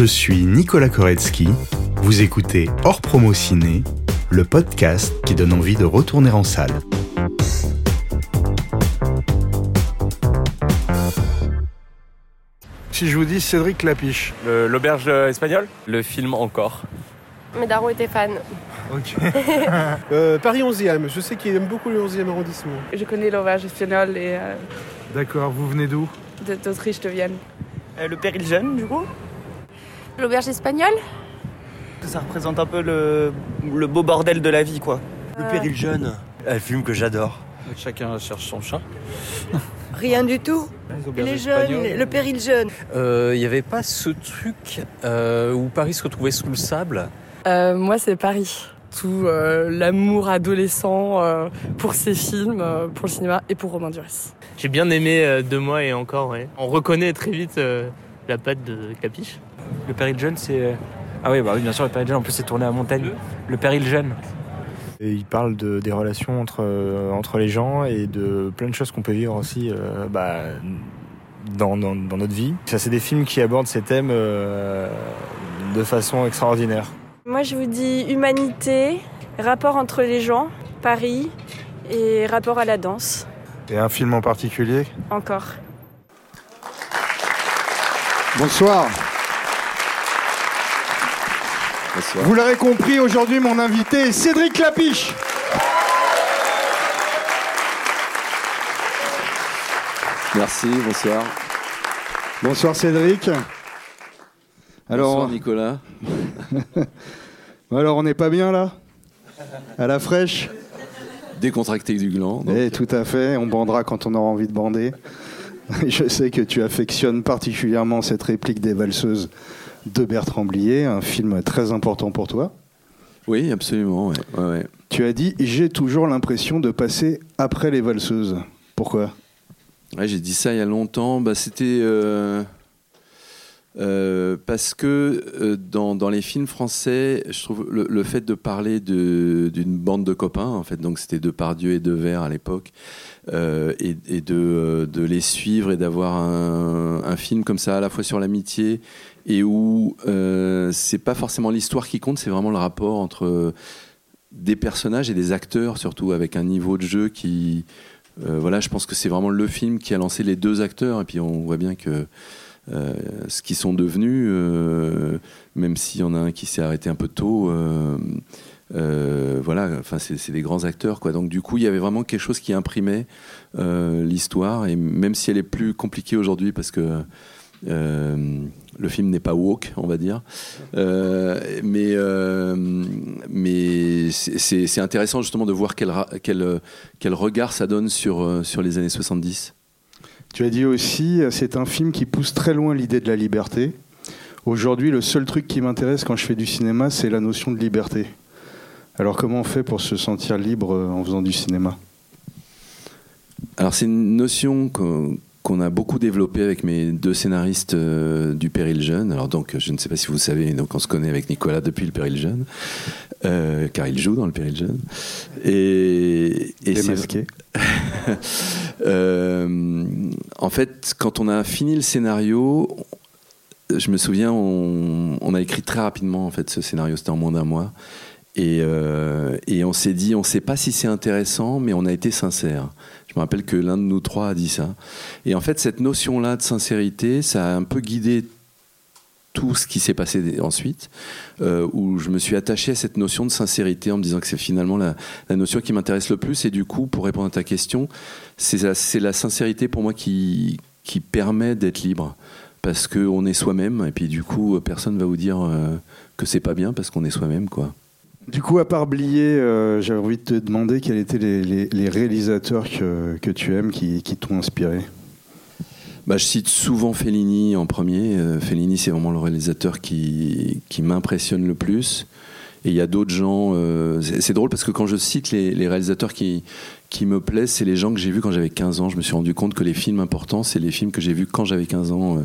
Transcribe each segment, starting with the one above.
Je suis Nicolas Koretsky. Vous écoutez Hors Promo Ciné, le podcast qui donne envie de retourner en salle. Si je vous dis Cédric Lapiche. Le- L'auberge euh, espagnole? Le film encore. Mes darons étaient fans. Ok. Euh, Paris 11e, je sais qu'il aime beaucoup le 11e arrondissement. Je connais l'auberge espagnole et euh, D'accord, vous venez d'où? de- d'Autriche de Vienne. Euh, le péril jeune, du coup? L'auberge espagnole Ça représente un peu le, le beau bordel de la vie, quoi. Le péril jeune, un film que j'adore. Chacun cherche son chat. Rien du tout. Les jeunes, le péril jeune. Il n'y avait pas ce truc euh, où Paris se retrouvait sous le sable? Euh, moi, c'est Paris. Tout euh, l'amour adolescent euh, pour ces films, euh, pour le cinéma et pour Romain Duris. J'ai bien aimé euh, Deux mois et encore, ouais. On reconnaît très vite euh, la patte de Capiche. Le péril jeune, c'est. Ah oui, bah oui, bien sûr, le péril jeune, en plus, c'est tourné à Montaigne. Le péril jeune. Et il parle de, des relations entre, euh, entre les gens et de plein de choses qu'on peut vivre aussi euh, bah, dans, dans, dans notre vie. Ça, c'est des films qui abordent ces thèmes euh, de façon extraordinaire. Moi, je vous dis humanité, rapport entre les gens, Paris et rapport à la danse. Et un film en particulier? Encore. Bonsoir. Vous l'aurez compris, aujourd'hui, mon invité est Cédric Lapiche. Merci, bonsoir. Bonsoir Cédric. Alors, Bonsoir Nicolas. alors on n'est pas bien là? À la fraîche? Décontracté du gland. donc. Eh, tout à fait, on bandera quand on aura envie de bander. Je sais que tu affectionnes particulièrement cette réplique des valseuses de Bertrand Blier, un film très important pour toi. Oui, absolument. ouais, ouais, ouais. Tu as dit J'ai toujours l'impression de passer après les valseuses. Pourquoi? J'ai dit ça il y a longtemps. Bah, C'était euh, euh, parce que euh, dans, dans les films français, je trouve le, le fait de parler de- d'une bande de copains, en fait, donc c'était Depardieu et Devers à l'époque, euh, et, et de, de les suivre et d'avoir un, un film comme ça à la fois sur l'amitié et où euh, c'est pas forcément l'histoire qui compte, c'est vraiment le rapport entre des personnages et des acteurs surtout avec un niveau de jeu qui euh, voilà je pense que c'est vraiment le film qui a lancé les deux acteurs et puis on voit bien que euh, ce qu'ils sont devenus euh, même s'il y en a un qui s'est arrêté un peu tôt euh, euh, voilà enfin c'est des grands acteurs quoi. Donc du coup il y avait vraiment quelque chose qui imprimait euh, l'histoire et même si elle est plus compliquée aujourd'hui parce que euh, le film n'est pas woke, on va dire. Euh, mais euh, mais c'est- intéressant justement de voir quel, quel, quel regard ça donne sur, euh, sur les années 70. Tu as dit aussi, c'est un film qui pousse très loin l'idée de la liberté. Aujourd'hui, le seul truc qui m'intéresse quand je fais du cinéma, c'est la notion de liberté. Alors comment on fait pour se sentir libre en faisant du cinéma? Alors c'est une notion qu'on qu'on a beaucoup développée avec mes deux scénaristes euh, du Péril Jeune. Alors donc, je ne sais pas si vous savez, donc on se connaît avec Nicolas depuis le Péril Jeune, euh, car il joue dans le Péril Jeune. Et, et c'est- Démasqué. Euh, en fait, quand on a fini le scénario, je me souviens, on, on a écrit très rapidement en fait ce scénario, c'était en moins d'un mois. Et, euh, et on s'est dit, on ne sait pas si c'est intéressant, mais on a été sincère. Je me rappelle que l'un de nous trois a dit ça. Et en fait, cette notion-là de sincérité, ça a un peu guidé tout ce qui s'est passé ensuite, euh, où je me suis attaché à cette notion de sincérité en me disant que c'est finalement la, notion qui m'intéresse le plus. Et du coup, pour répondre à ta question, c'est la, sincérité pour moi qui, permet d'être libre. Parce qu'on est soi-même, et puis du coup, personne va vous dire euh, que c'est pas bien parce qu'on est soi-même, quoi. Du coup, à part Blier, euh, j'avais envie de te demander quels étaient les, réalisateurs que, que tu aimes qui, qui t'ont inspiré. Bah, je cite souvent Fellini en premier. Euh, Fellini, c'est vraiment le réalisateur qui, qui m'impressionne le plus. Et il y a d'autres gens. euh, c'est drôle parce que quand je cite les, réalisateurs qui, qui me plaisent, c'est les gens que j'ai vus quand j'avais 15 ans. Je me suis rendu compte que les films importants, c'est les films que j'ai vus quand j'avais 15 ans,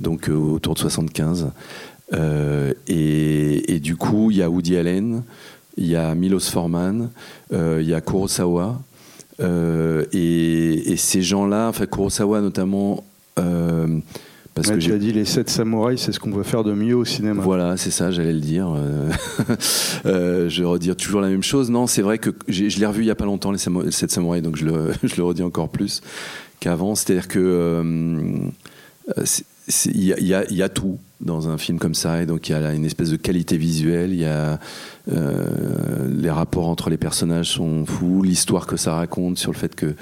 donc autour de 75. Euh, et, et du coup, il y a Woody Allen, il y a Milos Forman, euh, il y a Kurosawa. Euh, et, et ces gens-là, enfin Kurosawa notamment, Parce Ouais, que tu as dit les 7 samouraïs, c'est ce qu'on veut faire de mieux au cinéma. Voilà, c'est ça, j'allais le dire. Euh, je vais redire toujours la même chose. Non, c'est vrai que je l'ai revu il y a pas longtemps, les Samo- les 7 samouraïs, donc je le, je le redis encore plus qu'avant. C'est-à-dire que euh, y, y il y a tout dans un film comme ça, et donc il y a une espèce de qualité visuelle, il y a euh, les rapports entre les personnages sont fous, l'histoire que ça raconte sur le fait que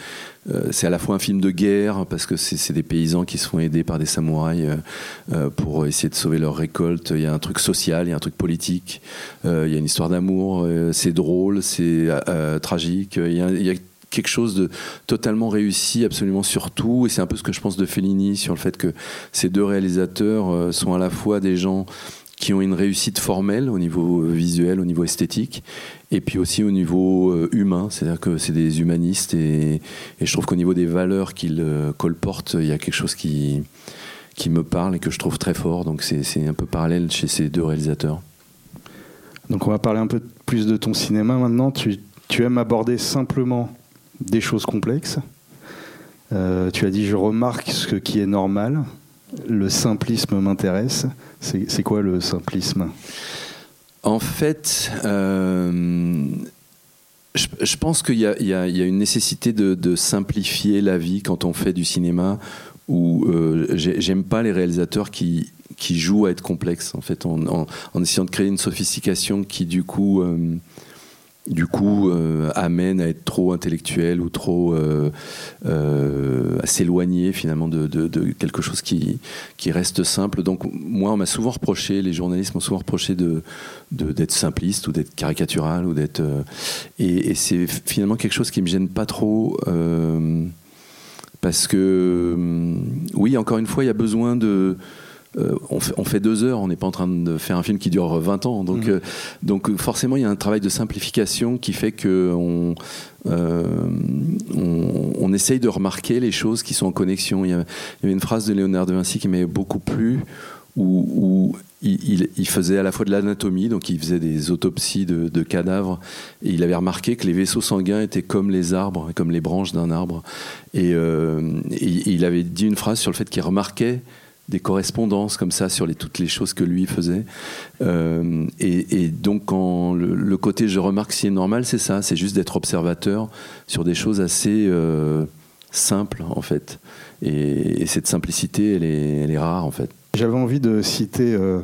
euh, c'est à la fois un film de guerre parce que c'est des paysans qui se font aider par des samouraïs euh, pour essayer de sauver leur récolte. Il y a un truc social, il y a un truc politique, il y a une histoire d'amour. c'est drôle, c'est tragique. Quelque chose de totalement réussi, absolument sur tout. Et c'est un peu ce que je pense de Fellini sur le fait que ces deux réalisateurs euh, sont à la fois des gens qui ont une réussite formelle au niveau visuel, au niveau esthétique, et puis aussi au niveau euh, humain, c'est-à-dire que c'est des humanistes, et, et je trouve qu'au niveau des valeurs qu'ils euh, colportent, il y a quelque chose qui, qui me parle et que je trouve très fort, donc c'est c'est un peu parallèle chez ces deux réalisateurs. Donc on va parler un peu plus de ton cinéma maintenant. Tu, tu aimes aborder simplement des choses complexes. Euh, tu as dit je remarque ce qui est normal. Le simplisme m'intéresse. C'est quoi le simplisme? En fait, euh, je, pense qu'il y, a- une nécessité de, simplifier la vie quand on fait du cinéma. Où euh, j'ai- j'aime pas les réalisateurs qui jouent à être complexes. En fait, en, essayant de créer une sophistication qui du coup du coup euh, amène à être trop intellectuel ou trop euh, euh, à s'éloigner finalement de, quelque chose qui, reste simple. Donc moi on m'a souvent reproché, les journalistes m'ont souvent reproché de d'être simpliste ou d'être caricatural ou d'être et, et c'est finalement quelque chose qui me gêne pas trop. parce que, oui, encore une fois, il y a besoin de. Euh, on, fait, on fait deux heures, on n'est pas en train de faire un film qui dure 20 ans. Donc, euh, donc euh, forcément, il y a un travail de simplification qui fait que on, euh, on, on essaye de remarquer les choses qui sont en connexion. Il y, a- il y avait une phrase de Léonard de Vinci qui m'avait beaucoup plu, où, où il, il- il faisait à la fois de l'anatomie, donc il faisait des autopsies de, de cadavres, et il avait remarqué que les vaisseaux sanguins étaient comme les arbres, comme les branches d'un arbre. Et, euh, et il avait dit une phrase sur le fait qu'il remarquait des correspondances comme ça sur les, toutes les choses que lui faisait. Euh, et, donc, quand le, côté je remarque si est normal, c'est ça, c'est juste d'être observateur sur des choses assez euh, simples, en fait. Et, et cette simplicité, elle est, elle est rare, en fait. J'avais envie de citer euh,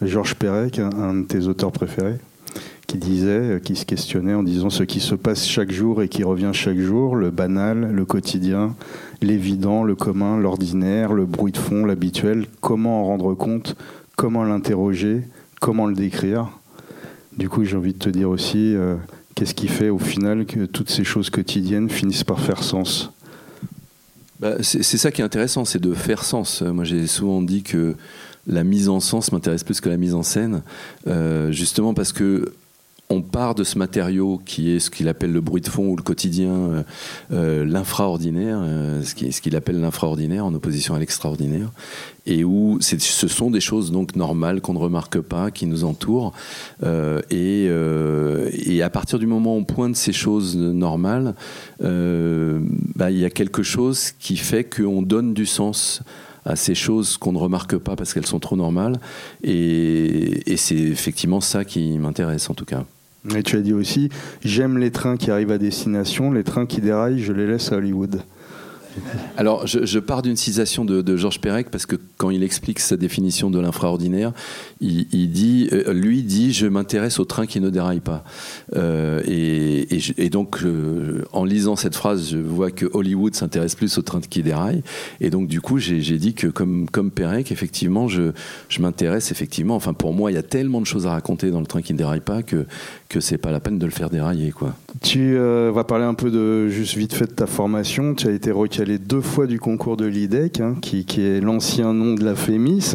Georges Perec, un, un de tes auteurs préférés, qui disait, euh, qui se questionnait en disant ce qui se passe chaque jour et qui revient chaque jour, le banal, le quotidien, l'évident, le commun, l'ordinaire, le bruit de fond, l'habituel, comment en rendre compte, comment l'interroger, comment le décrire. Du coup, j'ai envie de te dire aussi, euh, qu'est-ce qui fait au final que toutes ces choses quotidiennes finissent par faire sens? Bah, c'est ça qui est intéressant, c'est de faire sens. Moi, j'ai souvent dit que la mise en sens m'intéresse plus que la mise en scène, euh, justement parce que on part de ce matériau qui est ce qu'il appelle le bruit de fond ou le quotidien, euh, euh, l'infraordinaire, euh, ce qui- ce qu'il appelle l'infraordinaire en opposition à l'extraordinaire, et où ce sont des choses donc normales qu'on ne remarque pas, qui nous entourent, euh, et, à partir du moment où on pointe ces choses normales, bah, il y a quelque chose qui fait qu'on donne du sens à ces choses qu'on ne remarque pas parce qu'elles sont trop normales. Et c'est effectivement ça qui m'intéresse en tout cas. Et tu as dit aussi, j'aime les trains qui arrivent à destination, les trains qui déraillent, je les laisse à Hollywood. Alors, je, pars d'une citation de, de Georges Perec parce que quand il explique sa définition de l'infraordinaire, il, il dit, euh, lui dit, je m'intéresse aux trains qui ne déraillent pas. Euh, et, donc, en lisant cette phrase, je vois que Hollywood s'intéresse plus aux trains qui déraillent. Et donc, du coup, j'ai dit que comme comme Perec, effectivement, je m'intéresse effectivement. Enfin, pour moi, il y a tellement de choses à raconter dans le train qui ne déraille pas que que c'est pas la peine de le faire dérailler, quoi. Tu euh, vas parler un peu de, juste vite fait de ta formation. Tu as été recalé deux fois du concours de l'IDEC, hein, qui, qui est l'ancien nom de la FEMIS.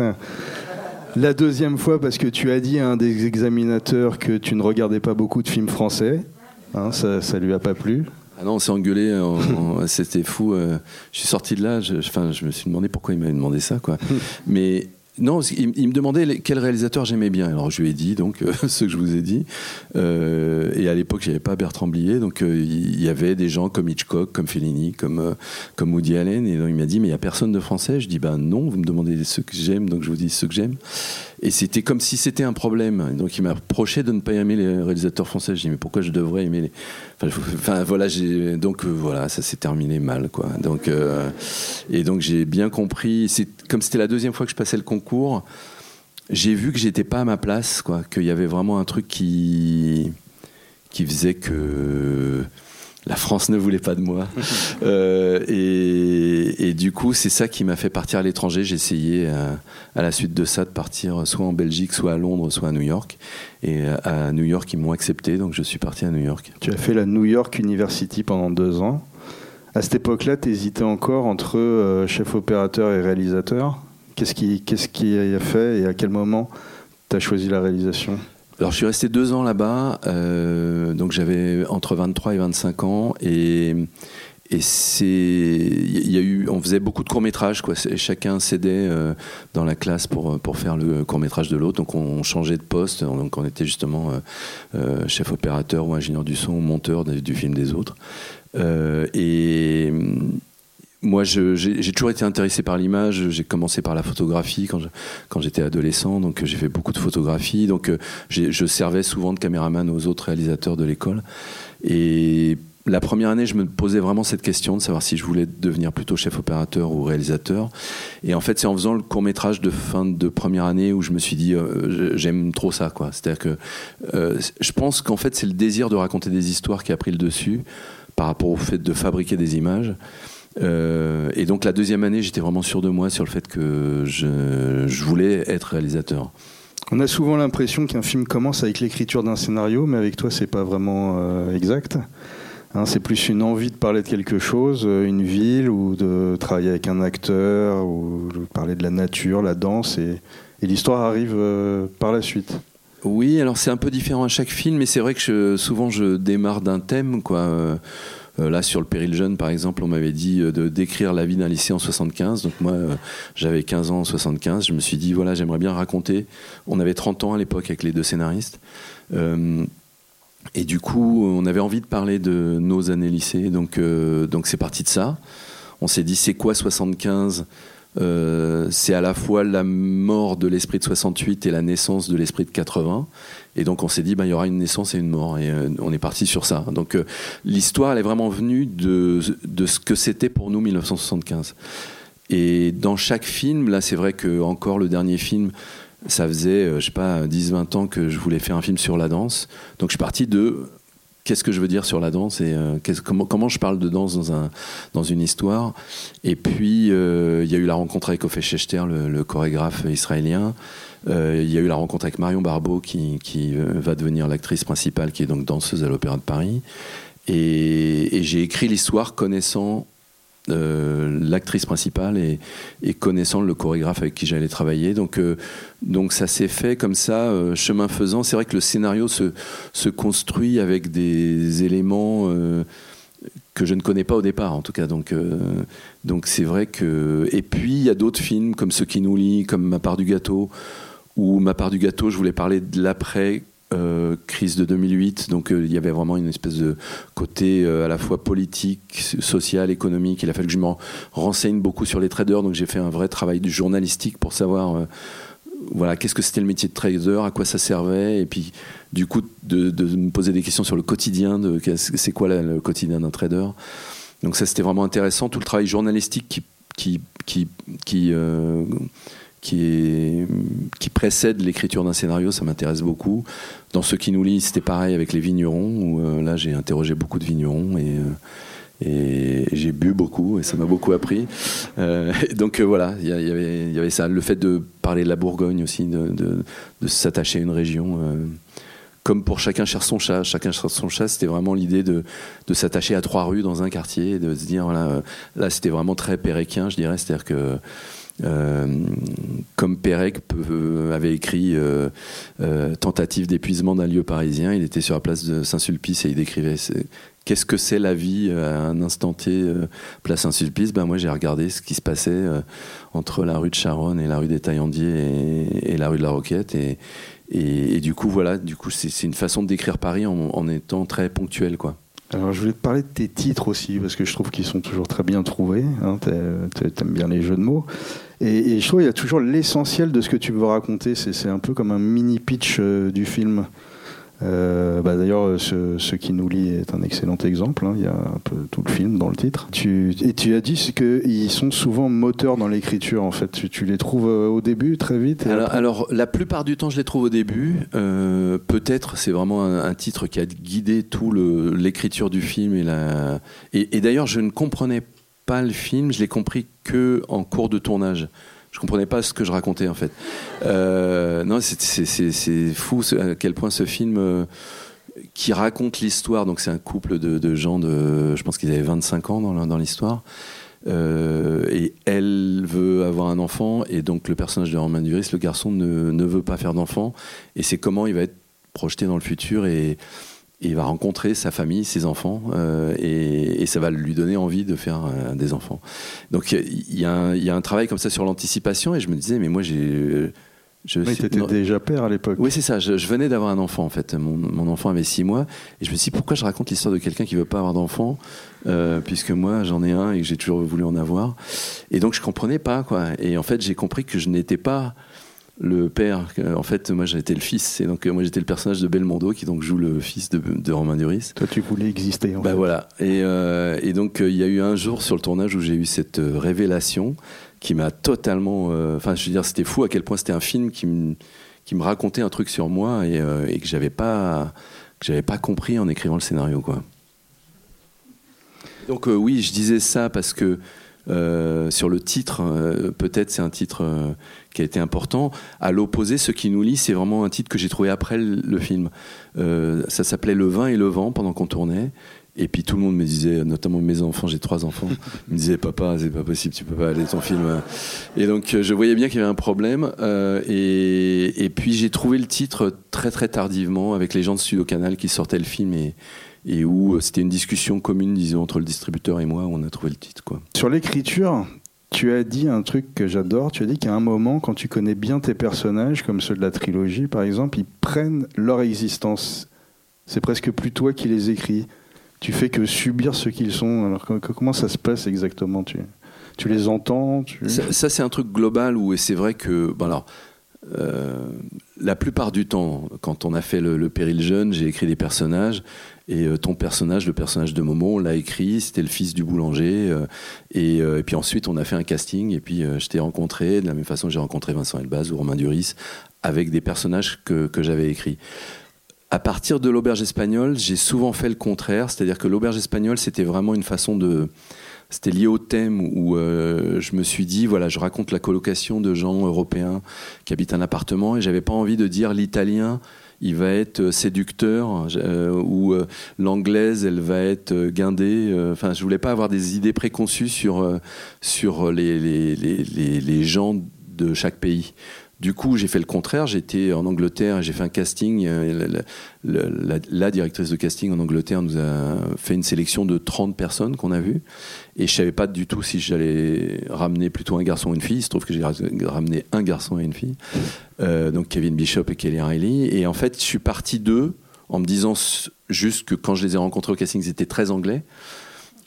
La deuxième fois parce que tu as dit à un des examinateurs que tu ne regardais pas beaucoup de films français. Hein, ça, ça lui a pas plu. Ah non, on s'est engueulé, en- en- c'était fou. euh, je suis sorti de là, je, enfin, je me suis demandé pourquoi il m'avait demandé ça, quoi. Mais non, il, me demandait quel réalisateur j'aimais bien. Alors je lui ai dit donc euh, ce que je vous ai dit. Euh, et à l'époque, j'avais pas Bertrand Blier, donc euh, il y avait des gens comme Hitchcock, comme Fellini, comme euh, comme Woody Allen. Et donc il m'a dit mais il y a personne de français. Je dis ben non, vous me demandez ceux que j'aime, donc je vous dis ceux que j'aime. Et c'était comme si c'était un problème. Donc il m'a reproché de ne pas aimer les réalisateurs français. Je dis mais pourquoi je devrais aimer les Enfin, voilà, donc voilà, ça s'est terminé mal quoi. Donc et donc j'ai bien compris. Comme c'était la deuxième fois que je passais le concours, j'ai vu que j'étais pas à ma place quoi, qu'il y avait vraiment un truc qui qui faisait que la France ne voulait pas de moi. Euh, et, et du coup, c'est ça qui m'a fait partir à l'étranger. J'ai essayé à, à la suite de ça de partir soit en Belgique, soit à Londres, soit à New York. Et à New York, ils m'ont accepté, donc je suis parti à New York. Tu as fait la New York University pendant deux ans. À cette époque-là, tu hésitais encore entre euh, chef opérateur et réalisateur? Qu'est-ce qui, qu'est-ce qui a fait et à quel moment tu as choisi la réalisation? Alors je suis resté deux ans là-bas, euh, donc j'avais entre 23 et 25 ans et c'est il y a eu on faisait beaucoup de courts métrages quoi chacun s'aidait euh, dans la classe pour pour faire le court métrage de l'autre. Donc on changeait de poste. Donc on était justement chef opérateur ou ingénieur du son ou monteur du film des autres et moi, je- j'ai toujours été intéressé par l'image. J'ai commencé par la photographie quand j'étais adolescent, donc euh, j'ai fait beaucoup de photographie. Donc, euh, je servais souvent de caméraman aux autres réalisateurs de l'école. Et la première année, je me posais vraiment cette question de savoir si je voulais devenir plutôt chef opérateur ou réalisateur. Et en fait, c'est en faisant le court métrage de fin de première année où je me suis dit, euh, j'aime trop ça, quoi. C'est-à-dire que euh, je pense qu'en fait, c'est le désir de raconter des histoires qui a pris le dessus par rapport au fait de fabriquer des images. Euh, et donc la deuxième année, j'étais vraiment sûr de moi sur le fait que je, voulais être réalisateur. On a souvent l'impression qu'un film commence avec l'écriture d'un scénario, mais avec toi, c'est pas vraiment euh, exact. Hein, c'est plus une envie de parler de quelque chose, euh, une ville, ou de travailler avec un acteur, ou de parler de la nature, la danse, et, l'histoire arrive par la suite. Oui, alors c'est un peu différent à chaque film, mais c'est vrai que souvent je démarre d'un thème. Euh, euh, là, sur le péril jeune, par exemple, on m'avait dit euh, de décrire la vie d'un lycée en 75. Donc moi, j'avais 15 ans en 75. Je me suis dit, voilà, j'aimerais bien raconter. On avait 30 ans à l'époque avec les deux scénaristes. Et du coup, on avait envie de parler de nos années lycée. Donc, donc c'est parti de ça. On s'est dit, c'est quoi 75 Euh, C'est à la fois la mort de l'esprit de 68 et la naissance de l'esprit de 80. Et donc on s'est dit, bah, il y aura une naissance et une mort. Et euh, on est parti sur ça. Donc euh, l'histoire, elle est vraiment venue de, de ce que c'était pour nous 1975. Et dans chaque film, là c'est vrai que encore le dernier film, ça faisait, je sais pas, 10-20 ans que je voulais faire un film sur la danse. Donc je suis parti de qu'est-ce que je veux dire sur la danse et euh, comment, comment je parle de danse dans, un, dans une histoire. Et puis euh, il y a eu la rencontre avec Ophé Schechter, le, le chorégraphe israélien. Euh, Il y a eu la rencontre avec Marion Barbeau qui, qui euh, va devenir l'actrice principale, qui est donc danseuse à l'Opéra de Paris. Et, et j'ai écrit l'histoire connaissant euh, l'actrice principale et, connaissant le chorégraphe avec qui j'allais travailler. Donc, euh, donc ça s'est fait comme ça, euh, chemin faisant. C'est vrai que le scénario se, se construit avec des éléments que je ne connais pas au départ, en tout cas. Donc, donc c'est vrai que. Et puis il y a d'autres films comme Ce qui nous lie, comme Ma part du gâteau, où Ma part du gâteau, je voulais parler de l'après. Euh, crise de 2008, donc euh, il y avait vraiment une espèce de côté euh, à la fois politique, social, économique. Il a fallu que je me renseigne beaucoup sur les traders, donc j'ai fait un vrai travail journalistique pour savoir voilà, qu'est-ce que c'était le métier de trader, à quoi ça servait, et puis du coup de, me poser des questions sur le quotidien, de c'est quoi le quotidien d'un trader. Donc ça c'était vraiment intéressant, tout le travail journalistique qui, qui, qui, qui, précède l'écriture d'un scénario, ça m'intéresse beaucoup. Dans ce qui nous lie, c'était pareil avec les vignerons, où euh, là j'ai interrogé beaucoup de vignerons et... euh, et j'ai bu beaucoup et ça m'a beaucoup appris. Euh, donc voilà, il y, avait, ça, le fait de parler de la Bourgogne aussi, de, s'attacher à une région. comme pour chacun cherche son chat, chacun cherche son chat, c'était vraiment l'idée de, de s'attacher à trois rues dans un quartier, et de se dire voilà, là c'était vraiment très péréquien, je dirais, c'est-à-dire que euh, comme Pérec peut- avait écrit euh, euh, Tentative d'épuisement d'un lieu parisien, il était sur la place de Saint-Sulpice et il décrivait ce- qu'est-ce que c'est la vie à un instant T, euh, place Saint-Sulpice? Ben Moi, j'ai regardé ce qui se passait euh, entre la rue de Charonne et la rue des Taillandiers et, la rue de la Roquette. Et, du coup, voilà, du coup, c'est une façon de décrire Paris en, étant très ponctuel, quoi. Alors, je voulais te parler de tes titres aussi, parce que je trouve qu'ils sont toujours très bien trouvés. Hein, T'a- T'aimes bien les jeux de mots. Et, et je trouve qu'il y a toujours l'essentiel de ce que tu veux raconter. C'est un peu comme un mini pitch euh, du film. Euh, bah D'ailleurs, ce, ce qui nous lie est un excellent exemple. hein. Il y a un peu tout le film dans le titre. Tu, et tu as dit qu'ils sont souvent moteurs dans l'écriture. En fait, tu, tu les trouves euh, au début très vite. Alors, après- alors, la plupart du temps, je les trouve au début. Euh, Peut-être, c'est vraiment un, un titre qui a guidé tout l'écriture du film et la. Et, et d'ailleurs, je ne comprenais le film. Je l'ai compris que en cours de tournage. Je comprenais pas ce que je racontais en fait. Euh, non, c'est- fou à quel point ce film euh, qui raconte l'histoire. Donc c'est un couple de, gens de, je pense qu'ils avaient 25 ans dans l'histoire. Euh, et elle veut avoir un enfant et donc le personnage de Romain Duris, le garçon ne, ne veut pas faire d'enfant et c'est comment il va être projeté dans le futur et, et il va rencontrer sa famille, ses enfants euh, et, et ça va lui donner envie de faire euh, des enfants. Donc il y, a un- il y a un travail comme ça sur l'anticipation et je me disais mais moi j'ai je Oui, suis- t'étais non. déjà père à l'époque. Oui, c'est ça. Je, je venais d'avoir un enfant, en fait. Mon, mon enfant avait six mois. Et je me suis dit, pourquoi je raconte l'histoire de quelqu'un qui veut pas avoir d'enfant euh, Puisque moi, j'en ai un et que j'ai toujours voulu en avoir? Et donc, je comprenais pas, quoi. Et en fait, j'ai compris que je n'étais pas le père. En fait, moi, j'étais le fils. Et donc, euh, moi, j'étais le personnage de Belmondo qui donc joue le fils de, de Romain Duris. Toi, tu voulais exister. En Bah fait. voilà. Et, euh, et donc, euh, il y a eu un jour sur le tournage où j'ai eu cette révélation qui m'a totalement. euh, Enfin, je veux dire, c'était fou à quel point c'était un film qui me qui me racontait un truc sur moi et, euh, et que j'avais pas que j'avais pas compris en écrivant le scénario, quoi. Donc oui, je disais ça parce que euh, sur le titre, euh, peut-être c'est un titre euh, qui a été important. À l'opposé, ce qui nous lie, c'est vraiment un titre que j'ai trouvé après le, film. Ça s'appelait Le vin et le vent pendant qu'on tournait. Et puis tout le monde me disait, notamment mes enfants, j'ai trois enfants, me disaient papa, c'est pas possible, tu peux pas aller ton film. Et donc je voyais bien qu'il y avait un problème. et, et puis j'ai trouvé le titre très très tardivement avec les gens de Studio Canal qui sortaient le film et, et où euh, c'était une discussion commune, disons, entre le distributeur et moi, où on a trouvé le titre. Quoi. Sur l'écriture, tu as dit un truc que j'adore. Tu as dit qu'à un moment, quand tu connais bien tes personnages, comme ceux de la trilogie par exemple, ils prennent leur existence. C'est presque plus toi qui les écris. Tu fais que subir ce qu'ils sont. Alors comment ça se passe exactement? Tu, tu les entends tu... Ça, ça, c'est un truc global où et c'est vrai que bon alors euh, la plupart du temps quand on a fait le, le péril jeune j'ai écrit des personnages et euh, ton personnage le personnage de Momo on l'a écrit c'était le fils du boulanger euh, et, euh, et puis ensuite on a fait un casting et puis je t'ai rencontré de la même façon que j'ai rencontré Vincent Elbaz ou Romain Duris avec des personnages que, que j'avais écrits à partir de l'auberge espagnole, j'ai souvent fait le contraire, c'est-à-dire que l'auberge espagnole, c'était vraiment une façon de, c'était lié au thème où je me suis dit, voilà, je raconte la colocation de gens européens qui habitent un appartement et j'avais pas envie de dire l'italien. Il va être séducteur euh, ou euh, l'anglaise, elle va être euh, guindée. euh, Enfin, je voulais pas avoir des idées préconçues sur euh, sur les, les, les, les, gens de chaque pays. Du coup, j'ai fait le contraire. J'étais en Angleterre et j'ai fait un casting. euh, la directrice de casting en Angleterre nous a fait une sélection de 30 personnes qu'on a vues. Et je savais pas du tout si j'allais ramener plutôt un garçon ou une fille. Il se trouve que j'ai ra- ramené un garçon et une fille. Euh, donc Kevin Bishop et Kelly Riley. Et en fait, je suis parti d'eux en me disant juste que quand je les ai rencontrés au casting, ils étaient très anglais,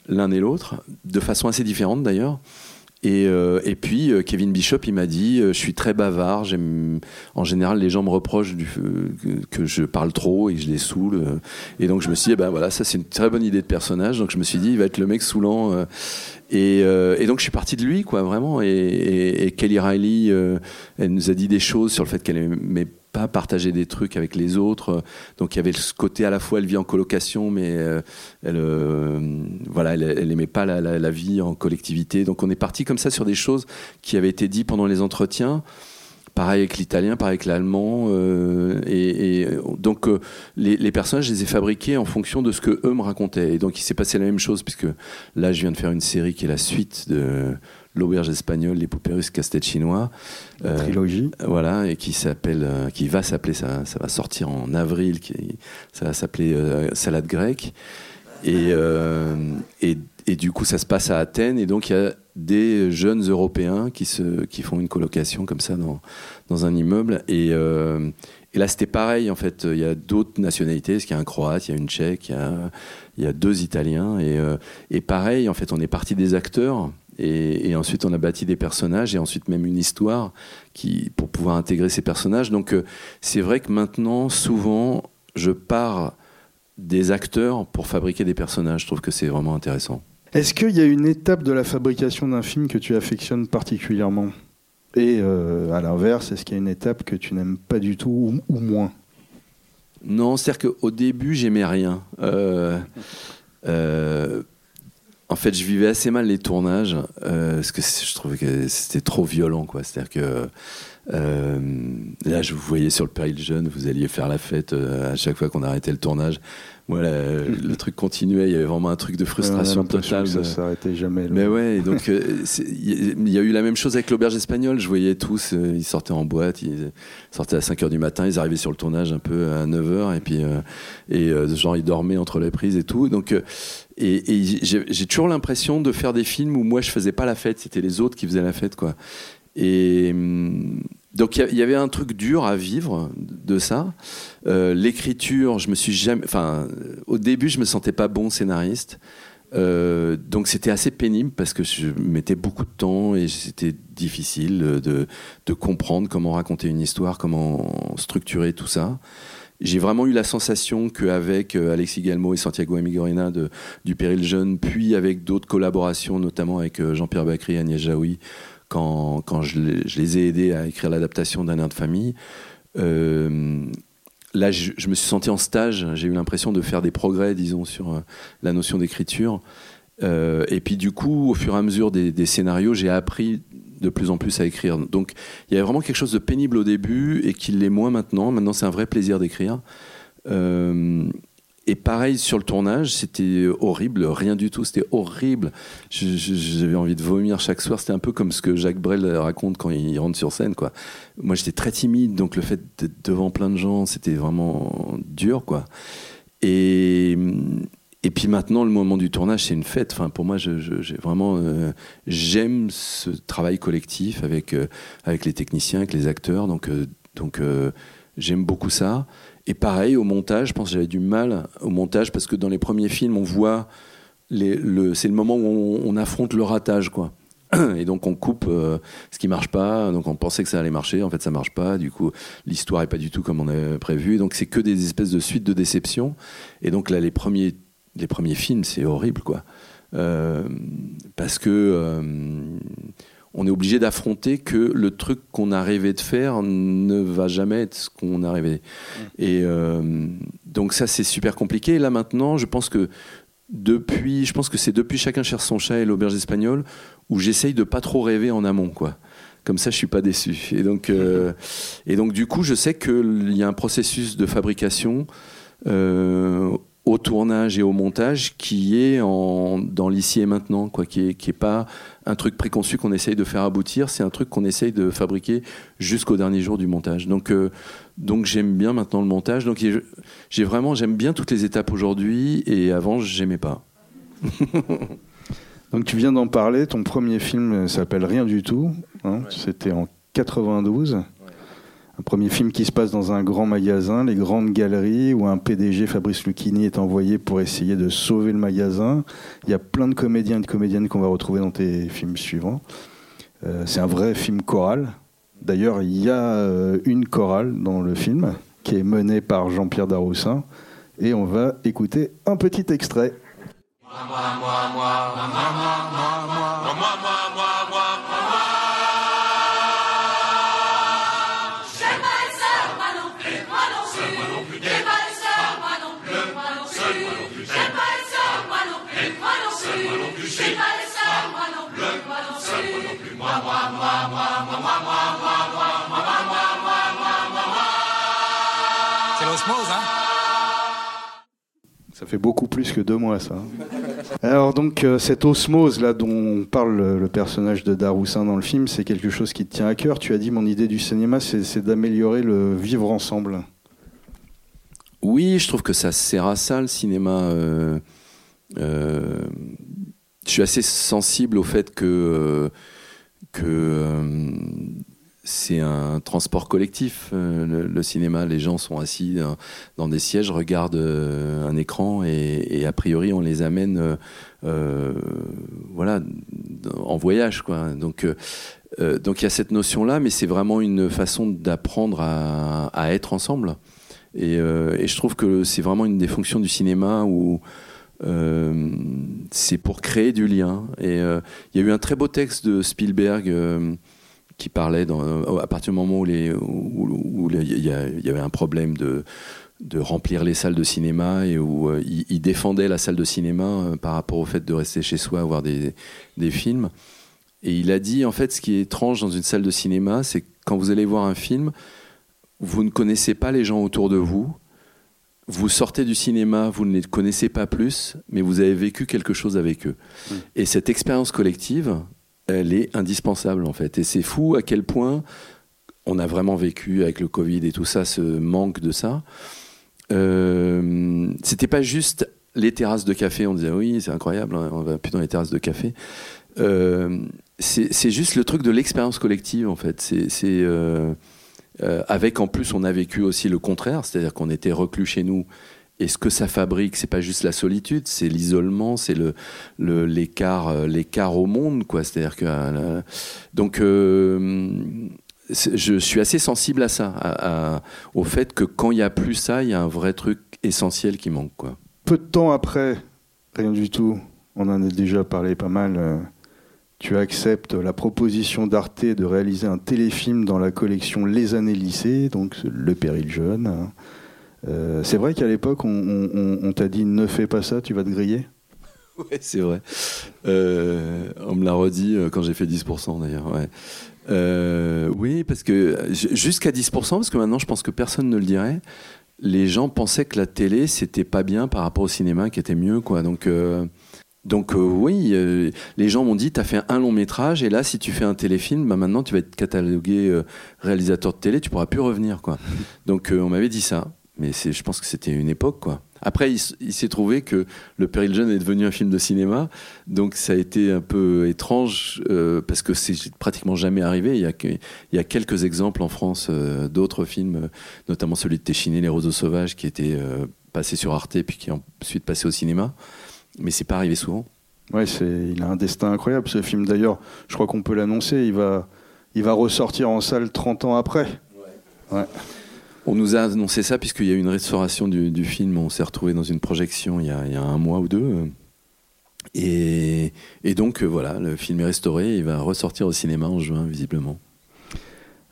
l'un et l'autre, de façon assez différente d'ailleurs. Et, euh, et puis euh, Kevin Bishop, il m'a dit, euh, je suis très bavard. En général, les gens me reprochent du, euh, que, je parle trop et que je les saoule. euh. et donc je me suis dit, eh ben voilà, ça c'est une très bonne idée de personnage. Donc je me suis dit, il va être le mec saoulant. Et, euh, et donc je suis parti de lui, quoi, vraiment. Et, et- et Kelly Riley, euh, elle nous a dit des choses sur le fait qu'elle aimait pas partager des trucs avec les autres. Donc il y avait ce côté à la fois elle vit en colocation, mais euh, elle, euh, voilà, elle, elle aimait pas la, la- la vie en collectivité. Donc on est parti comme ça sur des choses qui avaient été dites pendant les entretiens. Pareil avec l'italien, pareil avec l'allemand. euh, et, et donc euh, les, les personnages, je les ai fabriqués en fonction de ce que eux me racontaient. Et donc il s'est passé la même chose, puisque là je viens de faire une série qui est la suite de l'auberge espagnole, les poupées russes, casse-tête chinois. La trilogie. Voilà, et qui s'appelle, euh, qui va s'appeler, ça, ça va sortir en avril, qui, ça va s'appeler euh, Salade grecque. Et, euh, et, et, du coup, ça se passe à Athènes. Et donc, il y a des jeunes Européens qui, se, qui font une colocation comme ça dans, dans un immeuble. Et, euh, et là, c'était pareil, en fait. Il y a d'autres nationalités. Parce qu'il y a un Croate, il y a une Tchèque, il y a, il y a deux Italiens. Et, euh, et pareil, en fait, on est parti des acteurs. Et, et, ensuite, on a bâti des personnages et ensuite même une histoire qui, pour pouvoir intégrer ces personnages. Donc, c'est vrai que maintenant, souvent, je pars des acteurs pour fabriquer des personnages. Je trouve que c'est vraiment intéressant. Est-ce qu'il y a une étape de la fabrication d'un film que tu affectionnes particulièrement? Et euh, à l'inverse, est-ce qu'il y a une étape que tu n'aimes pas du tout ou, ou moins? Non, c'est-à-dire qu'au début, j'aimais rien. Euh, euh, en fait, je vivais assez mal les tournages parce que je trouvais que c'était trop violent, quoi. C'est-à-dire que euh, là, je vous voyais sur le péril jeune, vous alliez faire la fête euh, à chaque fois qu'on arrêtait le tournage. Voilà, le truc continuait, il y avait vraiment un truc de frustration ouais, totale. Que ça s'arrêtait jamais. Là. Mais ouais, donc il y a eu la même chose avec l'auberge espagnole. Je voyais tous, euh, ils sortaient en boîte, ils sortaient à 5h du matin, ils arrivaient sur le tournage un peu à 9h et puis euh, et euh, genre ils dormaient entre les prises et tout. Donc et, et j'ai toujours l'impression de faire des films où moi je faisais pas la fête, c'était les autres qui faisaient la fête quoi. Et hum, donc il y, avait un truc dur à vivre de ça. Euh, L'écriture, je me suis jamais, enfin, au début, je me sentais pas bon scénariste. Euh, donc c'était assez pénible parce que je mettais beaucoup de temps et c'était difficile de, comprendre comment raconter une histoire, comment structurer tout ça. J'ai vraiment eu la sensation qu'avec euh, Alexis Galmo et Santiago Amigorina de, du Péril Jeune, puis avec d'autres collaborations, notamment avec Jean-Pierre Bacry et Agnès Jaoui, quand, quand je, les, ai aidés à écrire l'adaptation d'un air de famille. Euh, là, je, me suis senti en stage. J'ai eu l'impression de faire des progrès, disons, sur euh, la notion d'écriture. Euh, et puis, du coup, au fur et à mesure des, scénarios, j'ai appris de plus en plus à écrire. Donc, il y avait vraiment quelque chose de pénible au début et qui l'est moins maintenant. Maintenant, c'est un vrai plaisir d'écrire. Et pareil sur le tournage, c'était horrible, rien du tout, c'était horrible. J'avais envie de vomir chaque soir. C'était un peu comme ce que Jacques Brel raconte quand il rentre sur scène, quoi. Moi, j'étais très timide, donc le fait d'être devant plein de gens, c'était vraiment dur, quoi. Et et puis maintenant, le moment du tournage, c'est une fête. Enfin, pour moi, j'ai vraiment euh, j'aime ce travail collectif avec euh, avec les techniciens, avec les acteurs. Donc euh, donc j'aime beaucoup ça. Et pareil, au montage, je pense que j'avais du mal au montage parce que dans les premiers films, on voit c'est le moment où on, on, affronte le ratage, quoi. Et donc on coupe euh, ce qui marche pas. Donc on pensait que ça allait marcher, en fait ça marche pas. Du coup, l'histoire est pas du tout comme on avait prévu. Donc c'est que des espèces de suites de déceptions. Et donc là, les premiers, les premiers films, c'est horrible, quoi. Euh, parce que euh, on est obligé d'affronter que le truc qu'on a rêvé de faire ne va jamais être ce qu'on a rêvé. Mmh. Et euh, donc ça, c'est super compliqué. Et là maintenant, je pense que depuis, je pense que c'est depuis Chacun cherche son chat et l'auberge espagnole où j'essaye de pas trop rêver en amont, quoi. Comme ça, je suis pas déçu. Et donc, euh, et donc du coup, je sais qu'il y a un processus de fabrication. Euh, au tournage et au montage qui est en, dans l'ici et maintenant, quoi, qui est, qui est pas un truc préconçu qu'on essaye de faire aboutir, c'est un truc qu'on essaye de fabriquer jusqu'au dernier jour du montage. Donc, euh, donc j'aime bien maintenant le montage. Donc j'ai vraiment, j'aime bien toutes les étapes aujourd'hui et avant, j'aimais pas. donc tu viens d'en parler, ton premier film s'appelle Rien du tout, hein, ouais. c'était en 92. Un premier film qui se passe dans un grand magasin, les grandes galeries, où un PDG, Fabrice Lucchini, est envoyé pour essayer de sauver le magasin. Il y a plein de comédiens et de comédiennes qu'on va retrouver dans tes films suivants. Euh, c'est un vrai film choral. D'ailleurs, il y a euh, une chorale dans le film qui est menée par Jean-Pierre Daroussin. Et on va écouter un petit extrait. Hein Ça fait beaucoup plus que deux mois, ça. Alors donc, euh, cette osmose là dont parle le, le personnage de Daroussin dans le film, c'est quelque chose qui te tient à cœur. Tu as dit, mon idée du cinéma, c'est d'améliorer le vivre ensemble. Oui, je trouve que ça sert à ça, le cinéma. Euh euh, je suis assez sensible au fait que, que c'est un transport collectif, le, cinéma. Les gens sont assis dans, des sièges, regardent un écran et, a priori on les amène voilà, en voyage. Quoi. Donc euh, donc il y a cette notion-là, mais c'est vraiment une façon d'apprendre à, être ensemble. Euh, et, je trouve que c'est vraiment une des fonctions du cinéma où euh, c'est pour créer du lien. Et il y a eu un très beau texte de Spielberg qui parlait à partir du moment où il y, avait un problème de, remplir les salles de cinéma et où il, défendait la salle de cinéma par rapport au fait de rester chez soi, voir des films. Et il a dit, en fait, ce qui est étrange dans une salle de cinéma, c'est quand vous allez voir un film, vous ne connaissez pas les gens autour de vous. Vous sortez du cinéma, vous ne les connaissez pas plus, mais vous avez vécu quelque chose avec eux. Mm. Et cette expérience collective, elle est indispensable, en fait. Et c'est fou à quel point on a vraiment vécu avec le Covid et tout ça, ce manque de ça. Euh, C'était pas juste les terrasses de café, on disait oui, c'est incroyable, hein, on va plus dans les terrasses de café. Euh, c'est juste le truc de l'expérience collective en fait. C'est euh, avec en plus on a vécu aussi le contraire, c'est-à-dire qu'on était reclus chez nous. Et ce que ça fabrique, c'est pas juste la solitude, c'est l'isolement, c'est le l'écart euh, l'écart au monde quoi. C'est-à-dire que donc je suis assez sensible à ça, au fait que quand il y a plus ça, il y a un vrai truc essentiel qui manque quoi. Peu de temps après, rien du tout. On en a déjà parlé pas mal tu acceptes la proposition d'Arte de réaliser un téléfilm dans la collection Les années lycée, donc Le Péril Jeune. Euh, c'est vrai qu'à l'époque, on, t'a dit ne fais pas ça, tu vas te griller Oui, c'est vrai. Euh, on me l'a redit euh, quand j'ai fait 10% d'ailleurs. oui, parce que jusqu'à 10%, parce que maintenant je pense que personne ne le dirait, les gens pensaient que la télé c'était pas bien par rapport au cinéma qui était mieux. quoi. Donc. Donc oui, les gens m'ont dit, tu as fait un long métrage, et là, si tu fais un téléfilm, bah, maintenant, tu vas être catalogué réalisateur de télé, tu pourras plus revenir. quoi. Donc on m'avait dit ça, mais je pense que c'était une époque. quoi. Après, il, s'est trouvé que Le Péril Jeune est devenu un film de cinéma, donc ça a été un peu étrange, parce que c'est pratiquement jamais arrivé. Il y a, il y a quelques exemples en France d'autres films, notamment celui de Téchiné, Les Roseaux Sauvages, qui était passé sur Arte, puis qui est ensuite passé au cinéma mais c'est pas arrivé souvent. Ouais, il a un destin incroyable ce film. D'ailleurs, je crois qu'on peut l'annoncer. Il va, il va ressortir en salle 30 ans après. Ouais. On nous a annoncé ça puisqu'il y a eu une restauration du, film. On s'est retrouvé dans une projection il y, a, un mois ou deux. Et, donc voilà, le film est restauré. Il va ressortir au cinéma en juin, visiblement.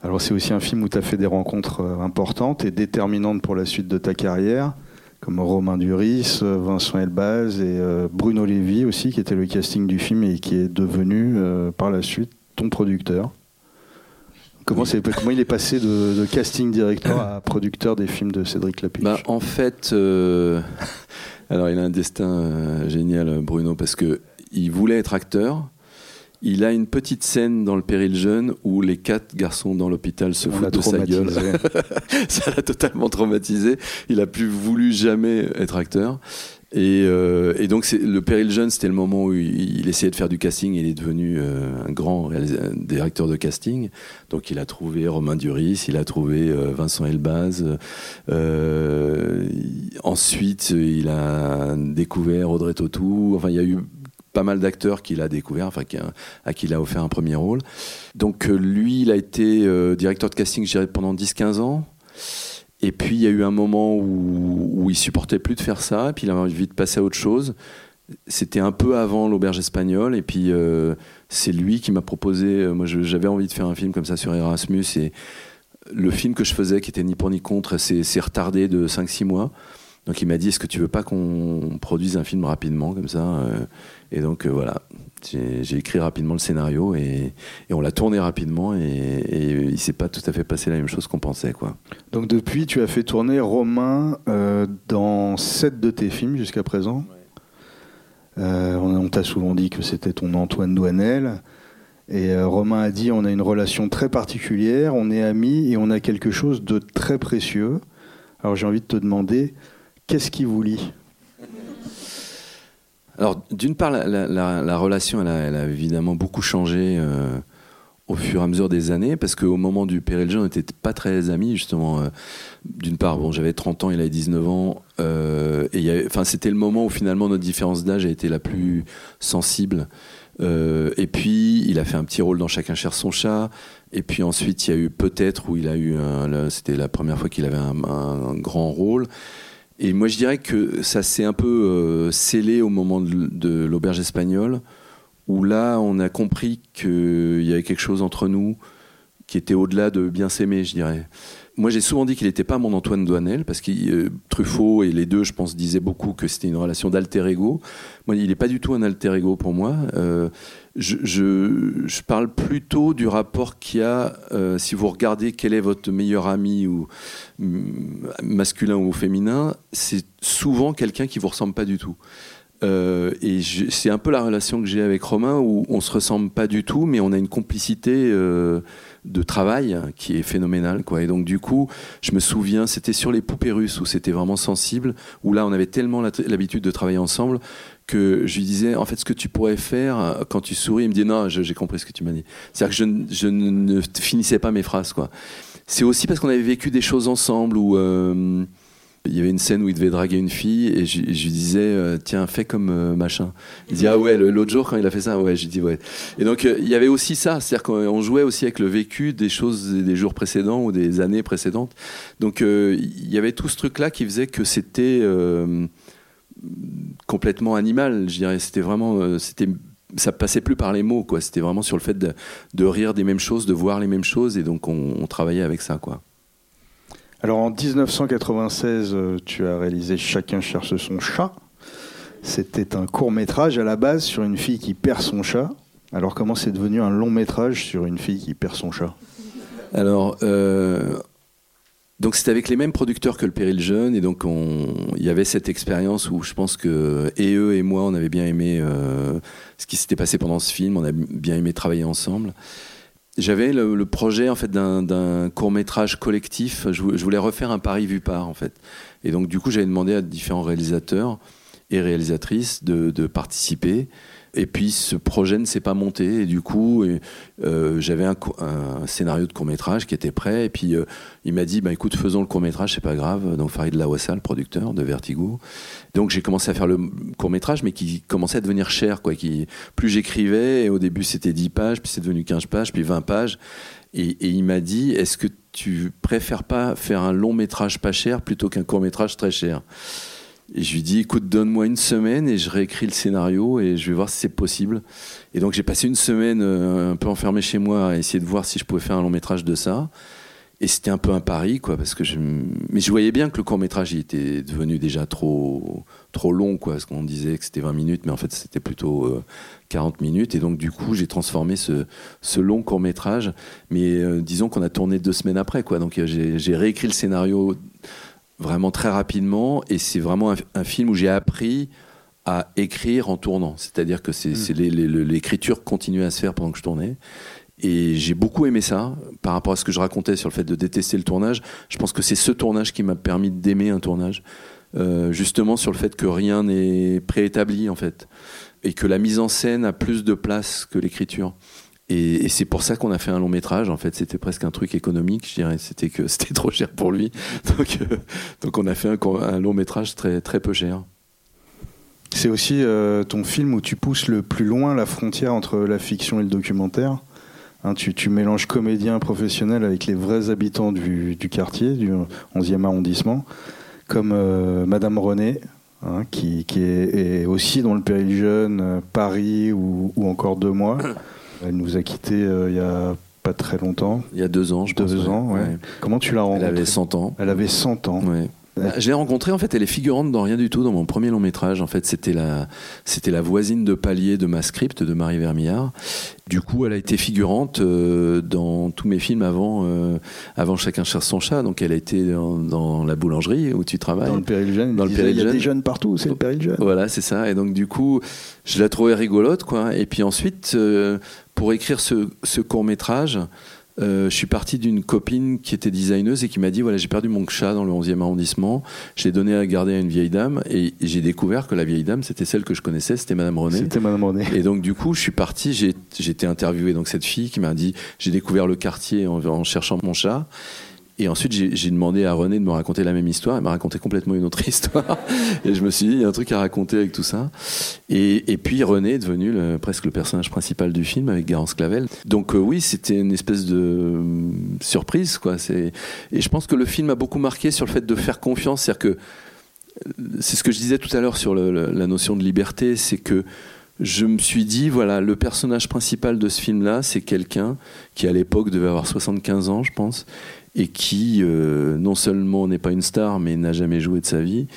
Alors c'est aussi un film où tu as fait des rencontres euh, importantes et déterminantes pour la suite de ta carrière comme Romain Duris, Vincent Elbaz et euh, Bruno Lévy aussi, qui était le casting du film et qui est devenu euh, par la suite ton producteur. Comment, comment il est passé de, casting directeur à producteur des films de Cédric Lapiche bah, En fait, euh, alors il a un destin génial, Bruno, parce que il voulait être acteur, il a une petite scène dans le péril jeune où les quatre garçons dans l'hôpital se foutent de sa gueule. ça l'a totalement traumatisé. Il a plus voulu jamais être acteur. Et, euh, donc le péril jeune, c'était le moment où il, essayait de faire du casting. Il est devenu euh, un grand directeur de casting. Donc il a trouvé Romain Duris, il a trouvé euh, Vincent Elbaz. ensuite, il a découvert Audrey Tautou. Enfin, il y a eu pas mal d'acteurs qu'il a découvert, enfin à qui il a offert un premier rôle. Donc euh, lui, il a été euh, directeur de casting, je dirais, pendant 10-15 ans. Et puis il y a eu un moment où, où il supportait plus de faire ça, et puis il avait envie de passer à autre chose. C'était un peu avant l'auberge espagnole, et puis euh, c'est lui qui m'a proposé. moi, j'avais envie de faire un film comme ça sur Erasmus, et le film que je faisais, qui était ni pour ni contre, c'est retardé de 5-6 mois. Donc il m'a dit, est-ce que tu veux pas qu'on produise un film rapidement comme ça euh Et donc euh, voilà, j'ai écrit rapidement le scénario et, on l'a tourné rapidement et, et il s'est pas tout à fait passé la même chose qu'on pensait. quoi. Donc depuis, tu as fait tourner Romain euh, dans sept de tes films jusqu'à présent. on, t'a souvent dit que c'était ton Antoine Douanel. Et Romain a dit on a une relation très particulière, on est amis et on a quelque chose de très précieux. Alors j'ai envie de te demander, Qu'est-ce qui vous lie? Alors, d'une part, la, la- la- la relation, elle a, évidemment beaucoup changé euh, au fur et à mesure des années, parce qu'au moment du Péril on n'était pas très amis, justement. euh, d'une part, bon, j'avais 30 ans, il avait 19 ans, euh, et c'était le moment où finalement notre différence d'âge a été la plus sensible. Et puis, il a fait un petit rôle dans Chacun cherche son chat. Et puis ensuite, il y a eu peut-être où il a eu, c'était la première fois qu'il avait un grand rôle. Et moi, je dirais que ça s'est un peu euh, scellé au moment de, de l'auberge espagnole, où là, on a compris qu'il y avait quelque chose entre nous qui était au-delà de bien s'aimer, je dirais. Moi, j'ai souvent dit qu'il n'était pas mon Antoine Douanel, parce que euh, Truffaut et les deux, je pense, disaient beaucoup que c'était une relation d'alter ego. Moi, il n'est pas du tout un alter ego pour moi. Euh, je, parle plutôt du rapport qu'il y a, euh, si vous regardez quel est votre meilleur ami, ou mm, masculin ou féminin, c'est souvent quelqu'un qui vous ressemble pas du tout. Et c'est un peu la relation que j'ai avec Romain où on se ressemble pas du tout, mais on a une complicité de travail qui est phénoménale. Quoi. Et donc du coup, je me souviens, c'était sur les poupées russes où c'était vraiment sensible, où là on avait tellement l'habitude de travailler ensemble que je lui disais, en fait, ce que tu pourrais faire euh, quand tu souris, il me dit, non, j'ai compris ce que tu m'as dit. C'est-à-dire que je, ne- finissais pas mes phrases. C'est aussi parce qu'on avait vécu des choses ensemble où... euh, il y avait une scène où il devait draguer une fille et je, lui disais euh, tiens fais comme euh, machin. Il dit ah ouais l'autre jour quand il a fait ça ouais j'ai dit ouais. Et donc euh, il y avait aussi ça c'est à dire qu'on jouait aussi avec le vécu des choses des jours précédents ou des années précédentes. Donc il y avait tout ce truc là qui faisait que c'était complètement animal je dirais. C'était vraiment c'était ça passait plus par les mots quoi. C'était vraiment sur le fait de, rire des mêmes choses de voir les mêmes choses et donc on, on travaillait avec ça quoi Alors en 1996, euh, tu as réalisé Chacun cherche son chat. C'était un court métrage à la base sur une fille qui perd son chat. Alors comment c'est devenu un long métrage sur une fille qui perd son chat? Alors, euh, donc c'était avec les mêmes producteurs que le Péril Jeune, et donc on- il y avait cette expérience où je pense que et eux et moi, on avait bien aimé euh, ce qui s'était passé pendant ce film, on a bien aimé travailler ensemble. J'avais le, projet en fait d'un- court métrage collectif. Je voulais refaire un Paris vu par en fait, et donc du coup j'avais demandé à différents réalisateurs et réalisatrices de, de participer. Et puis ce projet ne s'est pas monté. Et du coup euh, j'avais un, scénario de court métrage qui était prêt. Et puis euh, il m'a dit bah écoute faisons le court métrage c'est pas grave. Donc Farid Lawassa le producteur de Vertigo. Donc j'ai commencé à faire le court métrage mais qui commençait à devenir cher quoi qui plus j'écrivais au début c'était 10 pages puis c'est devenu 15 pages puis 20 pages. Et, et il m'a dit est-ce que tu préfères pas faire un long métrage pas cher plutôt qu'un court métrage très cher? Et je lui dis, écoute, donne-moi une semaine et je réécris le scénario et je vais voir si c'est possible. Et donc j'ai passé une semaine euh, un peu enfermé chez moi à essayer de voir si je pouvais faire un long métrage de ça. Et c'était un peu un pari, quoi, parce que je, mais je voyais bien que le court métrage était devenu déjà trop, trop long, quoi, parce qu'on disait que c'était 20 minutes, mais en fait c'était plutôt euh, 40 minutes. Et donc du coup j'ai transformé ce, long court métrage, mais euh, disons qu'on a tourné deux semaines après, quoi. Donc euh, j'ai réécrit le scénario vraiment très rapidement et c'est vraiment un, un film où j'ai appris à écrire en tournant. C'est-à-dire que c'est le- l'écriture continuait à se faire pendant que je tournais. Et j'ai beaucoup aimé ça par rapport à ce que je racontais sur le fait de détester le tournage. Je pense que c'est ce tournage qui m'a permis d'aimer un tournage. Euh, justement sur le fait que rien n'est préétabli en fait. Et que la mise en scène a plus de place que l'écriture. Et, c'est pour ça qu'on a fait un long métrage. En fait, c'était presque un truc économique, je dirais. C'était que c'était trop cher pour lui. Donc, euh, donc on a fait un, long métrage très, très peu cher. C'est aussi euh, ton film où tu pousses le plus loin la frontière entre la fiction et le documentaire. Hein, tu, mélanges comédien professionnel avec les vrais habitants du, quartier, du 11e arrondissement, comme euh, Madame René, hein, qui, est, aussi dans le Péril Jeune, Paris ou encore deux mois. Elle nous a quittés euh, il y a pas très longtemps. Il y a deux ans, je pense. Deux ans, ouais. Ouais. Comment tu l'as rencontrée Elle avait 100 ans. Elle avait 100 ans. Ouais. Bah, Je l'ai rencontrée, en fait, elle est figurante dans Rien du tout, dans mon premier long métrage. En fait, c'était la, c'était la voisine de palier de ma script, de Marie Vermillard. Du coup, elle a été figurante euh, dans tous mes films avant, euh, avant Chacun cherche son chat. Donc, elle a été dans, dans la boulangerie où tu travailles. Dans le Péril Jeune, Dans le Péril il y a des jeunes partout, c'est le Péril Jeune. Voilà, c'est ça. Et donc, du coup, je la trouvais rigolote, quoi. Et puis ensuite, euh, pour écrire ce, ce court métrage, euh, je suis parti d'une copine qui était designeuse et qui m'a dit voilà j'ai perdu mon chat dans le 11e arrondissement, je l'ai donné à garder à une vieille dame et j'ai découvert que la vieille dame c'était celle que je connaissais, c'était Madame René. C'était Madame René. Et donc du coup je suis parti, j'ai j'ai été interviewé donc cette fille qui m'a dit j'ai découvert le quartier en, en cherchant mon chat et ensuite, j'ai demandé à René de me raconter la même histoire. Elle m'a raconté complètement une autre histoire. Et je me suis dit, il y a un truc à raconter avec tout ça. Et, puis, René est devenu presque le personnage principal du film avec Garance Clavel. Donc, euh, oui, c'était une espèce de euh, surprise, quoi. Et je pense que le film a beaucoup marqué sur le fait de faire confiance. C'est-à-dire que, c'est ce que je disais tout à l'heure sur la notion de liberté, c'est que je me suis dit, voilà, le personnage principal de ce film-là, c'est quelqu'un qui à l'époque devait avoir 75 ans, je pense, et qui euh, non seulement n'est pas une star, mais n'a jamais joué de sa vie.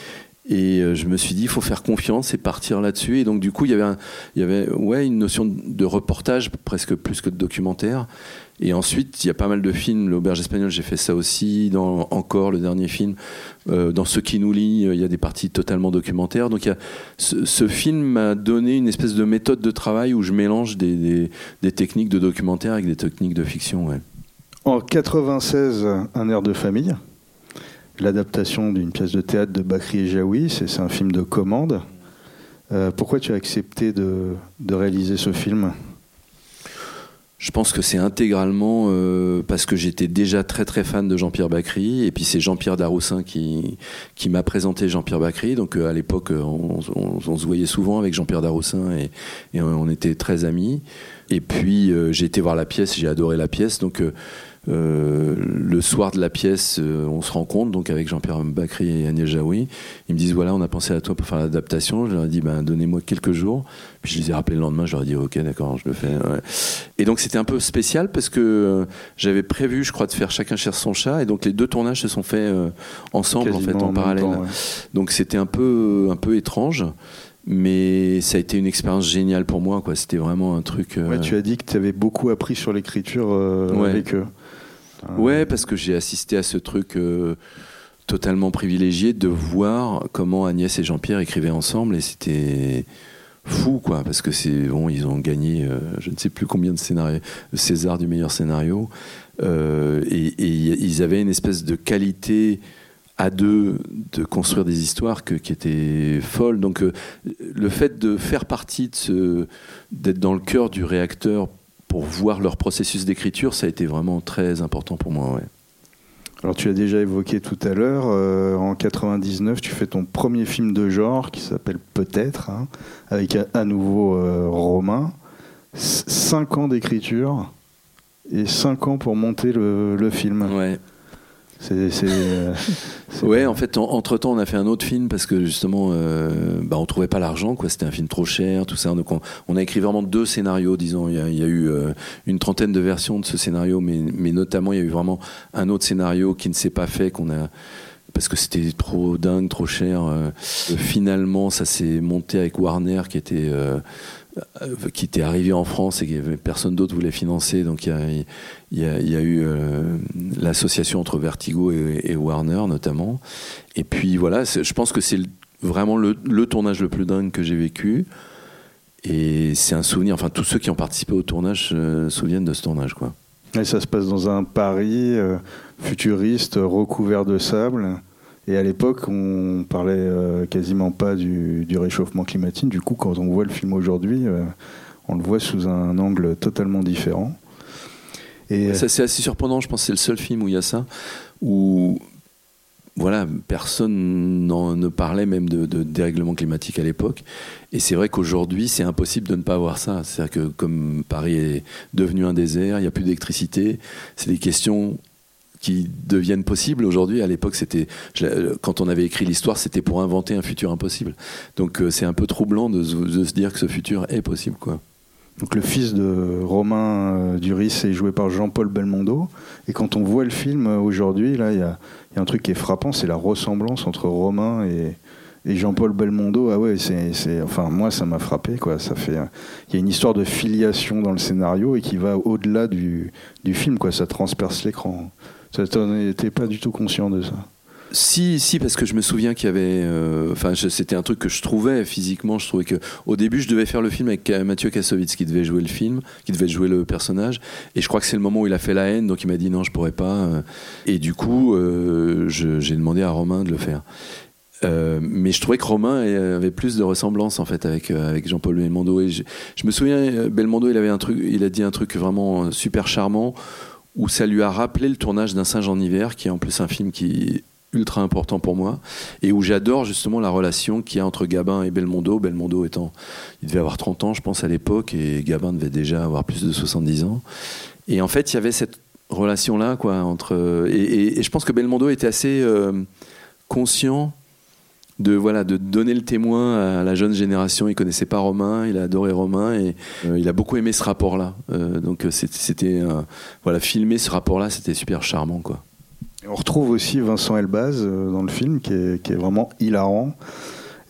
Et euh, je me suis dit, il faut faire confiance et partir là-dessus. Et donc, du coup, il y avait, ouais, une notion de reportage, presque plus que de documentaire. Et ensuite, il y a pas mal de films. L'Auberge espagnole, j'ai fait ça aussi. Dans Encore, le dernier film. Euh, dans Ce qui nous lie, il y a des parties totalement documentaires. Donc, ce, film m'a donné une espèce de méthode de travail où je mélange des, techniques de documentaire avec des techniques de fiction. En 96, Un air de famille, l'adaptation d'une pièce de théâtre de Bakri et Jaoui, c'est un film de commande. Euh, pourquoi tu as accepté de, réaliser ce film? Je pense que c'est intégralement euh, parce que j'étais déjà très très fan de Jean-Pierre Bacry et puis c'est Jean-Pierre Daroussin qui, qui m'a présenté Jean-Pierre Bacry. Donc euh, à l'époque, on, se voyait souvent avec Jean-Pierre Daroussin et, on était très amis. Et puis j'ai été voir la pièce, j'ai adoré la pièce. Donc euh, le soir de la pièce, euh, on se rencontre donc avec Jean-Pierre Bacry et Agnès Jaoui. Ils me disent voilà, on a pensé à toi pour faire l'adaptation. Je leur ai dit ben donnez-moi quelques jours. Puis je les ai rappelés le lendemain. Je leur ai dit ok d'accord, je le fais. Ouais. Et donc c'était un peu spécial parce que euh, j'avais prévu, je crois, de faire chacun cherche son chat. Et donc les deux tournages se sont faits ensemble Quasiment en fait en, en parallèle. temps, ouais. Donc c'était un peu un peu étrange. Mais ça a été une expérience géniale pour moi, quoi. C'était vraiment un truc. euh, Ouais, tu as dit que tu avais beaucoup appris sur l'écriture euh, Ouais. avec eux. Ouais, parce que j'ai assisté à ce truc euh, totalement privilégié de voir comment Agnès et Jean-Pierre écrivaient ensemble et c'était fou quoi parce que c'est bon ils ont gagné euh, je ne sais plus combien de scénarios César du meilleur scénario euh, et, et ils avaient une espèce de qualité à deux de construire des histoires que, qui étaient folles. Donc le fait de faire partie de ce d'être dans le cœur du réacteur pour voir leur processus d'écriture, ça a été vraiment très important pour moi. Ouais. Alors tu as déjà évoqué tout à l'heure, euh, en 99, tu fais ton premier film de genre qui s'appelle Peut-être, hein, avec à, à nouveau euh, Romain. C- Cinq ans d'écriture et cinq ans pour monter le, le film. Ouais. C'est, c'est, euh, c'est- Ouais, en fait, en- entre-temps, on a fait un autre film parce que justement, euh, bah, on trouvait pas l'argent, quoi. C'était un film trop cher, tout ça. Donc, on, on a écrit vraiment deux scénarios, disons. Il y a, il y a eu euh, une trentaine de versions de ce scénario, mais, mais notamment, il y a eu vraiment un autre scénario qui ne s'est pas fait, qu'on a parce que c'était trop dingue, trop cher. Euh, finalement, ça s'est monté avec Warner, qui était euh, qui était arrivé en France et que personne d'autre voulait financer. Donc il y a, eu euh, l'association entre Vertigo et, Warner notamment. Et puis voilà, je pense que c'est vraiment le, tournage le plus dingue que j'ai vécu. Et c'est un souvenir. Enfin, tous ceux qui ont participé au tournage euh, se souviennent de ce tournage, quoi. Et ça se passe dans un Paris euh, futuriste recouvert de sable. Et à l'époque, on parlait euh, quasiment pas du, du réchauffement climatique. Du coup, quand on voit le film aujourd'hui, euh, on le voit sous un angle totalement différent. Et Ça, c'est assez surprenant. Je pense que c'est le seul film où il y a ça. Où, voilà, personne ne parlait même de, de dérèglement climatique à l'époque. Et c'est vrai qu'aujourd'hui, c'est impossible de ne pas avoir ça. C'est-à-dire que comme Paris est devenu un désert, il n'y a plus d'électricité, c'est des questions qui deviennent possibles aujourd'hui. À l'époque, c'était l'ai- quand on avait écrit l'histoire, c'était pour inventer un futur impossible. Donc euh, c'est un peu troublant de, se- dire que ce futur est possible. Donc le fils de Romain euh, Duris est joué par Jean-Paul Belmondo. Et quand on voit le film euh, aujourd'hui, là, il y a, un truc qui est frappant, c'est la ressemblance entre Romain et, Jean-Paul Belmondo. Ah ouais, c'est, enfin moi ça m'a frappé quoi. Ça fait, euh, il y a une histoire de filiation dans le scénario et qui va au-delà du, du film quoi. Ça transperce l'écran. Ça, T'en étais pas du tout conscient de ça. Si, si, parce que je me souviens qu'il y avait. euh, Enfin, c'était un truc que je trouvais physiquement. Je trouvais que au début, je devais faire le film avec Mathieu Kassovitz qui devait jouer le film, qui devait jouer le personnage. Et je crois que c'est le moment où il a fait la haine, donc il m'a dit non, je pourrais pas. euh. Et du coup, euh, j'ai demandé à Romain de le faire. Mais je trouvais que Romain avait plus de ressemblance en fait avec Jean-Paul Belmondo et je, je me souviens Belmondo il avait un truc il a dit un truc vraiment super charmant où ça lui a rappelé le tournage d'un singe en hiver qui est en plus un film qui est ultra important pour moi et où j'adore justement la relation qu'il y a entre Gabin et Belmondo. Belmondo étant il devait avoir 30 ans je pense à l'époque et Gabin devait déjà avoir plus de 70 ans. Et en fait il y avait cette relation là quoi entre et je pense que Belmondo était assez euh, conscient de voilà de donner le témoin à la jeune génération. Il connaissait pas Romain, il a adoré Romain et euh, il a beaucoup aimé ce rapport-là. Euh, donc euh, c'était- voilà filmer ce rapport-là, c'était super charmant quoi. On retrouve aussi Vincent Elbaz dans le film, qui est, qui est vraiment hilarant.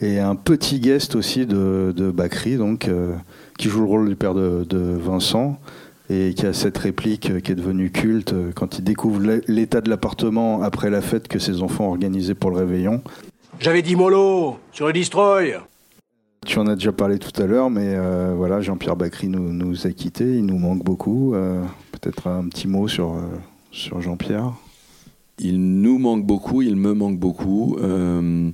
Et un petit guest aussi de, de Bakri, donc, qui joue le rôle du père de, de Vincent, et qui a cette réplique qui est devenue culte quand il découvre l'é- l'état de l'appartement après la fête que ses enfants ont organisée pour le réveillon. J'avais dit mollo sur le destroy. Tu en as déjà parlé tout à l'heure, mais euh, voilà, Jean-Pierre Bacry nous, nous a quittés, il nous manque beaucoup. Euh, Peut-être un petit mot sur, euh, sur Jean-Pierre. Il nous manque beaucoup, il me manque beaucoup. Euh,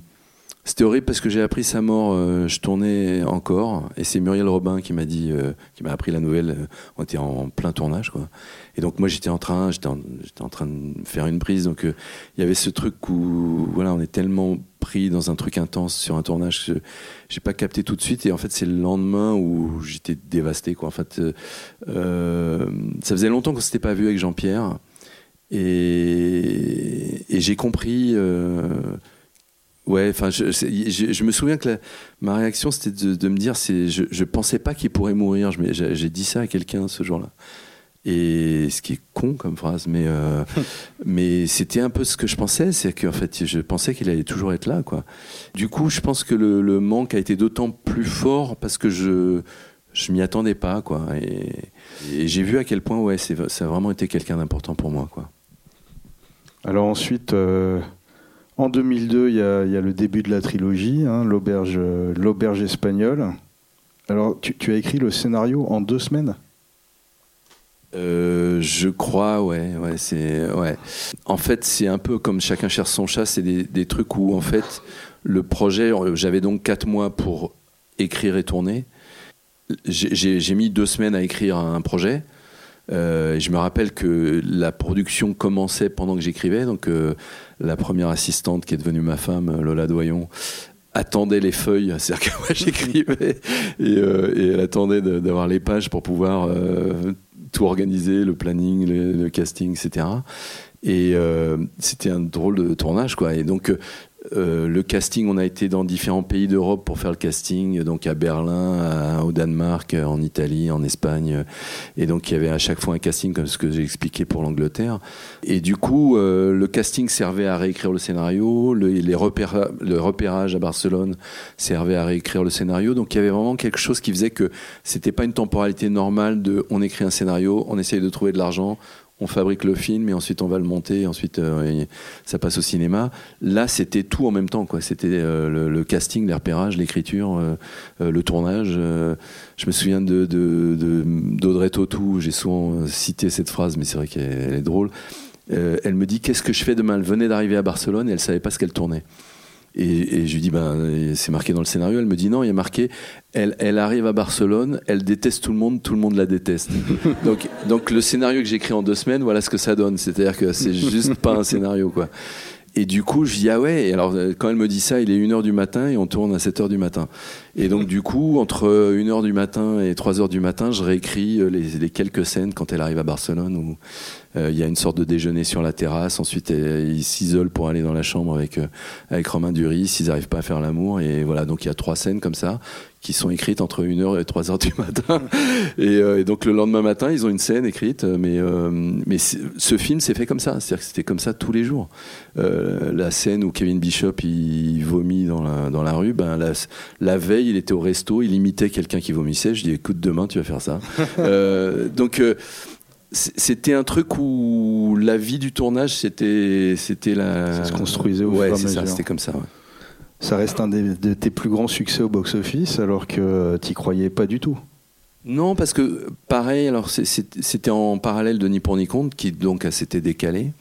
C'était horrible parce que j'ai appris sa mort, euh, je tournais encore, et c'est Muriel Robin qui m'a dit, euh, qui m'a appris la nouvelle. euh, on était en plein tournage, quoi. Et donc moi j'étais en train, j'étais en, train de faire une prise, donc euh, il y avait ce truc où, voilà, on est tellement dans un truc intense sur un tournage que j'ai pas capté tout de suite, et en fait c'est le lendemain où j'étais dévasté. En fait, euh, euh, ça faisait longtemps qu'on s'était pas vu avec Jean-Pierre. Et, j'ai compris. euh, ouais, enfin, je, me souviens que ma réaction c'était de, me dire, je, je pensais pas qu'il pourrait mourir. J'ai dit ça à quelqu'un ce jour-là. Et ce qui est con comme phrase, mais euh, mais c'était un peu ce que je pensais, c'est qu'en fait, je pensais qu'il allait toujours être là, quoi. Du coup, je pense que le, le manque a été d'autant plus fort parce que je je m'y attendais pas, quoi. Et, et j'ai vu à quel point, ouais, c'est, ça a vraiment été quelqu'un d'important pour moi, quoi. Alors ensuite, euh, en 2002, il y, y a le début de la trilogie, hein, l'auberge, euh, l'auberge espagnole. Alors, tu, tu as écrit le scénario en deux semaines? Euh, je crois, ouais, ouais, c'est, ouais. En fait, c'est un peu comme chacun cherche son chat. C'est des, trucs où, en fait, le projet, euh, j'avais donc quatre mois pour écrire et tourner. J'ai- mis deux semaines à écrire un projet. Euh, je me rappelle que la production commençait pendant que j'écrivais. Donc, la première assistante qui est devenue ma femme, Lola Doyon, attendait les feuilles, c'est-à-dire que moi j'écrivais et, elle attendait d'avoir les pages pour pouvoir euh, tout organiser, le planning, le, casting, etc. Et euh, c'était un drôle de tournage, quoi. Et donc euh, le casting, on a été dans différents pays d'Europe pour faire le casting, donc à Berlin, au Danemark, en Italie, en Espagne. Et donc il y avait à chaque fois un casting comme ce que j'ai expliqué pour l'Angleterre. Et du coup, euh, le casting servait à réécrire le scénario, le, les repéra- le repérage à Barcelone servait à réécrire le scénario. Donc il y avait vraiment quelque chose qui faisait que c'était pas une temporalité normale de on écrit un scénario, on essaye de trouver de l'argent, on fabrique le film et ensuite on va le monter, et ensuite euh, et ça passe au cinéma. Là, c'était tout en même temps, quoi. C'était euh, le, casting, les repérages, l'écriture, euh, le tournage. je me souviens de d'Audrey Tautou. J'ai souvent cité cette phrase, mais c'est vrai qu'elle elle est drôle. Elle me dit qu'est-ce que je fais demain? Elle venait d'arriver à Barcelone et elle savait pas ce qu'elle tournait. Et, et je lui dis, ben, c'est marqué dans le scénario. Elle me dit, non, il y a marqué, elle, elle arrive à Barcelone, elle déteste tout le monde, tout le monde la déteste. donc, donc le scénario que j'ai écrit en deux semaines, voilà ce que ça donne. C'est-à-dire que c'est juste pas un scénario, quoi. Et du coup, je dis, ah ouais, et alors quand elle me dit ça, il est 1h du matin et on tourne à 7h du matin. Et donc, du coup, entre 1h du matin et 3h du matin, je réécris euh, les, les quelques scènes quand elle arrive à Barcelone euh, il y a une sorte de déjeuner sur la terrasse. Ensuite, euh, ils s'isolent pour aller dans la chambre avec, euh, avec Romain Duris. Ils n'arrivent pas à faire l'amour. Et voilà, donc il y a trois scènes comme ça qui sont écrites entre 1h et 3h du matin. Et, euh, et donc le lendemain matin, ils ont une scène écrite. Mais, euh, mais ce film s'est fait comme ça. C'est-à-dire que c'était comme ça tous les jours. Euh, la scène où Kevin Bishop il vomit dans la, dans la rue, ben, la, la veille, il était au resto, il imitait quelqu'un qui vomissait. Je dis écoute, demain tu vas faire ça. Euh, donc. Euh, c'était un truc où la vie du tournage, c'était, c'était la. Ça se construisait au ouais, fur et à mesure. c'était comme ça. ouais. Ça reste un des- de tes plus grands succès au box-office, alors que tu croyais pas du tout. Non, parce que pareil, alors c'était en parallèle de Ni pour ni contre, qui donc s'était décalé.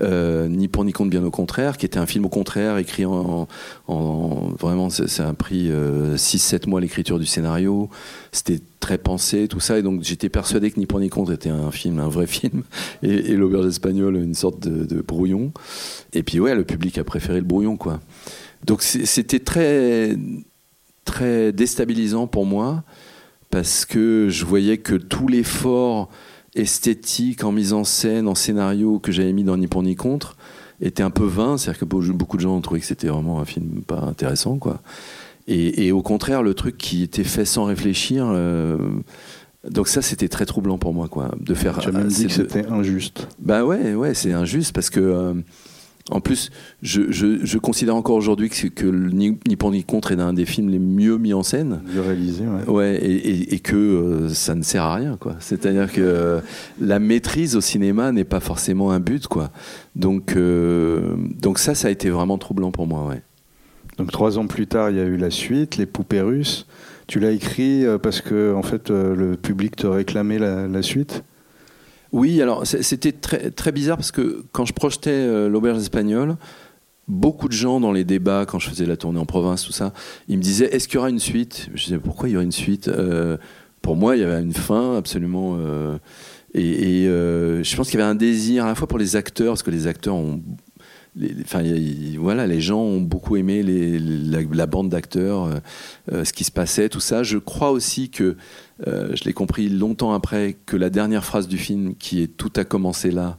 Euh, ni pour ni contre, bien au contraire, qui était un film au contraire, écrit en. en- vraiment, ça a pris 6-7 mois l'écriture du scénario. C'était très pensé, tout ça. Et donc, j'étais persuadé que Ni pour ni contre était un film, un vrai film. Et, L'Auberge espagnole, une sorte de, brouillon. Et puis, ouais, le public a préféré le brouillon, quoi. Donc, c'est- c'était très, très déstabilisant pour moi parce que je voyais que tout l'effort esthétique en mise en scène, en scénario que j'avais mis dans Ni pour ni contre était un peu vain. C'est-à-dire que beau- beaucoup de gens ont trouvé que c'était vraiment un film pas intéressant, quoi. Et, et au contraire, le truc qui était fait sans réfléchir. euh, donc ça, c'était très troublant pour moi, quoi, de faire. Tu as même dit que c'était injuste. bah ouais, ouais, c'est injuste parce que, euh, en plus, je, je- je considère encore aujourd'hui que, c'est- que le ni, pour ni contre est un des films les mieux mis en scène. Mieux réalisé, ouais. Ouais, et, et- et que euh, ça ne sert à rien, quoi. C'est-à-dire que euh, la maîtrise au cinéma n'est pas forcément un but, quoi. Donc, euh, donc ça, ça a été vraiment troublant pour moi, ouais. Donc trois ans plus tard, il y a eu la suite, Les Poupées Russes. Tu l'as écrit parce que en fait, le public te réclamait la, la suite? Oui, alors c'était très, très bizarre parce que quand je projetais euh, l'auberge espagnole, beaucoup de gens dans les débats, quand je faisais la tournée en province, tout ça, ils me disaient est-ce qu'il y aura une suite? Je disais pourquoi il y aurait une suite? Euh, Pour moi, il y avait une fin absolument. euh, et je pense qu'il y avait un désir à la fois pour les acteurs, parce que les acteurs ont. Enfin, voilà, les gens ont beaucoup aimé la, bande d'acteurs, ce qui se passait, tout ça. Je crois aussi que euh, je l'ai compris longtemps après que la dernière phrase du film, qui est Tout a commencé là,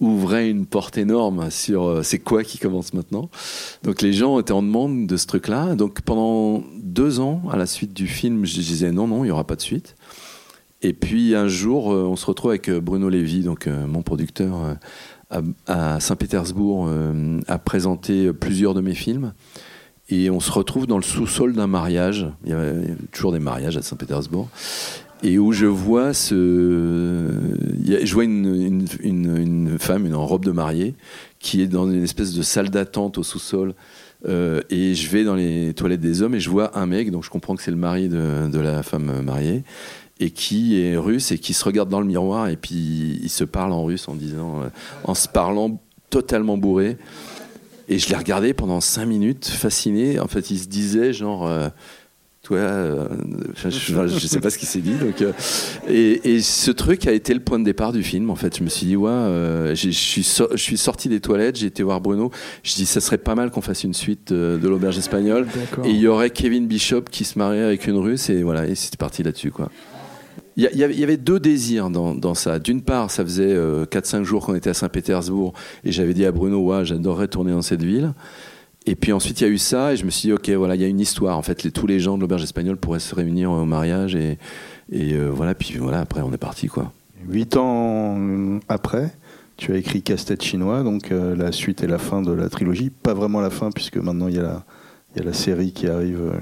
ouvrait une porte énorme sur euh, c'est quoi qui commence maintenant. Donc les gens étaient en demande de ce truc-là. Donc pendant deux ans, à la suite du film, je disais non, non, il n'y aura pas de suite. Et puis un jour, euh, on se retrouve avec Bruno Lévy, donc mon producteur, à, à Saint-Pétersbourg, à présenter plusieurs de mes films. Et on se retrouve dans le sous-sol d'un mariage. Il y avait toujours des mariages à Saint-Pétersbourg. Et où je vois a- Je vois une, femme, une en robe de mariée, qui est dans une espèce de salle d'attente au sous-sol. Euh, et je vais dans les toilettes des hommes et je vois un mec, donc je comprends que c'est le mari de, de la femme mariée, et qui est russe et qui se regarde dans le miroir et puis il se parle en russe en disant, euh, en se parlant totalement bourré. Et je l'ai regardé pendant cinq minutes, fasciné. En fait, il se disait genre, euh, toi, euh, je, je sais pas ce qu'il s'est dit. Donc, euh, et, et ce truc a été le point de départ du film. En fait, je me suis dit, ouais, je suis, so- sorti des toilettes, j'ai été voir Bruno. Je dis, ça serait pas mal qu'on fasse une suite de l'auberge espagnole. Et il y aurait Kevin Bishop qui se mariait avec une russe. Et voilà, et c'était parti là-dessus, quoi. Il y, avait- il y avait deux désirs dans, dans ça. D'une part, ça faisait 4-5 jours qu'on était à Saint-Pétersbourg et j'avais dit à Bruno, ouais, j'adorerais tourner dans cette ville. Et puis ensuite, il y a eu ça et je me suis dit, ok, voilà, il y a une histoire. En fait, les- tous les gens de l'auberge espagnole pourraient se réunir au mariage et, et euh, voilà. Puis voilà, après, on est parti, quoi. Huit ans euh, après, tu as écrit Casse-tête chinois, donc euh, la suite et la fin de la trilogie. Pas vraiment la fin, puisque maintenant il y a la, il y a la série qui arrive, euh,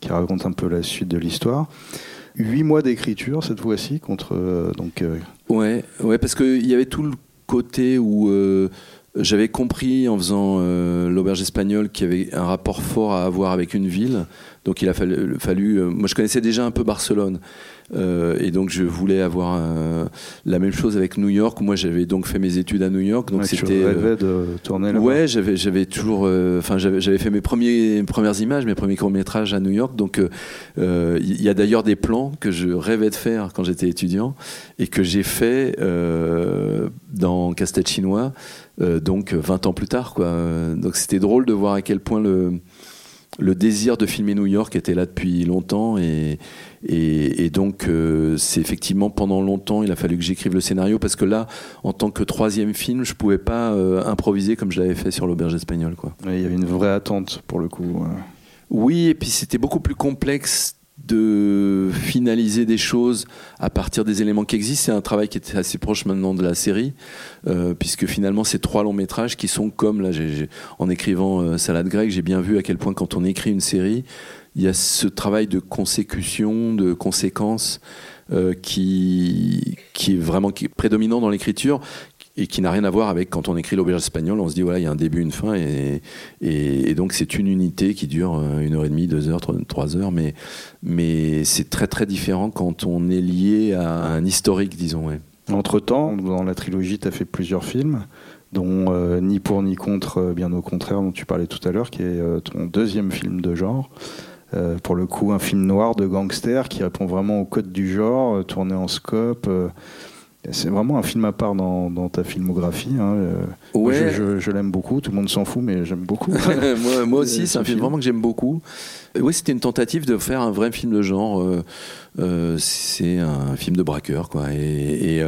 qui raconte un peu la suite de l'histoire. Huit mois d'écriture cette fois-ci contre euh, donc euh, Ouais, ouais, parce qu'il y avait tout le côté où euh, j'avais compris en faisant euh, l'auberge espagnole qu'il y avait un rapport fort à avoir avec une ville. Donc il a fallu, moi je connaissais déjà un peu Barcelone. Euh, et donc je voulais avoir euh, la même chose avec New York. Moi j'avais donc fait mes études à New York, donc ouais, tu c'était euh, rêvais de tourner là. Ouais, j'avais j'avais toujours, enfin j'avais j'avais fait mes premiers premières images, mes premiers courts métrages à New York. Donc euh, il y a d'ailleurs des plans que je rêvais de faire quand j'étais étudiant et que j'ai fait dans Casse-tête chinois. donc 20 ans plus tard, quoi. Donc c'était drôle de voir à quel point le le désir de filmer New York était là depuis longtemps et, et, et donc euh, c'est effectivement pendant longtemps il a fallu que j'écrive le scénario parce que là en tant que troisième film je pouvais pas euh, improviser comme je l'avais fait sur l'auberge espagnole quoi. Ouais, Il y avait une vraie attente pour le coup. euh. Oui et puis c'était beaucoup plus complexe de finaliser des choses à partir des éléments qui existent. C'est un travail qui est assez proche maintenant de la série, euh, puisque finalement c'est trois longs métrages qui sont comme là, en écrivant euh, Salade grecque, j'ai bien vu à quel point quand on écrit une série, il y a ce travail de consécution, de conséquence, euh, qui, qui est vraiment prédominant dans l'écriture et qui n'a rien à voir avec quand on écrit l'auberge espagnole, on se dit voilà, il y a un début, une fin, et, et, donc c'est une unité qui dure euh, une heure et demie, deux heures, trois, heures, mais, mais c'est très très différent quand on est lié à un historique, disons. Entre-temps, dans la trilogie, tu as fait plusieurs films, dont euh, Ni pour ni contre, bien au contraire, dont tu parlais tout à l'heure, qui est ton deuxième film de genre. Euh, pour le coup, un film noir de gangster qui répond vraiment au code du genre, euh, tourné en scope. euh, c'est vraiment un film à part dans, dans ta filmographie. hein, Ouais. Je, je- je l'aime beaucoup, tout le monde s'en fout, mais j'aime beaucoup. moi, moi aussi, c'est ce un film film. vraiment que j'aime beaucoup. Oui, c'était une tentative de faire un vrai film de genre. c'est un film de braqueur, quoi. Et, et,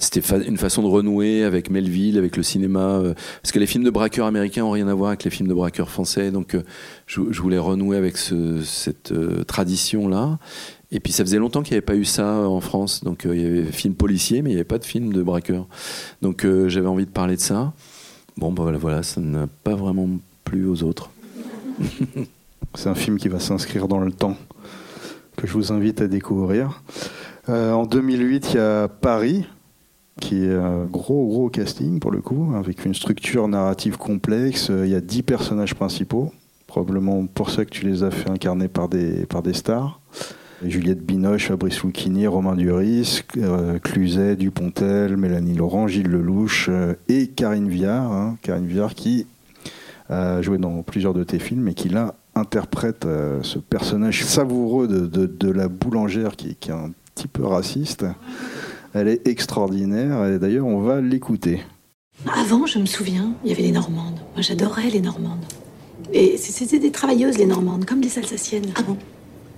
c'était une façon de renouer avec Melville, avec le cinéma. euh, parce que les films de braqueurs américains ont rien à voir avec les films de braqueurs français. Donc, euh, je, voulais renouer avec ce- cette euh, tradition-là. Et puis, ça faisait longtemps qu'il n'y avait pas eu ça en France. Donc, il y avait des films policiers, mais il n'y avait pas de films de braqueurs. Donc, j'avais envie de parler de ça. Bon, bah voilà, ça n'a pas vraiment plu aux autres. C'est un film qui va s'inscrire dans le temps, que je vous invite à découvrir. En 2008, il y a Paris, qui est un gros, gros casting pour le coup, avec une structure narrative complexe. Euh, Il y a 10 personnages principaux, probablement pour ça que tu les as fait incarner par des, par des stars. Juliette Binoche, Fabrice Lucchini, Romain Duris, euh, Cluzet, Dupontel, Mélanie Laurent, Gilles Lelouch euh, et Karine Viard. hein. Karine Viard qui a joué dans plusieurs de tes films et qui là interprète ce personnage savoureux de, de- la boulangère qui est un petit peu raciste. Elle est extraordinaire et d'ailleurs on va l'écouter. Avant, je me souviens, il y avait les Normandes. Moi, j'adorais les Normandes. Et c'était des travailleuses, les Normandes, comme des Alsaciennes. Ah bon?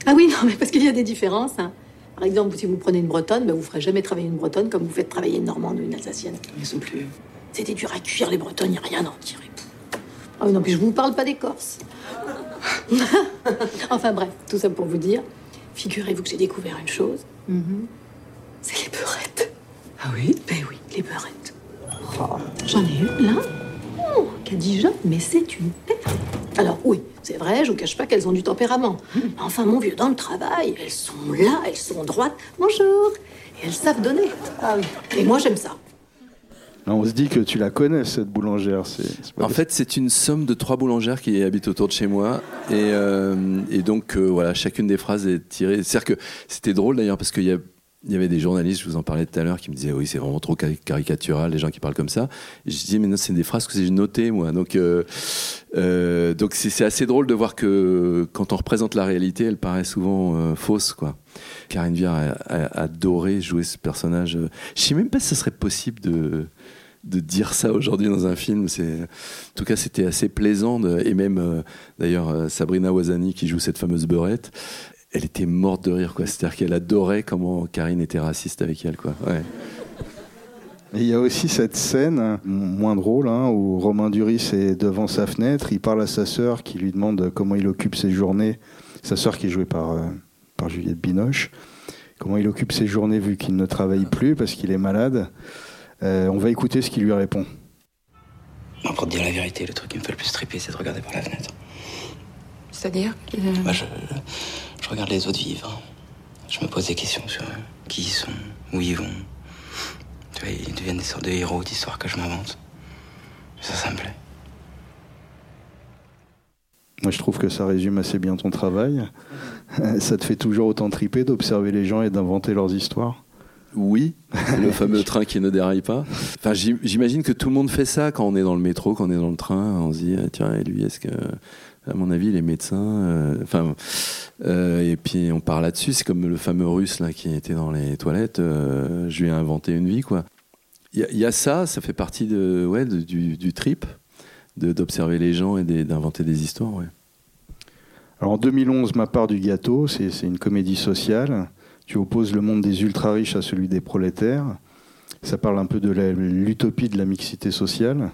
Ah oui, non, mais parce qu'il y a des différences. hein. Par exemple, si vous prenez une Bretonne, ben, vous ne ferez jamais travailler une Bretonne comme vous faites travailler une Normande ou une Alsacienne. Ils sont plus. C'était dur à cuire, les Bretonnes, il n'y a rien à en tirer. Ah oui, non, puis je vous parle pas des Corses. enfin bref, tout ça pour vous dire, figurez-vous que j'ai découvert une chose. Mhm. C'est les beurrettes. Ah oui Ben oui, les beurrettes. Oh, J'en ai une là, oh, qui a dit jeune, mais c'est une perle. Alors oui, c'est vrai, je vous cache pas qu'elles ont du tempérament. Mais enfin, mon vieux, dans le travail, elles sont là, elles sont droites. Bonjour. Et elles savent donner. Ah oui. Et moi, j'aime ça. Là, on se dit que tu la connais cette boulangère. C'est, En fait, c'est une somme de trois boulangères qui habitent autour de chez moi. Et, euh, et donc, euh, voilà, chacune des phrases est tirée. C'est-à-dire que c'était drôle d'ailleurs parce qu'il y a. Il y avait des journalistes, je vous en parlais tout à l'heure, qui me disaient oui c'est vraiment trop cari- caricatural les gens qui parlent comme ça. Je disais mais non c'est des phrases que j'ai notées moi. Donc euh, euh, donc c'est assez drôle de voir que quand on représente la réalité, elle paraît souvent euh, fausse quoi. Karine Viard a, adoré jouer ce personnage. Je sais même pas si ce serait possible de de dire ça aujourd'hui dans un film. En tout cas, c'était assez plaisant. de- et même, euh, d'ailleurs, euh, Sabrina Wazani, qui joue cette fameuse beurette, elle était morte de rire, quoi. C'est-à-dire qu'elle adorait comment Karine était raciste avec elle, quoi. Ouais. Et il y a aussi cette scène, moins drôle, hein, où Romain Duris est devant sa fenêtre, il parle à sa sœur qui lui demande comment il occupe ses journées. Sa sœur qui est jouée par, euh, par Juliette Binoche. Comment il occupe ses journées vu qu'il ne travaille plus parce qu'il est malade. Euh, on va écouter ce qu'il lui répond. Pour te dire la vérité, le truc qui me fait le plus triper, c'est de regarder par la fenêtre. C'est-à-dire Moi, je, je regarde les autres vivre. Je me pose des questions sur eux. Qui ils sont, où ils vont. Tu vois, ils deviennent des sortes de héros d'histoires que je m'invente. Ça, ça me plaît. Moi, je trouve que ça résume assez bien ton travail. ça te fait toujours autant triper d'observer les gens et d'inventer leurs histoires Oui, le fameux train qui ne déraille pas. Enfin, j'im- j'imagine que tout le monde fait ça quand on est dans le métro, quand on est dans le train. On se dit, ah, tiens, et lui, est-ce que, à mon avis, les médecins. euh, Enfin, euh, et puis on part là-dessus. C'est comme le fameux russe là qui était dans les toilettes. euh, je lui ai inventé une vie, quoi. Il y, a- ça, ça fait partie de, ouais, du, trip, d'observer les gens et d'inventer des histoires. Alors en 2011, Ma part du gâteau, c'est une comédie sociale. Tu opposes le monde des ultra-riches à celui des prolétaires. Ça parle un peu de l'utopie de la mixité sociale.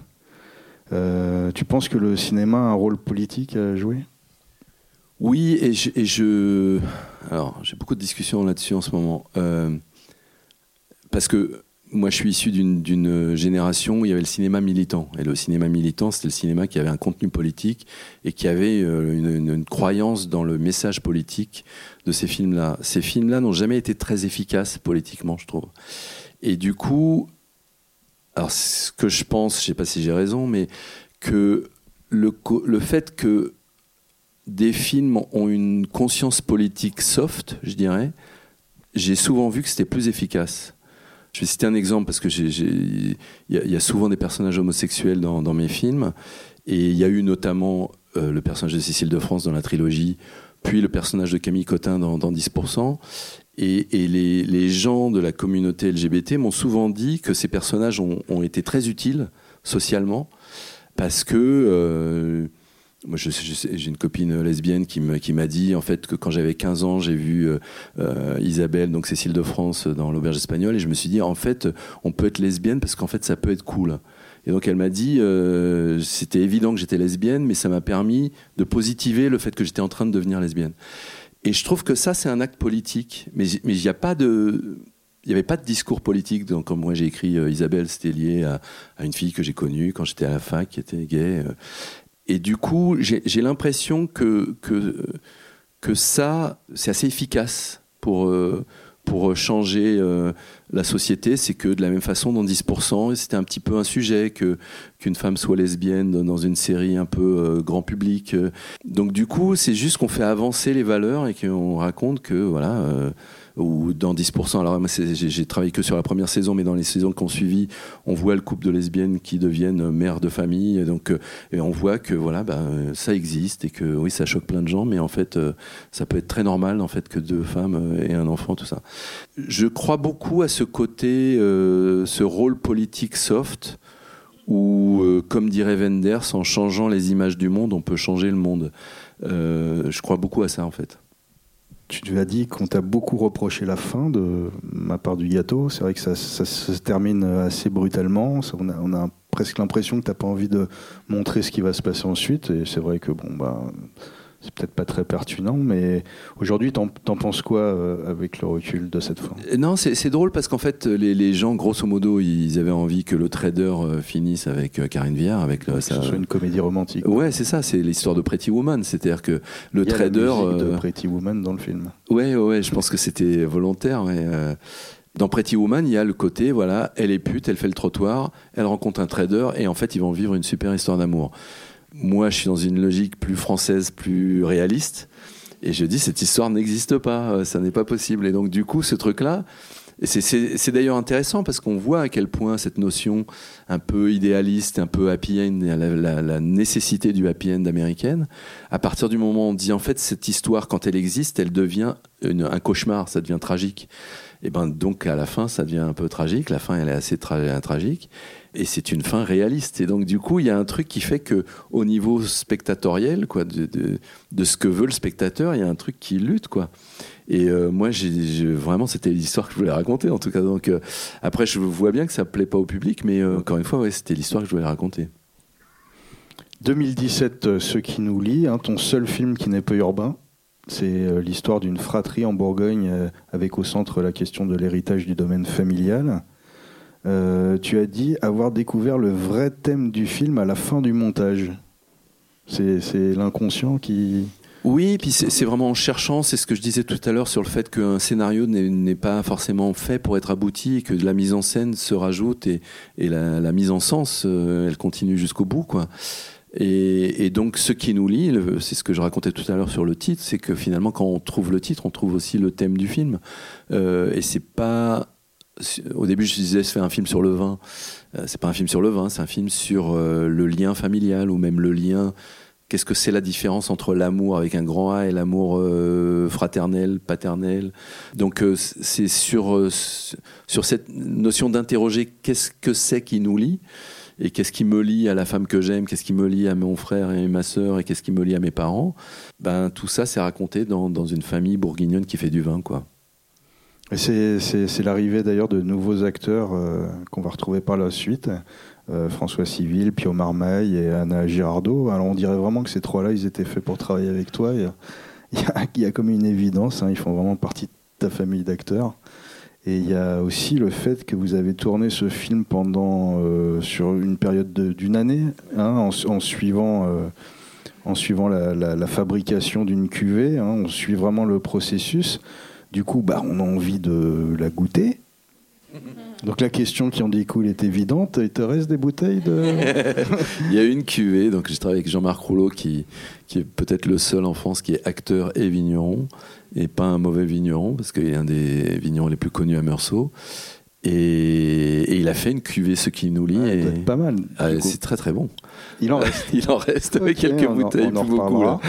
Euh, tu penses que le cinéma a un rôle politique à jouer? Oui, et je, alors j'ai beaucoup de discussions là-dessus en ce moment, Euh, parce que moi, je suis issu d'une génération où il y avait le cinéma militant. Et le cinéma militant, c'était le cinéma qui avait un contenu politique et qui avait euh, une, une croyance dans le message politique de ces films-là. Ces films-là n'ont jamais été très efficaces politiquement, je trouve. Et du coup, alors ce que je pense, je ne sais pas si j'ai raison, mais que le, le fait que des films ont une conscience politique soft, je dirais, j'ai souvent vu que c'était plus efficace. Je vais citer un exemple parce que il y, a souvent des personnages homosexuels dans, mes films. Et il y a eu notamment euh, le personnage de Cécile de France dans la trilogie, puis le personnage de Camille Cotin dans, 10%. Et, les, gens de la communauté LGBT m'ont souvent dit que ces personnages ont, été très utiles socialement parce que euh, moi, j'ai une copine lesbienne qui m'a dit en fait que quand j'avais 15 ans, j'ai vu euh, euh, Isabelle, donc Cécile de France, dans l'auberge espagnole, et je me suis dit en fait, on peut être lesbienne parce qu'en fait, ça peut être cool. Et donc elle m'a dit, euh, c'était évident que j'étais lesbienne, mais ça m'a permis de positiver le fait que j'étais en train de devenir lesbienne. Et je trouve que ça, c'est un acte politique, mais il n'y avait pas de discours politique. Donc, comme moi j'ai écrit Isabelle, c'était lié à, une fille que j'ai connue quand j'étais à la fac, qui était gay. Et du coup, j'ai l'impression que, ça, c'est assez efficace pour, euh, changer euh, la société. C'est que de la même façon, dans 10%, c'était un petit peu un sujet que qu'une femme soit lesbienne dans une série un peu euh, grand public. Donc du coup, c'est juste qu'on fait avancer les valeurs et qu'on raconte que voilà ou dans 10%. Alors moi, j'ai travaillé que sur la première saison, mais dans les saisons qui ont suivi, on voit le couple de lesbiennes qui deviennent mères de famille. Et donc, euh, et on voit que voilà, bah, ça existe et que oui, ça choque plein de gens, mais en fait, euh, ça peut être très normal en fait que deux femmes euh, et un enfant, tout ça. Je crois beaucoup à ce côté, ce rôle politique soft où, comme dirait Wenders, en changeant les images du monde, on peut changer le monde. je crois beaucoup à ça en fait. Tu as dit qu'on t'a beaucoup reproché la fin de ma part du gâteau. C'est vrai que ça, se termine assez brutalement. on, a, on, a, presque l'impression que tu n'as pas envie de montrer ce qui va se passer ensuite. Et c'est vrai que bon, bah, c'est peut-être pas très pertinent, mais aujourd'hui, t'en, en penses quoi euh, avec le recul de cette fin? Euh, Non, c'est, drôle parce qu'en fait, les, gens, grosso modo, ils avaient envie que le trader euh, finisse avec Karine Viard, avec que ce soit une comédie romantique. Ouais, c'est ça, c'est l'histoire de Pretty Woman, c'est-à-dire que le Il y trader. A la de Pretty Woman dans le film. Ouais, ouais, je pense que c'était volontaire. Dans Pretty Woman, il y a le côté, voilà, elle est pute, elle fait le trottoir, elle rencontre un trader et en fait, ils vont vivre une super histoire d'amour. Moi, je suis dans une logique plus française, plus réaliste. Et je dis, cette histoire n'existe pas, euh, ça n'est pas possible. Et donc, du coup, ce truc-là, c'est d'ailleurs intéressant parce qu'on voit à quel point cette notion un peu idéaliste, un peu happy end, la, nécessité du happy end américaine, à partir du moment où on dit en fait cette histoire, quand elle existe, elle devient un cauchemar, ça devient tragique. Et ben donc à la fin, ça devient un peu tragique. La fin, elle est assez tragique et c'est une fin réaliste. Et donc, du coup, il y a un truc qui fait que, au niveau spectatoriel, quoi, de, ce que veut le spectateur, il y a un truc qui lutte, quoi. Et euh, moi, j'ai, vraiment, c'était l'histoire que je voulais raconter, en tout cas. Donc, euh, après, je vois bien que ça plaît pas au public, mais euh, encore une fois, ouais, c'était l'histoire que je voulais raconter. 2017, Ce qui nous lie, hein, ton seul film qui n'est pas urbain. C'est l'histoire d'une fratrie en Bourgogne avec au centre la question de l'héritage du domaine familial. Euh, tu as dit avoir découvert le vrai thème du film à la fin du montage. C'est l'inconscient qui... Oui, puis c'est vraiment en cherchant, c'est ce que je disais tout à l'heure sur le fait qu'un scénario n'est pas forcément fait pour être abouti, et que la mise en scène se rajoute et, la, mise en sens, euh, elle continue jusqu'au bout. quoi. Et, donc, ce qui nous lie, c'est ce que je racontais tout à l'heure sur le titre, c'est que finalement, quand on trouve le titre, on trouve aussi le thème du film. Euh, et c'est pas au début, je disais, je fais un film sur le vin. Euh, c'est pas un film sur le vin, c'est un film sur euh, le lien familial ou même le lien. Qu'est-ce que c'est la différence entre l'amour avec un grand A et l'amour euh, fraternel, paternel Donc, c'est sur, sur cette notion d'interroger qu'est-ce que c'est qui nous lie et qu'est-ce qui me lie à la femme que j'aime, qu'est-ce qui me lie à mon frère et ma sœur et qu'est-ce qui me lie à mes parents. Ben, tout ça, c'est raconté dans, dans une famille bourguignonne qui fait du vin, quoi. C'est l'arrivée d'ailleurs de nouveaux acteurs euh, qu'on va retrouver par la suite. Euh, François Civil, Pio Marmaille et Anna Girardot. Alors on dirait vraiment que ces trois-là, ils étaient faits pour travailler avec toi. Il y a, comme une évidence, hein, ils font vraiment partie de ta famille d'acteurs. Et il y a aussi le fait que vous avez tourné ce film pendant euh, sur une période d'une année, hein, en, suivant, en suivant la, la fabrication d'une cuvée. Hein, on suit vraiment le processus. Du coup, bah, on a envie de la goûter. Donc la question qui en découle est évidente. Il te reste des bouteilles de... Il y a une cuvée. Donc je travaille avec Jean-Marc Rouleau qui, qui est peut-être le seul en France qui est acteur et vigneron et pas un mauvais vigneron parce qu'il est un des vignerons les plus connus à Meursault. Et, il a fait une cuvée ce qui nous lie. et... Pas mal. Ah, c'est très très bon. Il en reste. il en reste avec quelques bouteilles, plus beaucoup là.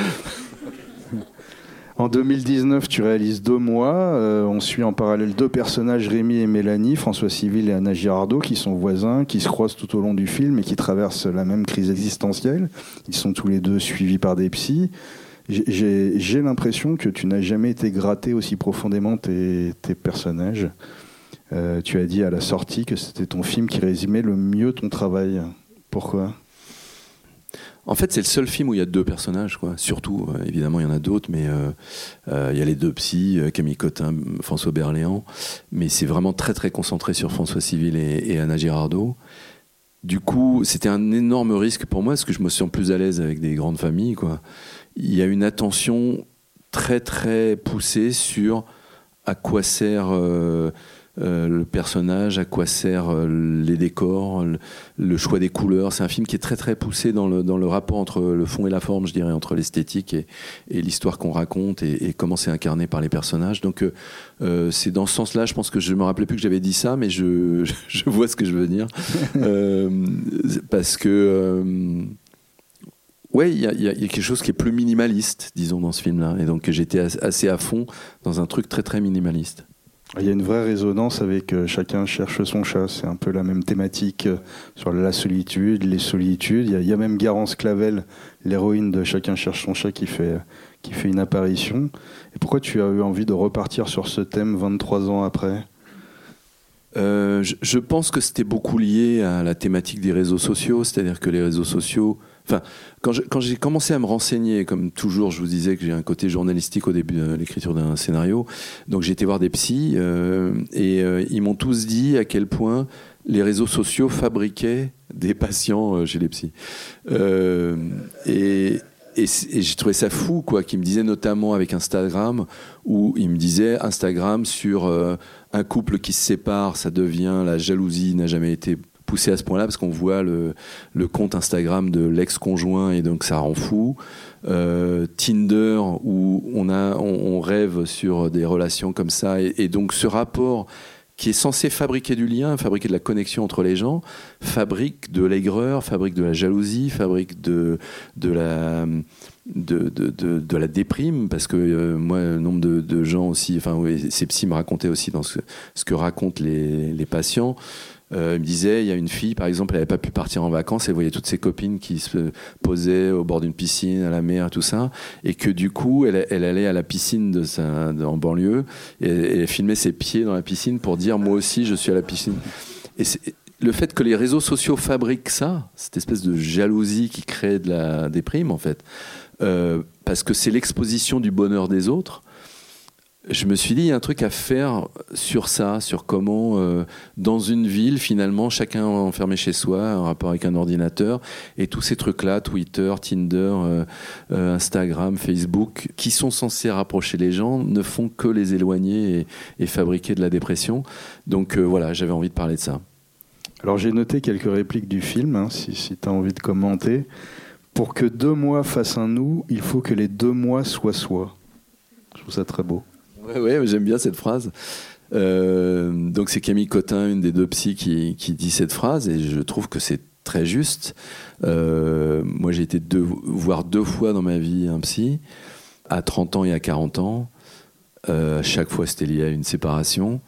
En 2019, tu réalises deux mois. Euh, on suit en parallèle deux personnages, Rémi et Mélanie, François Civil et Anna Girardot, qui sont voisins, qui se croisent tout au long du film et qui traversent la même crise existentielle. Ils sont tous les deux suivis par des psys. J'ai l'impression que tu n'as jamais été gratté aussi profondément tes, personnages. Euh, tu as dit à la sortie que c'était ton film qui résumait le mieux ton travail. Pourquoi? En fait, c'est le seul film où il y a deux personnages, quoi. Surtout, euh, évidemment, il y en a d'autres, mais euh, euh, il y a les deux psys, Camille Cotin, François Berléand. Mais c'est vraiment très, très concentré sur François Civil et, Anna Girardot. Du coup, c'était un énorme risque pour moi, parce que je me sens plus à l'aise avec des grandes familles, quoi. Il y a une attention très, très poussée sur à quoi sert le personnage, à quoi servent euh, les décors, le, choix des couleurs. C'est un film qui est très très poussé dans le, dans le rapport entre le fond et la forme, je dirais, entre l'esthétique et, et l'histoire qu'on raconte et, comment c'est incarné par les personnages. Donc euh, c'est dans ce sens-là, je pense que je me rappelais plus que j'avais dit ça, mais je, je, vois ce que je veux dire. parce que... Ouais, il y, y, a quelque chose qui est plus minimaliste, disons, dans ce film-là. Et donc j'étais assez à fond dans un truc très très minimaliste. Il y a une vraie résonance avec euh, Chacun cherche son chat. C'est un peu la même thématique euh, sur la solitude, les solitudes. Il y a, même Garance Clavel, l'héroïne de Chacun cherche son chat, qui fait, qui fait une apparition. Et pourquoi tu as eu envie de repartir sur ce thème 23 ans après? Euh, je, pense que c'était beaucoup lié à la thématique des réseaux sociaux, c'est-à-dire que les réseaux sociaux Quand j'ai commencé à me renseigner, comme toujours, je vous disais que j'ai un côté journalistique au début de l'écriture d'un scénario, donc j'ai été voir des psys euh, et euh, ils m'ont tous dit à quel point les réseaux sociaux fabriquaient des patients euh, chez les psys. et, et, j'ai trouvé ça fou, quoi, qu'ils me disaient notamment avec Instagram, où ils me disaient Instagram sur un couple qui se sépare, ça devient la jalousie n'a jamais été poussé à ce point-là parce qu'on voit le, le, compte Instagram de l'ex-conjoint et donc ça rend fou. Euh, Tinder où on, a, on, rêve sur des relations comme ça. Et, donc ce rapport qui est censé fabriquer du lien, fabriquer de la connexion entre les gens, fabrique de l'aigreur, fabrique de la jalousie, fabrique de, de la... De, de, de, la déprime, parce que euh, moi, un nombre de, gens aussi, enfin, ces psys me racontaient aussi dans ce, ce que racontent les, les patients, euh, il me disait, il y a une fille, par exemple, elle n'avait pas pu partir en vacances, elle voyait toutes ses copines qui se posaient au bord d'une piscine, à la mer, tout ça, et que du coup, elle, allait à la piscine en banlieue et, elle filmait ses pieds dans la piscine pour dire, moi aussi, je suis à la piscine. Et le fait que les réseaux sociaux fabriquent ça, cette espèce de jalousie qui crée de la déprime, en fait, euh, parce que c'est l'exposition du bonheur des autres, je me suis dit, il y a un truc à faire sur ça, sur comment, euh, dans une ville, finalement, chacun enfermé chez soi, en rapport avec un ordinateur, et tous ces trucs-là, Twitter, Tinder, euh, euh, Instagram, Facebook, qui sont censés rapprocher les gens, ne font que les éloigner et, fabriquer de la dépression. Donc voilà, j'avais envie de parler de ça. Alors j'ai noté quelques répliques du film, hein, si, si tu as envie de commenter. Pour que deux mois fassent un nous, il faut que les deux mois soient soi. Je trouve ça très beau. Oui, j'aime bien cette phrase. Euh, donc c'est Camille Cotin, une des deux psys, qui, dit cette phrase et je trouve que c'est très juste. Euh, moi j'ai été deux, voir deux fois dans ma vie un psy, à 30 ans et à 40 ans. Euh, chaque fois c'était lié à une séparation.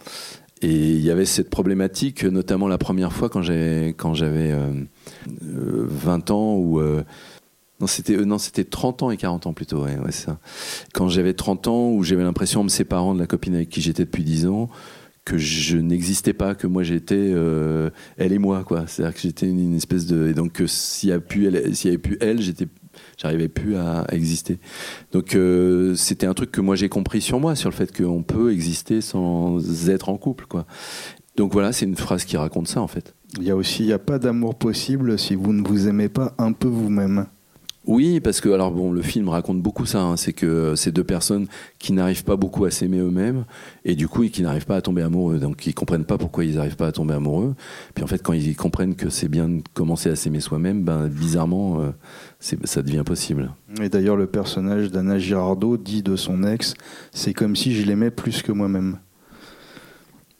Et il y avait cette problématique, notamment la première fois quand j'avais, quand j'avais 20 ans, où non, c'était euh, non, c'était 30 ans et 40 ans plutôt, ouais, ça. Quand j'avais 30 ans, où j'avais l'impression en me séparant de la copine avec qui j'étais depuis 10 ans, que je n'existais pas, que moi j'étais euh, elle et moi. C'est-à-dire que j'étais une, espèce de. Et donc, elle, s'il y avait pu elle, j'arrivais plus à, exister. Donc euh, c'était un truc que moi j'ai compris sur moi, sur le fait qu'on peut exister sans être en couple, quoi. Donc voilà, c'est une phrase qui raconte ça en fait. Il y a aussi, il n'y a pas d'amour possible si vous ne vous aimez pas un peu vous-même. Oui, parce que alors bon, le film raconte beaucoup ça. hein. c'est que euh, ces deux personnes qui n'arrivent pas beaucoup à s'aimer eux-mêmes et du coup qui n'arrivent pas à tomber amoureux. Donc ils comprennent pas pourquoi ils n'arrivent pas à tomber amoureux. Puis en fait, quand ils comprennent que c'est bien de commencer à s'aimer soi-même, ben bizarrement, euh, ça devient possible. Et d'ailleurs, le personnage d'Anna Girardot dit de son ex C'est comme si je l'aimais plus que moi-même.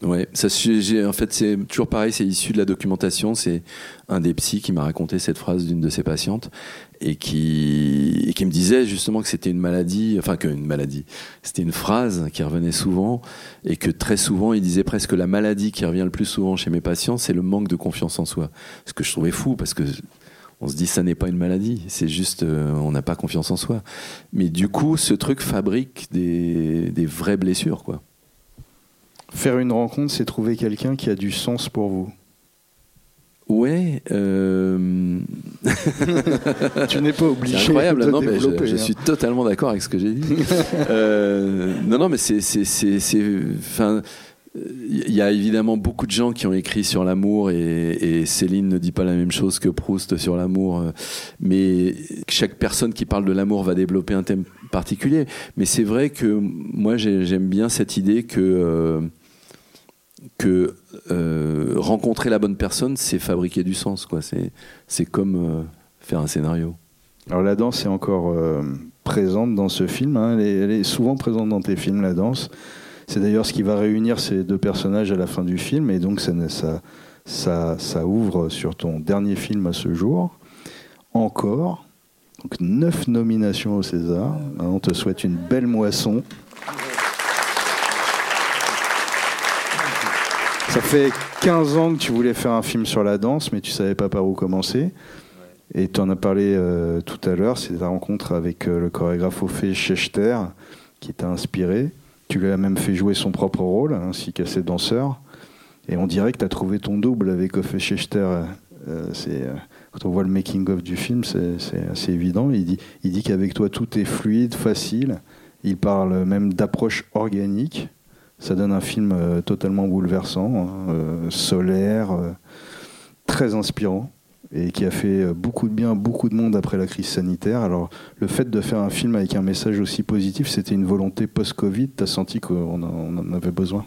Ouais, ça, en fait, c'est toujours pareil, c'est issu de la documentation. C'est un des psys qui m'a raconté cette phrase d'une de ses patientes et qui, me disait justement que c'était une maladie, enfin qu'une maladie, c'était une phrase qui revenait souvent et que très souvent, il disait presque la maladie qui revient le plus souvent chez mes patients, c'est le manque de confiance en soi. Ce que je trouvais fou parce que on se dit ça n'est pas une maladie, c'est juste euh, on n'a pas confiance en soi. Mais du coup, ce truc fabrique des, des vraies blessures, quoi. Faire une rencontre, c'est trouver quelqu'un qui a du sens pour vous. Ouais. euh, Tu n'es pas obligé C'est incroyable. de non, mais je, hein. suis totalement d'accord avec ce que j'ai dit. Euh, non, non, mais c'est, c'est, c'est, c'est- enfin, il y a évidemment beaucoup de gens qui ont écrit sur l'amour et, et Céline ne dit pas la même chose que Proust sur l'amour. Mais chaque personne qui parle de l'amour va développer un thème particulier. Mais c'est vrai que moi j'ai- j'aime bien cette idée que euh, que euh, rencontrer la bonne personne, c'est fabriquer du sens. Quoi. C'est, comme euh, faire un scénario. Alors la danse est encore euh, présente dans ce film, hein. elle, est, souvent présente dans tes films, la danse. C'est d'ailleurs ce qui va réunir ces deux personnages à la fin du film, et donc ça, ça, ça, ça ouvre sur ton dernier film à ce jour. Encore, donc neuf nominations au César. Hein, On te souhaite une belle moisson. Ça fait 15 ans que tu voulais faire un film sur la danse, mais tu savais pas par où commencer. Et tu en as parlé euh, tout à l'heure, c'est ta rencontre avec euh, le chorégraphe Ophé Schechter qui t'a inspiré. Tu lui as même fait jouer son propre rôle, ainsi qu'à ses danseurs. Et on dirait que tu as trouvé ton double avec Ophé Schechter. Euh, quand on voit le making-of du film, c'est, c'est assez évident. Il dit, il dit qu'avec toi, tout est fluide, facile. Il parle même d'approche organique. Ça donne un film euh, totalement bouleversant, hein, euh, solaire, euh, très inspirant et qui a fait beaucoup de bien à beaucoup de monde après la crise sanitaire. Alors, le fait de faire un film avec un message aussi positif, c'était une volonté post-Covid. Tu as senti qu'on en, avait besoin?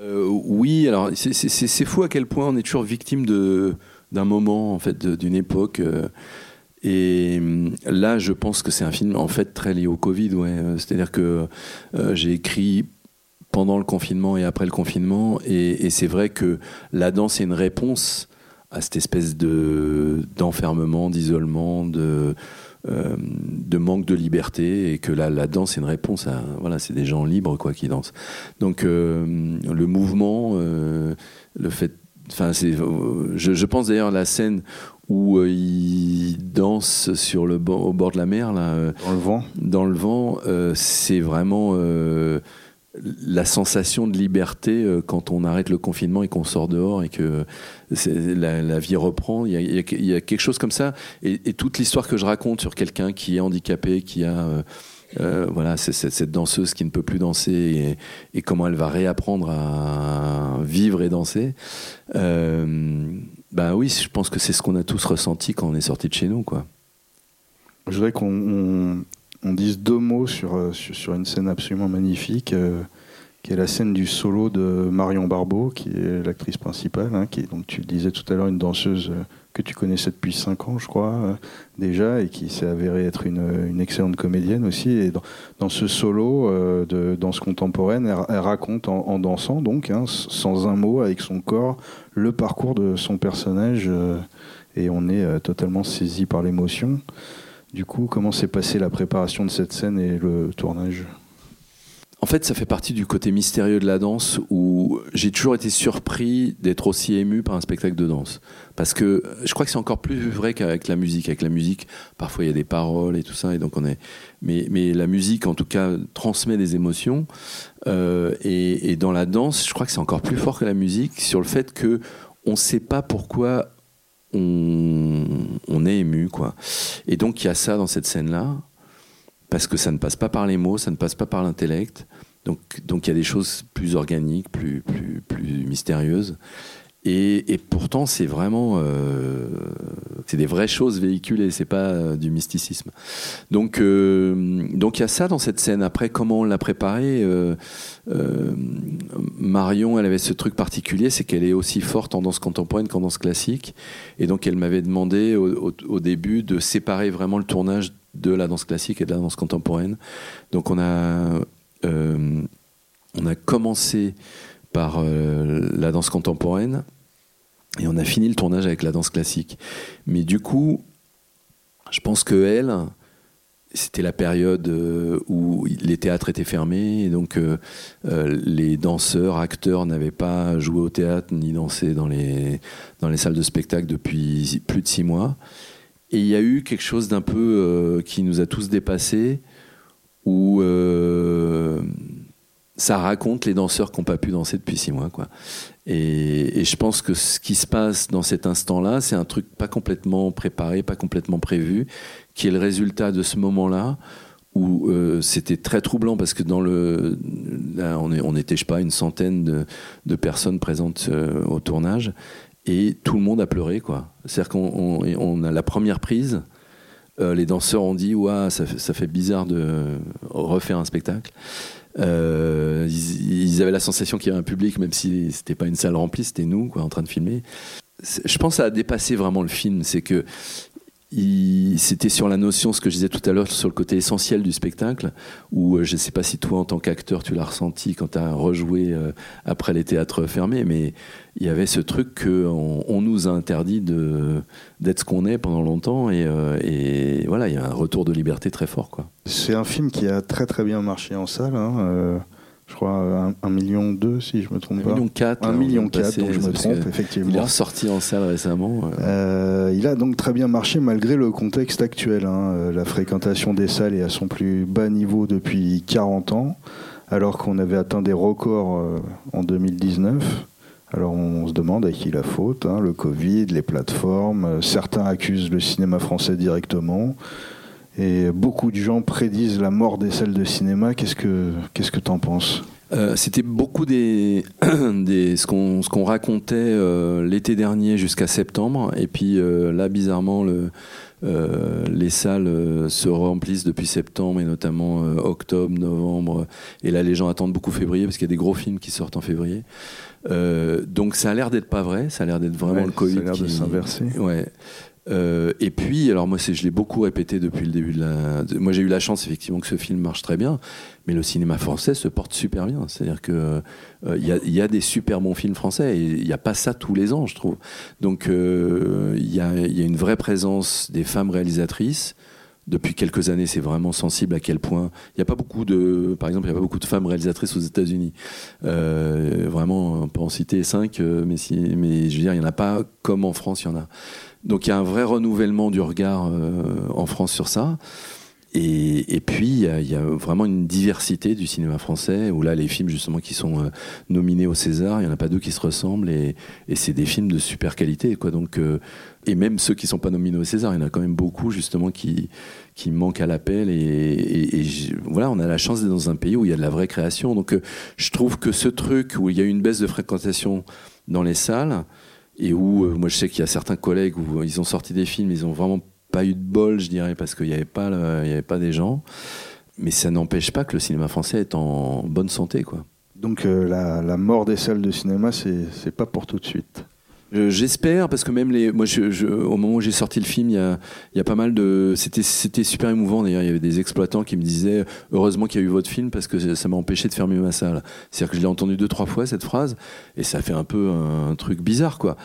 Oui, alors c'est- fou à quel point on est toujours victime d'un moment, en fait, d'une époque. et hum, là, je pense que c'est un film en fait très lié au Covid. Ouais. C'est-à-dire que j'ai écrit pendant le confinement et après le confinement, et, et c'est vrai que la danse est une réponse à cette espèce de d'enfermement, d'isolement, de euh, de manque de liberté et que la, la danse est une réponse à voilà c'est des gens libres quoi qui dansent. Donc euh, le mouvement euh, le fait enfin c'est je, je pense d'ailleurs à la scène où euh, il danse sur le au bord de la mer là dans le vent. dans le vent c'est vraiment la sensation de liberté euh, quand on arrête le confinement et qu'on sort dehors et que la, vie reprend. Il y, a, quelque chose comme ça. Et, toute l'histoire que je raconte sur quelqu'un qui est handicapé, qui a euh, euh, voilà, cette danseuse qui ne peut plus danser et, comment elle va réapprendre à vivre et danser. Bah oui, je pense que c'est ce qu'on a tous ressenti quand on est sorti de chez nous, quoi. Je voudrais qu'on on, dise deux mots sur, euh, sur, sur une scène absolument magnifique, euh, qui est la scène du solo de Marion Barbeau, qui est l'actrice principale, hein, qui est, donc tu disais tout à l'heure, une danseuse euh, que tu connaissais depuis 5 ans, je crois, déjà, et qui s'est avérée être une, une excellente comédienne aussi. Et dans, ce solo de danse contemporaine, elle, raconte en, dansant, donc, hein, sans un mot, avec son corps, le parcours de son personnage, et on est totalement saisi par l'émotion. Du coup, comment s'est passée la préparation de cette scène et le tournage? En fait, ça fait partie du côté mystérieux de la danse où j'ai toujours été surpris d'être aussi ému par un spectacle de danse. Parce que je crois que c'est encore plus vrai qu'avec la musique. Avec la musique, parfois il y a des paroles et tout ça, et donc on est. Mais, la musique, en tout cas, transmet des émotions. Euh, et, et dans la danse, je crois que c'est encore plus fort que la musique sur le fait que on ne sait pas pourquoi on, on est ému, quoi. Et donc il y a ça dans cette scène-là, parce que ça ne passe pas par les mots, ça ne passe pas par l'intellect. Donc, donc il y a des choses plus organiques, plus, plus, plus mystérieuses. Et, pourtant, c'est vraiment, euh, c'est des vraies choses véhiculées, c'est pas euh, du mysticisme. Donc, euh, donc il y a ça dans cette scène. Après, comment on l'a préparé euh, Marion, elle avait ce truc particulier, c'est qu'elle est aussi forte en danse contemporaine qu'en danse classique. Et donc, elle m'avait demandé au, début de séparer vraiment le tournage de la danse classique et de la danse contemporaine. Donc, on a, on a commencé par la danse contemporaine et on a fini le tournage avec la danse classique. Mais du coup, je pense que elle, c'était la période euh, où les théâtres étaient fermés, et donc euh, euh, les danseurs, acteurs n'avaient pas joué au théâtre ni dansé dans les, dans les salles de spectacle depuis plus de six mois. Et il y a eu quelque chose d'un peu qui nous a tous dépassés, où ça raconte les danseurs qui n'ont pas pu danser depuis six mois. Quoi. Et, et, je pense que ce qui se passe dans cet instant-là, c'est un truc pas complètement préparé, pas complètement prévu, qui est le résultat de ce moment-là où euh, c'était très troublant parce que dans le là, on, est, on était je sais pas une centaine de, de personnes présentes euh, au tournage et tout le monde a pleuré quoi. C'est-à-dire qu'on on, on a la première prise. Euh, les danseurs ont dit ouais, ça, ça fait bizarre de refaire un spectacle. Euh, ils, avaient la sensation qu'il y avait un public, même si c'était pas une salle remplie, c'était nous, quoi, en train de filmer. Je pense que ça a dépassé vraiment le film. C'est que c'était sur la notion, ce que je disais tout à l'heure, sur le côté essentiel du spectacle, où euh, je ne sais pas si toi, en tant qu'acteur, tu l'as ressenti quand tu as rejoué euh, après les théâtres fermés, mais il y avait ce truc qu'on on nous a interdit d'être ce qu'on est pendant longtemps, et, euh, et, voilà, il y a un retour de liberté très fort. C'est un film qui a très très bien marché en salle. Hein, je crois, un, million deux, si je me trompe pas. Million quatre, un million quatre, donc je me trompe, effectivement. Il est ressorti en salle récemment. Euh, il a donc très bien marché malgré le contexte actuel. Hein. La fréquentation des salles est à son plus bas niveau depuis 40 ans, alors qu'on avait atteint des records euh, en 2019. Alors on se demande à qui la faute, hein. le Covid, les plateformes. Certains accusent le cinéma français directement. Et beaucoup de gens prédisent la mort des salles de cinéma. Qu'est-ce que qu'est-ce que t'en penses? Euh, C'était beaucoup des, des ce qu'on qu'on racontait euh, l'été dernier jusqu'à septembre, et puis euh, là bizarrement le les salles se remplissent depuis septembre et notamment octobre, novembre, et là les gens attendent beaucoup février parce qu'il y a des gros films qui sortent en février. donc ça a l'air d'être pas vrai, ça a l'air d'être vraiment ouais, le Covid ça a l'air de s'inverser. Ouais. Euh, et puis, alors moi, je l'ai beaucoup répété depuis le début de la. Moi, j'ai eu la chance effectivement que ce film marche très bien, mais le cinéma français se porte super bien. C'est-à-dire que il euh, y, y, a des super bons films français et il n'y a pas ça tous les ans, je trouve. Donc, il euh, y, a, y, a, une vraie présence des femmes réalisatrices. Depuis quelques années, c'est vraiment sensible à quel point il n'y a pas beaucoup de, par exemple, il n'y a pas beaucoup de femmes réalisatrices aux États-Unis. Euh, vraiment, on peut en citer cinq, mais si, je veux dire, il n'y en a pas comme en France, il y en a. Donc il y a un vrai renouvellement du regard euh, en France sur ça. Et, puis il y, a, vraiment une diversité du cinéma français où là les films justement qui sont euh, nominés au César, il y en a pas deux qui se ressemblent et, c'est des films de super qualité quoi. Donc euh, et même ceux qui sont pas nominés au César, il y en a quand même beaucoup justement qui qui manquent à l'appel et, voilà on a la chance d'être dans un pays où il y a de la vraie création. Donc euh, je trouve que ce truc où il y a une baisse de fréquentation dans les salles et où moi je sais qu'il y a certains collègues où ils ont sorti des films, ils ont vraiment pas eu de bol, je dirais, parce qu'il n'y avait pas, le, il y avait pas des gens. Mais ça n'empêche pas que le cinéma français est en bonne santé, quoi. Donc euh, la, la, mort des salles de cinéma, c'est pas pour tout de suite. J'espère parce que même les, moi, je, je, au moment où j'ai sorti le film, il y a, il y a pas mal de, c'était, c'était super émouvant d'ailleurs. Il y avait des exploitants qui me disaient heureusement qu'il y a eu votre film parce que ça m'a empêché de fermer ma salle. C'est-à-dire que je l'ai entendu deux trois fois cette phrase et ça fait un peu un, un truc bizarre quoi.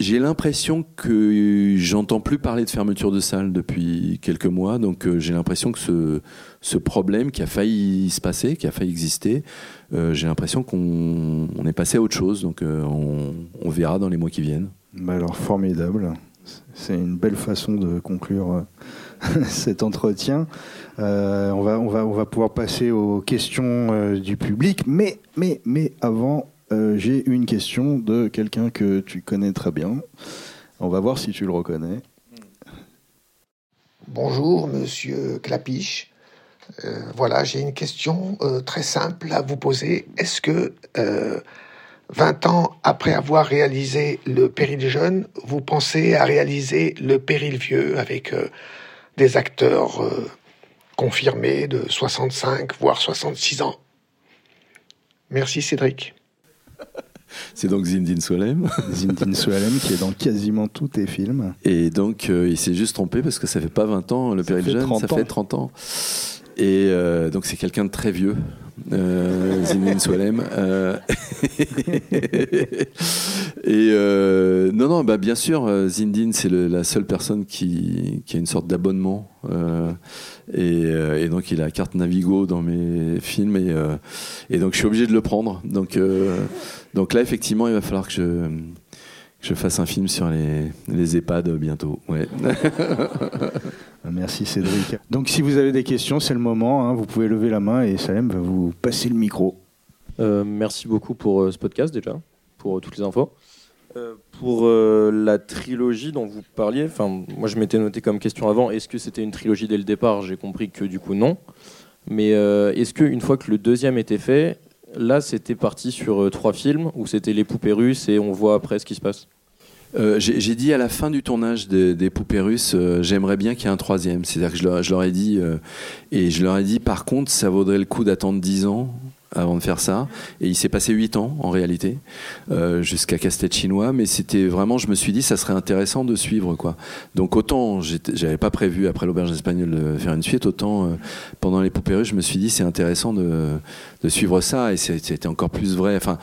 J'ai l'impression que j'entends plus parler de fermeture de salle depuis quelques mois, donc euh, j'ai l'impression que ce, problème qui a failli se passer, qui a failli exister, euh, j'ai l'impression qu'on on est passé à autre chose, donc euh, on, on, verra dans les mois qui viennent. Bah alors formidable, c'est une belle façon de conclure cet entretien. on, va, on, va, on va pouvoir passer aux questions du public, mais, mais, mais avant, euh, j'ai une question de quelqu'un que tu connais très bien. On va voir si tu le reconnais. Bonjour, monsieur Clapiche. Euh, voilà, j'ai une question euh, très simple à vous poser. Est-ce que, euh, 20 ans après avoir réalisé le péril jeune, vous pensez à réaliser le péril vieux avec des acteurs confirmés de 65, voire 66 ans? Merci Cédric. C'est donc Zindine Swalem. Zindine Swalem qui est dans quasiment tous tes films. Et donc, euh, il s'est juste trompé parce que ça fait pas 20 ans, le péril jeune, 30 ça ans. fait 30 ans. Et euh, donc, c'est quelqu'un de très vieux, euh, Zinedine Swalem. Euh, et euh, non, non, bah, bien sûr, Zindine, c'est la seule personne qui, a une sorte d'abonnement. et, donc, il a la carte Navigo dans mes films. Et, donc, je suis obligé de le prendre. Donc, là, effectivement, il va falloir que je, je fasse un film sur les, les EHPAD bientôt. Ouais. Merci Cédric. Donc si vous avez des questions, c'est le moment. hein. vous pouvez lever la main et Salem va vous passer le micro. Euh, merci beaucoup pour euh, ce podcast déjà, pour euh, toutes les infos. Euh, pour euh, la trilogie dont vous parliez, enfin moi je m'étais noté comme question avant, est-ce que c'était une trilogie dès le départ? J'ai compris que du coup non. Mais euh, est-ce que une fois que le deuxième était fait, là c'était parti sur euh, trois films ou c'était les poupées russes et on voit après ce qui se passe Euh, J'ai dit à la fin du tournage des, poupées russes, euh, j'aimerais bien qu'il y ait un troisième. C'est-à-dire que je leur, ai dit, et je leur ai dit, par contre, ça vaudrait le coup d'attendre 10 ans avant de faire ça. Et il s'est passé 8 ans en réalité, euh, jusqu'à Casse-Tête chinois. Mais c'était vraiment, je me suis dit, ça serait intéressant de suivre. quoi. Donc autant, j'avais pas prévu après l'auberge espagnole de faire une suite, autant euh, pendant les poupées russes, je me suis dit, c'est intéressant de, suivre ça. Et c'était encore plus vrai. Enfin,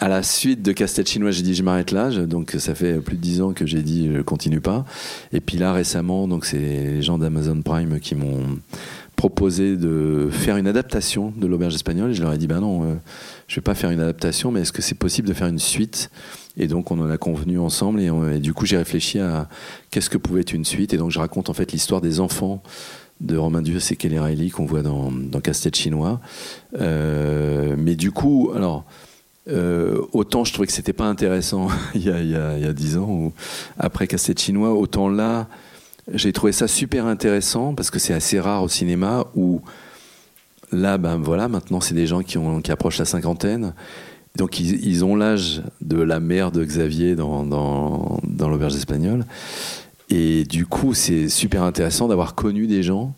à la suite de Casse-Tête chinois, j'ai dit je m'arrête là. Donc ça fait plus de dix ans que j'ai dit je continue pas. Et puis là récemment, donc c'est les gens d'Amazon Prime qui m'ont proposé de faire une adaptation de l'auberge espagnole. Et je leur ai dit ben non, euh, je vais pas faire une adaptation, mais est-ce que c'est possible de faire une suite? Et donc on en a convenu ensemble. Et, du coup j'ai réfléchi à qu'est-ce que pouvait être une suite. Et donc je raconte en fait l'histoire des enfants de Romain Duris et Kelly Riley qu'on voit dans, dans Casse-Tête chinois. Euh, mais du coup, alors. Euh, autant je trouvais que c'était pas intéressant il y a, 10 ans ou après Cassette chinois, autant là j'ai trouvé ça super intéressant parce que c'est assez rare au cinéma où là ben voilà maintenant c'est des gens qui, qui approchent la cinquantaine. Donc ils, ont l'âge de la mère de Xavier dans, dans l'auberge espagnole. Et du coup c'est super intéressant d'avoir connu des gens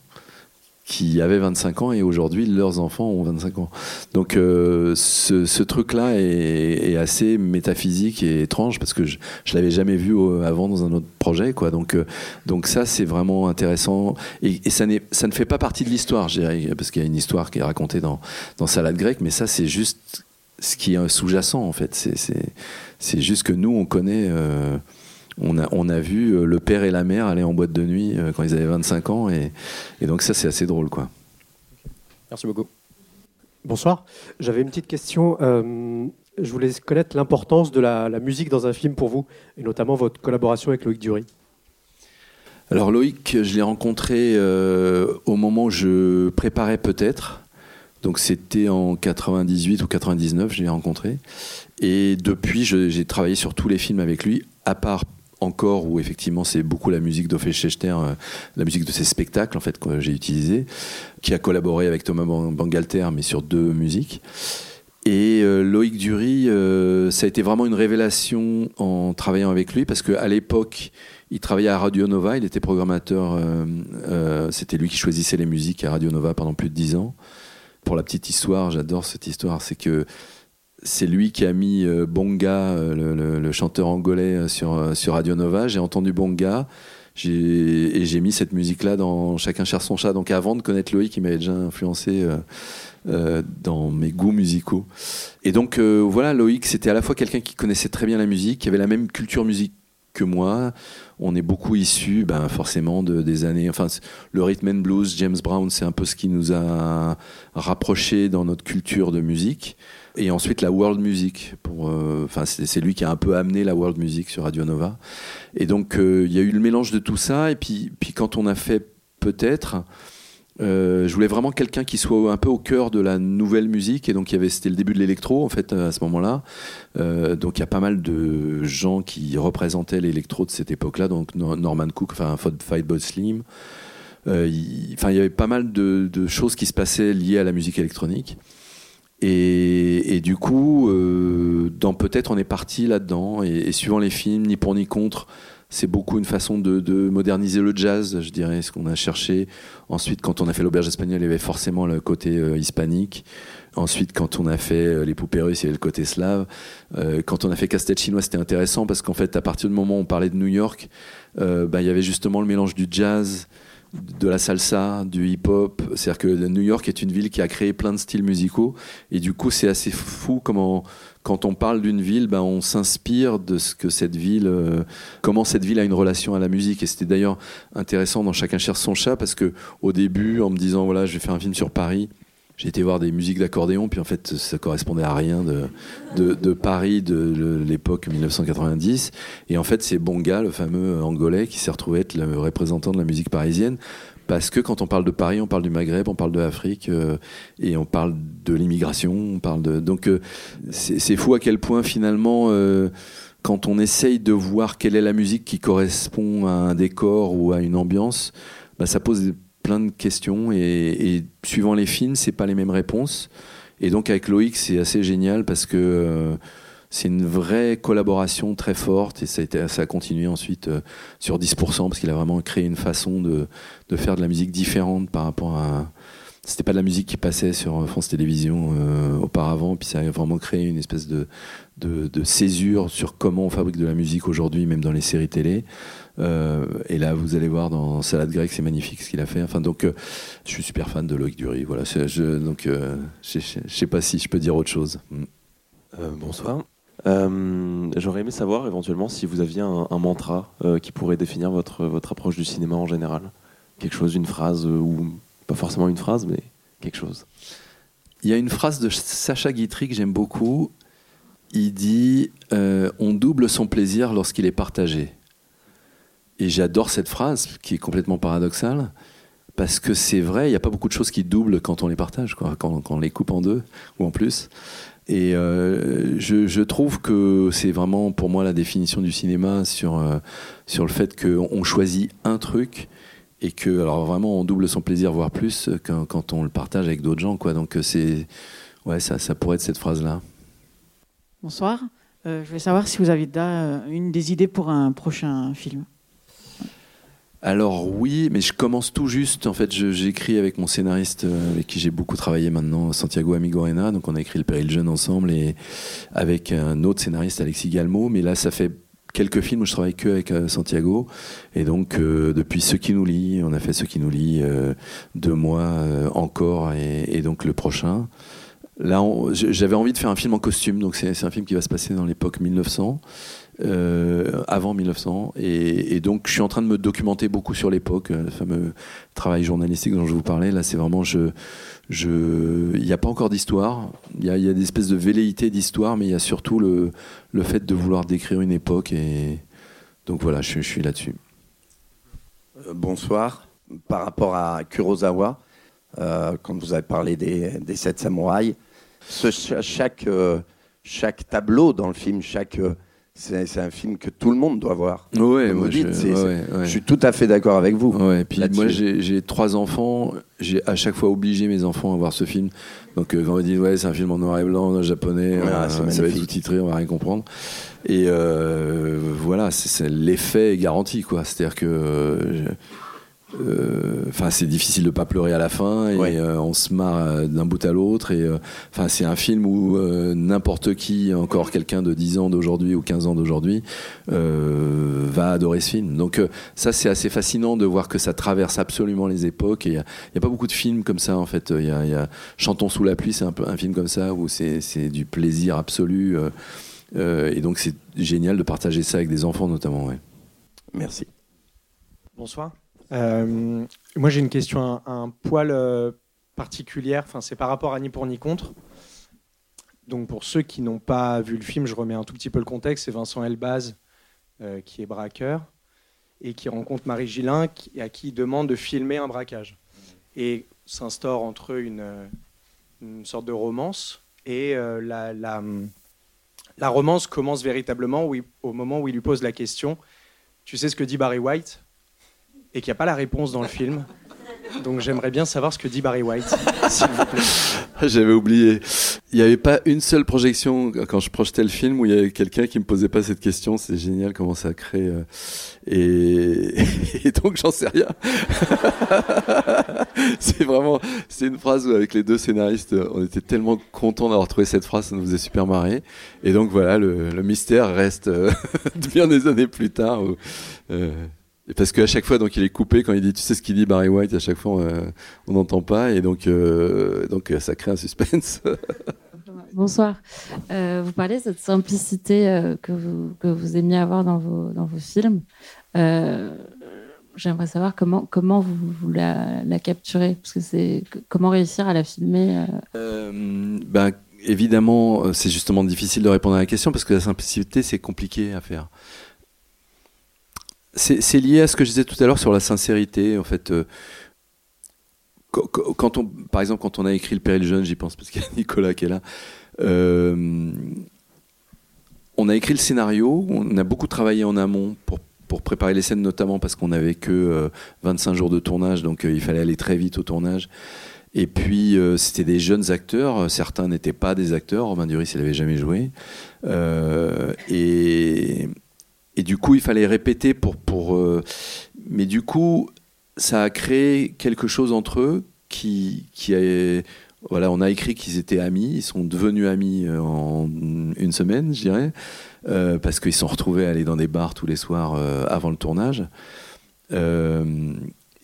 qui avaient 25 ans et aujourd'hui leurs enfants ont 25 ans. Donc euh, ce, truc-là est, assez métaphysique et étrange parce que je, je l'avais jamais vu avant dans un autre projet, euh, donc ça c'est vraiment intéressant et, ça, ne fait pas partie de l'histoire, parce qu'il y a une histoire qui est racontée dans dans Salade grecque, mais ça c'est juste ce qui est sous-jacent en fait. C'est juste que nous on connaît. euh, on a, on a vu euh, le père et la mère aller en boîte de nuit euh, quand ils avaient 25 ans et, et donc ça c'est assez drôle quoi. Merci beaucoup. Bonsoir. J'avais une petite question. Euh, je voulais connaître l'importance de la, la musique dans un film pour vous, et notamment votre collaboration avec Loïc Dury. Alors Loïc, je l'ai rencontré euh, au moment où je préparais peut-être. Donc c'était en 98 ou 99, je l'ai rencontré. Et depuis, je- j'ai travaillé sur tous les films avec lui, à part encore où effectivement c'est beaucoup la musique d'Ophé Schechter, euh, la musique de ses spectacles en fait que j'ai utilisé, qui a collaboré avec Thomas Ban- Bangalter, mais sur deux musiques. Et euh, Loïc Dury, euh, ça a été vraiment une révélation en travaillant avec lui, parce qu'à l'époque, il travaillait à Radio Nova, il était programmateur, c'était lui qui choisissait les musiques à Radio Nova pendant plus de dix ans. Pour la petite histoire, j'adore cette histoire, c'est que c'est lui qui a mis euh, Bonga, euh, le, chanteur angolais, euh, sur, Radio Nova. J'ai entendu Bonga et j'ai mis cette musique-là dans Chacun cherche son chat. Donc avant de connaître Loïc, il m'avait déjà influencé dans mes goûts musicaux. Et donc voilà, Loïc, c'était à la fois quelqu'un qui connaissait très bien la musique, qui avait la même culture musique que moi. On est beaucoup issus, ben, forcément, de, des années. Enfin, le rhythm and blues, James Brown, c'est un peu ce qui nous a rapprochés dans notre culture de musique. Et ensuite, la world music. Euh, enfin, c'est lui qui a un peu amené la world music sur Radio Nova. Et donc, euh, il y a eu le mélange de tout ça. Et puis, puis quand on a fait peut-être, Euh, je voulais vraiment quelqu'un qui soit un peu au cœur de la nouvelle musique et donc c'était le début de l'électro en fait à ce moment-là donc il y a pas mal de gens qui représentaient l'électro de cette époque-là donc Norman Cook enfin Fatboy Slim euh, il, enfin il y avait pas mal de, choses qui se passaient liées à la musique électronique et, du coup euh, dans peut-être on est parti là-dedans et, suivant les films ni pour ni contre c'est beaucoup une façon de, de, moderniser le jazz, je dirais, ce qu'on a cherché. Ensuite, quand on a fait l'auberge espagnole, il y avait forcément le côté euh, hispanique. Ensuite, quand on a fait euh, les poupées russes, il y avait le côté slave. Euh, quand on a fait Castel chinois, c'était intéressant parce qu'en fait, à partir du moment où on parlait de New York, euh, bah, il y avait justement le mélange du jazz, de la salsa, du hip-hop. C'est-à-dire que New York est une ville qui a créé plein de styles musicaux. Et du coup, c'est assez fou comment quand on parle d'une ville, ben, on s'inspire de ce que cette ville, euh, comment cette ville a une relation à la musique. Et c'était d'ailleurs intéressant dans Chacun cherche son chat parce que au début, en me disant voilà, je vais faire un film sur Paris, j'ai été voir des musiques d'accordéon, puis en fait, ça correspondait à rien de, Paris de l'époque 1990. Et en fait, c'est Bonga, le fameux angolais, qui s'est retrouvé être le représentant de la musique parisienne parce que quand on parle de Paris, on parle du Maghreb, on parle de l'Afrique euh, et on parle de l'immigration, on parle de donc euh, c'est fou à quel point finalement euh, quand on essaye de voir quelle est la musique qui correspond à un décor ou à une ambiance, bah, ça pose plein de questions et, suivant les films, c'est pas les mêmes réponses. Et donc avec Loïc, c'est assez génial parce que euh, c'est une vraie collaboration très forte et ça a, continué ensuite euh, sur 10% parce qu'il a vraiment créé une façon de, faire de la musique différente par rapport à. C'était pas de la musique qui passait sur France Télévisions euh, auparavant, puis ça a vraiment créé une espèce de, césure sur comment on fabrique de la musique aujourd'hui, même dans les séries télé. Euh, et là, vous allez voir dans Salade grecque, c'est magnifique ce qu'il a fait. Enfin, donc, euh, je suis super fan de Loïc Dury. Voilà, je, donc, euh, je sais pas si je peux dire autre chose. Mm. bonsoir. Euh, J'aurais aimé savoir éventuellement si vous aviez un, un mantra euh, qui pourrait définir votre, votre approche du cinéma en général. Quelque chose, une phrase, euh, ou pas forcément une phrase, mais quelque chose. Il y a une phrase de Sacha Guitry que j'aime beaucoup. Il dit On double son plaisir lorsqu'il est partagé. Et j'adore cette phrase qui est complètement paradoxale. Parce que c'est vrai, il n'y a pas beaucoup de choses qui doublent quand on les partage, quand, on les coupe en deux ou en plus. Et euh, je, trouve que c'est vraiment pour moi la définition du cinéma sur, euh, sur le fait qu'on choisit un truc et que alors vraiment on double son plaisir voire plus quand, on le partage avec d'autres gens. Donc c'est ouais ça, pourrait être cette phrase là. Bonsoir. Euh, je voulais savoir si vous avez une des idées pour un prochain film. Alors oui, mais je commence tout juste. En fait, j'écris avec mon scénariste avec qui j'ai beaucoup travaillé maintenant, Santiago Amigorena. Donc on a écrit Le Péril Jeune ensemble et avec un autre scénariste, Alexis Galmo. Mais là, ça fait quelques films où je travaille que avec Santiago. Et donc euh, depuis Ce qui nous lie, on a fait Ce qui nous lie euh, deux mois euh, encore et, et, donc le prochain. Là, j'avais envie de faire un film en costume. Donc c'est un film qui va se passer dans l'époque 1900 euh, avant 1900. Et, donc, je suis en train de me documenter beaucoup sur l'époque, le fameux travail journalistique dont je vous parlais. Là, c'est vraiment, il n'y a pas encore d'histoire. Il y a, des espèces de velléités d'histoire, mais il y a surtout le, fait de vouloir décrire une époque. Et donc voilà, je, suis là-dessus. Euh, bonsoir. Par rapport à Kurosawa, euh, quand vous avez parlé des, sept samouraïs, euh, chaque tableau dans le film, chaque c'est un film que tout le monde doit voir. Ouais, moi, dites, je, ouais, ouais. je, suis tout à fait d'accord avec vous. Ouais, puis moi, j'ai trois enfants. J'ai à chaque fois obligé mes enfants à voir ce film. Donc, euh, quand on me dit, ouais, c'est un film en noir et blanc, en japonais, ah, euh, ça va être sous-titré, on va rien comprendre. Et euh, voilà, l'effet est garanti, quoi. C'est-à-dire que. Euh, enfin euh, c'est difficile de pas pleurer à la fin et ouais. euh, on se marre d'un bout à l'autre et enfin euh, c'est un film où euh, n'importe qui encore quelqu'un de 10 ans d'aujourd'hui ou 15 ans d'aujourd'hui euh, va adorer ce film donc ça c'est assez fascinant de voir que ça traverse absolument les époques et il y, y, a pas beaucoup de films comme ça en fait il y a, y a Chantons sous la pluie c'est un, peu, un film comme ça où c'est du plaisir absolu et donc c'est génial de partager ça avec des enfants notamment ouais. merci bonsoir euh, moi, j'ai une question un, poil euh, particulière. Enfin, c'est par rapport à Ni pour ni contre. Donc, pour ceux qui n'ont pas vu le film, je remets un tout petit peu le contexte. C'est Vincent Elbaz euh, qui est braqueur et qui rencontre Marie Gillin à qui il demande de filmer un braquage. et s'instaure entre eux une, sorte de romance. Et la, romance commence véritablement au moment où il lui pose la question Tu sais ce que dit Barry White? Et qu'il n'y a pas la réponse dans le film. Donc j'aimerais bien savoir ce que dit Barry White, s'il vous plaît. J'avais oublié. Il n'y avait pas une seule projection quand je projetais le film où il y avait quelqu'un qui me posait pas cette question. C'est génial comment ça crée. euh, Et, donc j'en sais rien. c'est vraiment, c'est une phrase où avec les deux scénaristes, on était tellement contents d'avoir trouvé cette phrase, ça nous faisait super marrer. Et donc voilà, le, mystère reste euh, bien des années plus tard. euh, parce qu'à chaque fois, donc, il est coupé quand il dit, tu sais ce qu'il dit Barry White, à chaque fois, euh, on n'entend pas, et donc, euh, donc, euh, ça crée un suspense. Bonsoir. Euh, vous parlez de cette simplicité euh, que, vous, que vous aimiez avoir dans vos, dans vos films. Euh, J'aimerais savoir comment, comment vous, vous la, la capturez, parce que c'est comment réussir à la filmer. euh, Euh, ben, évidemment, euh, c'est justement difficile de répondre à la question parce que la simplicité, c'est compliqué à faire. C'est lié à ce que je disais tout à l'heure sur la sincérité. En fait, euh, quand- on, par exemple, quand on a écrit Le Péril Jeune, j'y pense parce qu'il y a Nicolas qui est là. euh, on a écrit le scénario, on a beaucoup travaillé en amont pour, préparer les scènes, notamment parce qu'on n'avait que euh, 25 jours de tournage, donc euh, il fallait aller très vite au tournage. Et puis, c'était des jeunes acteurs. Certains n'étaient pas des acteurs. Romain Duris, il n'avait jamais joué. Et, et du coup, il fallait répéter pour. pour euh, mais du coup, ça a créé quelque chose entre eux qui, qui a. Voilà, on a écrit qu'ils étaient amis. Ils sont devenus amis euh, en une semaine, je dirais. Euh, parce qu'ils se sont retrouvés à aller dans des bars tous les soirs avant le tournage.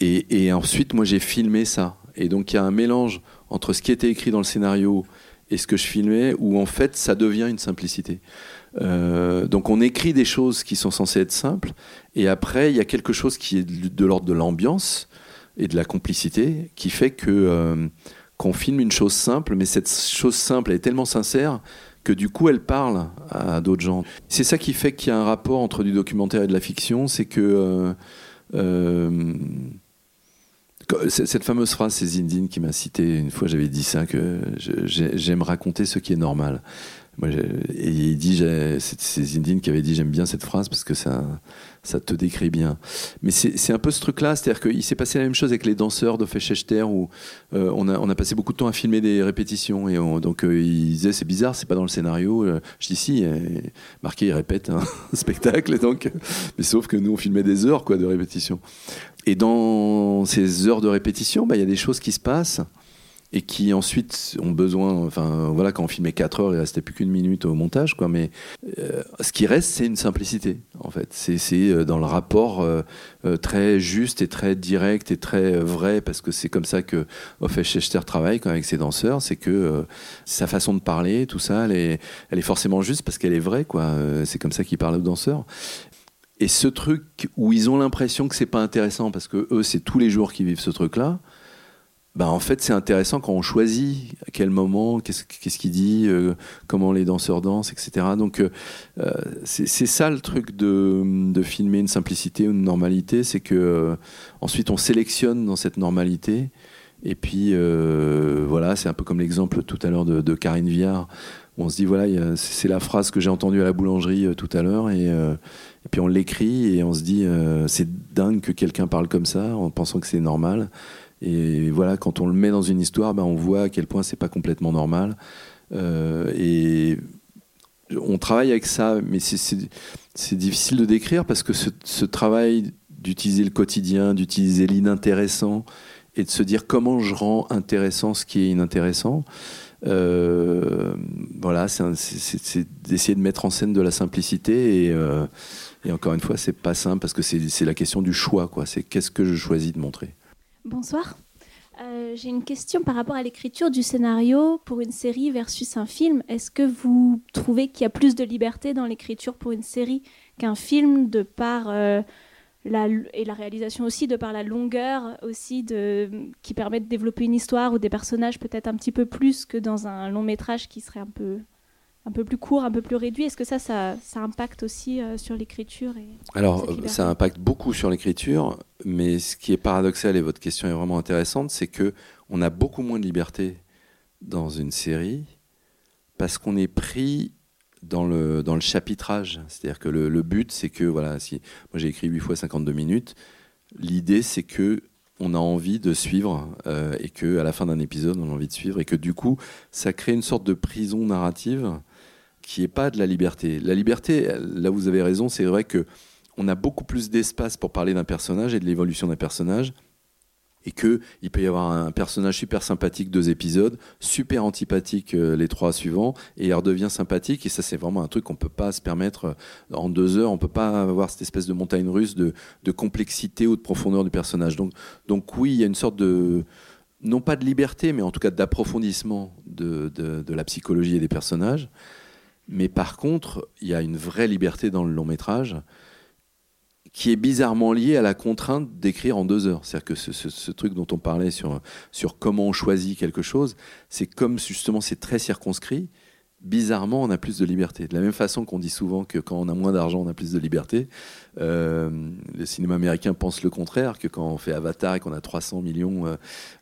Et ensuite, moi, j'ai filmé ça. Et donc, il y a un mélange entre ce qui était écrit dans le scénario et ce que je filmais, où en fait, ça devient une simplicité. Euh, donc, on écrit des choses qui sont censées être simples, et après, il y a quelque chose qui est de l'ordre de l'ambiance et de la complicité, qui fait que euh, qu'on filme une chose simple, mais cette chose simple est tellement sincère que du coup, elle parle à d'autres gens. C'est ça qui fait qu'il y a un rapport entre du documentaire et de la fiction, c'est que euh, cette fameuse phrase, c'est Zindine qui m'a cité une fois, j'avais dit ça, que j'aime raconter ce qui est normal. Moi, et il dit, c'est Zindine qui avait dit, j'aime bien cette phrase parce que ça, ça te décrit bien. Mais c'est un peu ce truc-là, c'est-à-dire qu'il s'est passé la même chose avec les danseurs de Feschechter où euh, on, a, on a passé beaucoup de temps à filmer des répétitions et on- donc euh, il disait c'est bizarre, c'est pas dans le scénario. Euh, Je dis si, euh, marqué il répète un spectacle, donc, mais sauf que nous on filmait des heures quoi de répétition. Et dans ces heures de répétition, bah, il y a des choses qui se passent et qui ensuite ont besoin. Enfin, voilà, quand on filmait 4 heures, il restait plus qu'une minute au montage, quoi. Mais euh, ce qui reste, c'est une simplicité, en fait. C'est euh, dans le rapport euh, très juste et très direct et très vrai, parce que c'est comme ça que Ophel Schechter travaille quand, avec ses danseurs. C'est que sa façon de parler, tout ça, elle est, elle est forcément juste parce qu'elle est vraie, quoi. C'est comme ça qu'il parle aux danseurs. Et ce truc où ils ont l'impression que c'est pas intéressant parce que eux, c'est tous les jours qu'ils vivent ce truc-là. Bah en fait, c'est intéressant quand on choisit à quel moment, qu'est-ce qu'il dit, euh, comment les danseurs dansent, etc. Donc, euh, euh, c'est ça le truc de, de filmer une simplicité ou une normalité, c'est que ensuite on sélectionne dans cette normalité. Et puis voilà, c'est un peu comme l'exemple tout à l'heure de, de Karine Viard. où on se dit voilà, c'est la phrase que j'ai entendue à la boulangerie tout à l'heure, et, puis on l'écrit et on se dit c'est dingue que quelqu'un parle comme ça en pensant que c'est normal. Et voilà, quand on le met dans une histoire, ben, on voit à quel point c'est pas complètement normal. Euh, et on travaille avec ça, mais c'est- difficile de décrire parce que ce, travail d'utiliser le quotidien, d'utiliser l'inintéressant et de se dire comment je rends intéressant ce qui est inintéressant. euh, voilà, c'est d'essayer de mettre en scène de la simplicité et, euh, et encore une fois, c'est pas simple parce que c'est la question du choix, quoi. C'est qu'est-ce que je choisis de montrer. Bonsoir. Euh, J'ai une question par rapport à l'écriture du scénario pour une série versus un film. Est-ce que vous trouvez qu'il y a plus de liberté dans l'écriture pour une série qu'un film de par euh, et la réalisation aussi de par la longueur aussi qui permet de développer une histoire ou des personnages peut-être un petit peu plus que dans un long métrage qui serait un peu un peu plus court, un peu plus réduit. Est-ce que ça, ça, ça impacte aussi euh, sur l'écriture Alors, euh, ça impacte beaucoup sur l'écriture, mais ce qui est paradoxal, et votre question est vraiment intéressante, c'est que on a beaucoup moins de liberté dans une série parce qu'on est pris dans le, dans le chapitrage. C'est-à-dire que le, le but, c'est que, voilà, si moi j'ai écrit 8 fois 52 minutes, l'idée, c'est que on a envie de suivre euh, et que à la fin d'un épisode, on a envie de suivre et que du coup, ça crée une sorte de prison narrative qui est pas de la liberté. La liberté, là vous avez raison, c'est vrai que on a beaucoup plus d'espace pour parler d'un personnage et de l'évolution d'un personnage et que il peut y avoir un personnage super sympathique deux épisodes, super antipathique euh, les trois suivants, et il redevient sympathique. Et ça, c'est vraiment un truc qu'on peut pas se permettre euh, en deux heures. On peut pas avoir cette espèce de montagne russe de, complexité ou de profondeur du personnage. Donc, donc oui, il y a une sorte de non pas de liberté, mais en tout cas d'approfondissement de, de la psychologie et des personnages. Mais par contre, il y a une vraie liberté dans le long métrage qui est bizarrement lié à la contrainte d'écrire en deux heures. C'est-à-dire que ce truc dont on parlait sur, sur comment on choisit quelque chose, c'est comme justement c'est très circonscrit, bizarrement on a plus de liberté. De la même façon qu'on dit souvent que quand on a moins d'argent on a plus de liberté, euh, le cinéma américain pense le contraire, que quand on fait Avatar et qu'on a 300 millions euh,